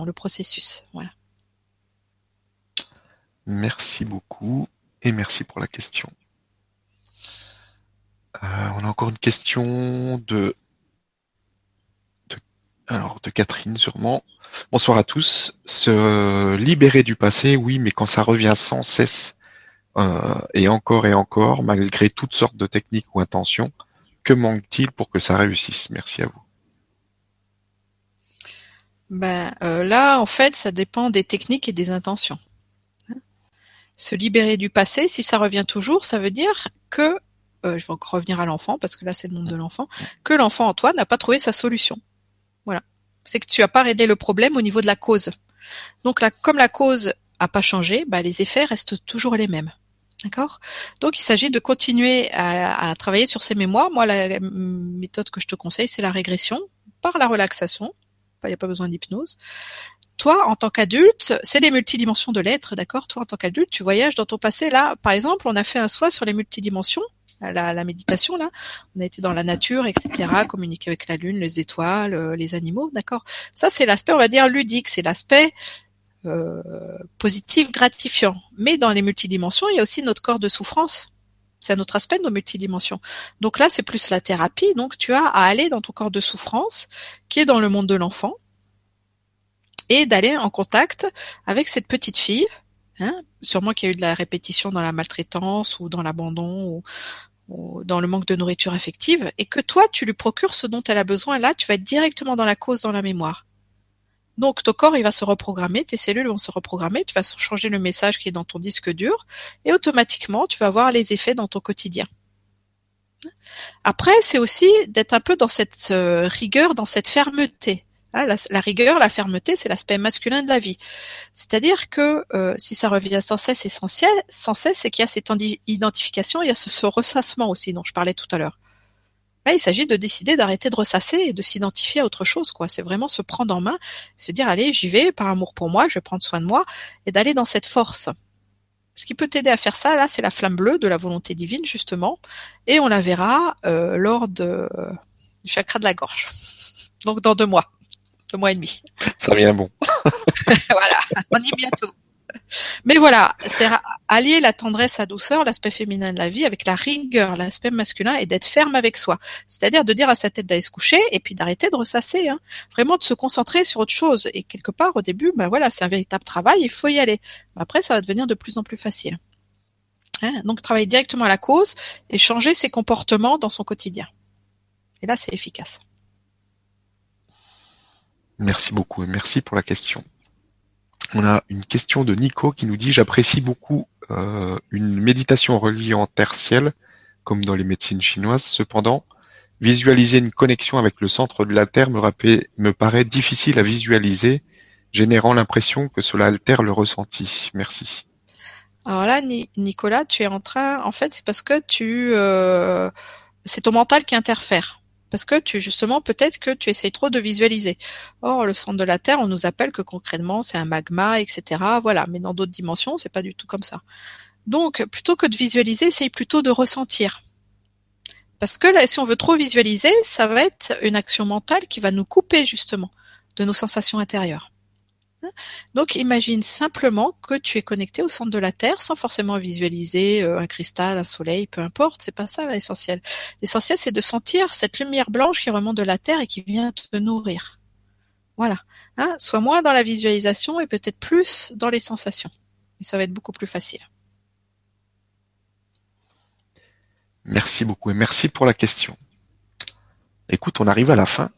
le processus. Merci beaucoup et merci pour la question. Euh, on a encore une question de alors, de Catherine, sûrement. Bonsoir à tous. Se libérer du passé, oui, mais quand ça revient sans cesse, euh, et encore et encore, malgré toutes sortes de techniques ou intentions, que manque-t-il pour que ça réussisse? Merci à vous. Ben, euh, là, en fait, ça dépend des techniques et des intentions. Se libérer du passé, si ça revient toujours, ça veut dire que, euh, je vais revenir à l'enfant, parce que là, c'est le monde de l'enfant, que l'enfant en toi n'a pas trouvé sa solution. Voilà. C'est que tu as pas réglé le problème au niveau de la cause. Donc là, comme la cause a pas changé, bah, les effets restent toujours les mêmes. D'accord? Donc il s'agit de continuer à, travailler sur ces mémoires. Moi, la méthode que je te conseille, c'est la régression par la relaxation. Il n'y a pas besoin d'hypnose. Toi, en tant qu'adulte, c'est les multidimensions de l'être, d'accord? Toi, en tant qu'adulte, tu voyages dans ton passé. Là, par exemple, on a fait un soin sur les multidimensions la, méditation là, on a été dans la nature, etc., communiquer avec la lune, les étoiles, euh, les animaux, d'accord. Ça c'est l'aspect, on va dire ludique, c'est l'aspect euh, positif, gratifiant. Mais dans les multidimensions, il y a aussi notre corps de souffrance. C'est un autre aspect de nos multidimensions. Donc là, c'est plus la thérapie. Donc tu as à aller dans ton corps de souffrance, qui est dans le monde de l'enfant, et d'aller en contact avec cette petite fille Hein sûrement qu'il y a eu de la répétition dans la maltraitance ou dans l'abandon dans le manque de nourriture affective, et que toi, tu lui procures ce dont elle a besoin, là, tu vas être directement dans la cause, dans la mémoire. Donc ton corps, il va se reprogrammer, tes cellules vont se reprogrammer, tu vas changer le message qui est dans ton disque dur, et automatiquement, tu vas voir les effets dans ton quotidien. Après, c'est aussi d'être un peu dans cette euh, rigueur, dans cette fermeté. Hein, la, rigueur, la fermeté, c'est l'aspect masculin de la vie. C'est-à-dire que euh, si ça revient sans cesse essentiel, sans cesse, c'est qu'il y a cette identification, il y a ce, ressassement aussi dont je parlais tout à l'heure. Là, il s'agit de décider d'arrêter de ressasser et de s'identifier à autre chose, quoi. C'est vraiment se prendre en main, se dire allez, j'y vais, par amour pour moi, je vais prendre soin de moi, et d'aller dans cette force. Ce qui peut t'aider à faire ça, là, c'est la flamme bleue de la volonté divine, justement, et on la verra euh, lors de, du chakra de la gorge. Donc dans deux mois deux mois et demi. Ça vient bon. [LAUGHS] voilà, on y est bientôt. Mais voilà, c'est allier la tendresse, la douceur, l'aspect féminin de la vie avec la rigueur, l'aspect masculin et d'être ferme avec soi. C'est-à-dire de dire à sa tête d'aller se coucher et puis d'arrêter de ressasser. Hein. Vraiment de se concentrer sur autre chose. Et quelque part, au début, ben voilà, c'est un véritable travail, il faut y aller. Après, ça va devenir de plus en plus facile. Hein Donc travailler directement à la cause et changer ses comportements dans son quotidien. Et là, c'est efficace. Merci beaucoup et merci pour la question. On a une question de Nico qui nous dit j'apprécie beaucoup euh, une méditation reliée en terre-ciel, comme dans les médecines chinoises. Cependant, visualiser une connexion avec le centre de la Terre me, me paraît difficile à visualiser, générant l'impression que cela altère le ressenti. Merci. Alors là, Nicolas, tu es en train, en fait, c'est parce que tu, euh, c'est ton mental qui interfère. Parce que tu justement peut-être que tu essayes trop de visualiser. Or le centre de la Terre, on nous appelle que concrètement c'est un magma, etc. Voilà, mais dans d'autres dimensions, c'est pas du tout comme ça. Donc plutôt que de visualiser, essaye plutôt de ressentir. Parce que là, si on veut trop visualiser, ça va être une action mentale qui va nous couper justement de nos sensations intérieures. Donc imagine simplement que tu es connecté au centre de la Terre sans forcément visualiser euh, un cristal, un soleil, peu importe, c'est pas ça l'essentiel. L'essentiel c'est de sentir cette lumière blanche qui remonte de la Terre et qui vient te nourrir. Voilà. Hein Sois moins dans la visualisation et peut-être plus dans les sensations. Et ça va être beaucoup plus facile. Merci beaucoup et merci pour la question. Écoute, on arrive à la fin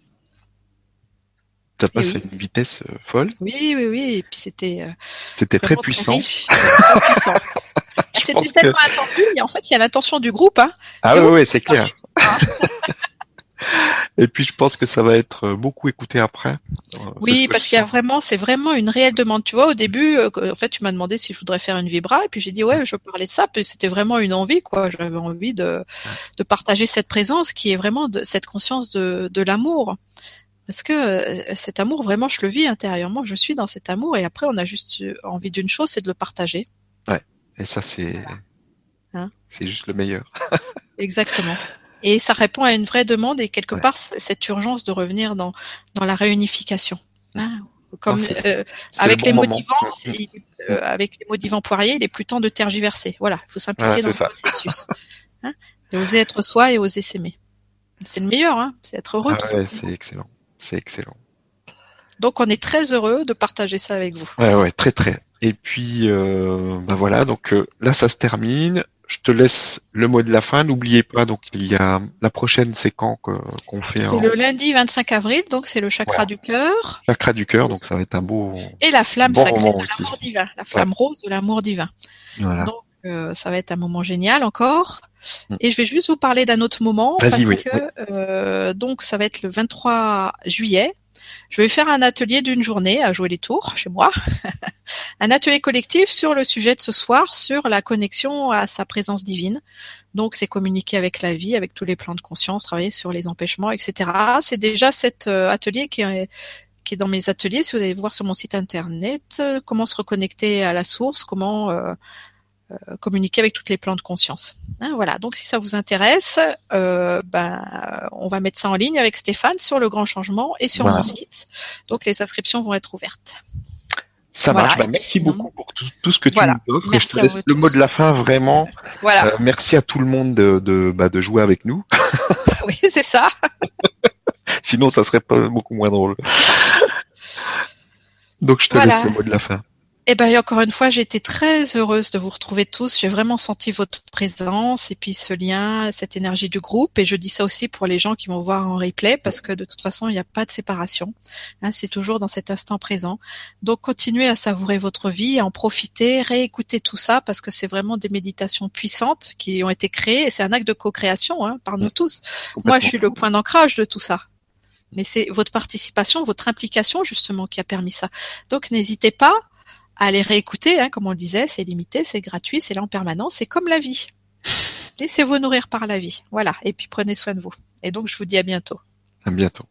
ça passe à une vitesse euh, folle. Oui, oui, oui. Et puis c'était. Euh, c'était très puissant. [LAUGHS] [LAUGHS] c'était tellement attendu. Et en fait, il y a l'intention du groupe. Hein. Ah oui, oui, c'est clair. [LAUGHS] Et puis je pense que ça va être euh, beaucoup écouté après. Oui, parce qu'il y a vraiment, c'est vraiment une réelle demande. Tu vois, au début, en fait, tu m'as demandé si je voudrais faire une vibra, et puis j'ai dit ouais, je veux parler de ça. Puis c'était vraiment une envie, quoi. J'avais envie de de partager cette présence qui est vraiment de cette conscience de de l'amour. Parce que euh, cet amour, vraiment, je le vis intérieurement. Je suis dans cet amour et après, on a juste euh, envie d'une chose, c'est de le partager. Ouais. Et ça, c'est hein? c'est juste le meilleur. [LAUGHS] Exactement. Et ça répond à une vraie demande et quelque part cette urgence de revenir dans dans la réunification. Hein comme euh, avec les mots divans, euh, avec les mots divans poiriers, il est plus temps de tergiverser. Voilà, il faut s'impliquer dans le processus. Hein? Et oser être soi et oser s'aimer. C'est le meilleur, hein c'est être heureux. Ah ouais, c'est excellent. C'est excellent. Donc on est très heureux de partager ça avec vous. Ouais, ouais, très très. Et puis, euh, bah voilà, donc euh, là ça se termine. Je te laisse le mot de la fin. N'oubliez pas, donc il y a la prochaine, c'est quand qu'on fait C'est le lundi 25 avril, donc c'est le chakra du cœur. Chakra du cœur, donc ça va être un beau. Et la flamme sacrée de l'amour divin, la flamme rose de l'amour divin. Voilà. Donc euh, ça va être un moment génial encore. Mm. Et je vais juste vous parler d'un autre moment parce que euh, donc ça va être le 23 juillet. Je vais faire un atelier d'une journée à jouer les tours chez moi. [LAUGHS] un atelier collectif sur le sujet de ce soir, sur la connexion à sa présence divine. Donc c'est communiquer avec la vie, avec tous les plans de conscience, travailler sur les empêchements, etc. C'est déjà cet euh, atelier qui est qui est dans mes ateliers. Si vous allez voir sur mon site internet, euh, comment se reconnecter à la source, comment euh, communiquer avec toutes les plans de conscience. Hein, voilà. Donc si ça vous intéresse, euh, ben on va mettre ça en ligne avec Stéphane sur le Grand Changement et sur mon site. Donc les inscriptions vont être ouvertes. Ça marche. Ben, merci beaucoup pour tout, ce que tu nous offres. et je te laisse le mot de la fin vraiment. Voilà. Euh, merci à tout le monde de de, bah, de jouer avec nous. [LAUGHS] [LAUGHS] oui, c'est ça. Sinon, ça serait pas beaucoup moins drôle. [LAUGHS] Donc je te laisse le mot de la fin. Eh ben, encore une fois, j'ai été très heureuse de vous retrouver tous. J'ai vraiment senti votre présence et puis ce lien, cette énergie du groupe. Et je dis ça aussi pour les gens qui vont voir en replay parce que de toute façon, il n'y a pas de séparation. Hein, c'est toujours dans cet instant présent. Donc, continuez à savourer votre vie, à en profiter, réécouter tout ça parce que c'est vraiment des méditations puissantes qui ont été créées et c'est un acte de co-création hein, par nous tous. Moi, je suis le point d'ancrage de tout ça mais c'est votre participation, votre implication justement qui a permis ça. Donc n'hésitez pas à les réécouter, hein, comme on le disait, c'est limité, c'est gratuit, c'est là en permanence, c'est comme la vie. [LAUGHS] Laissez-vous nourrir par la vie. Voilà. Et puis prenez soin de vous. Et donc je vous dis à bientôt. À bientôt.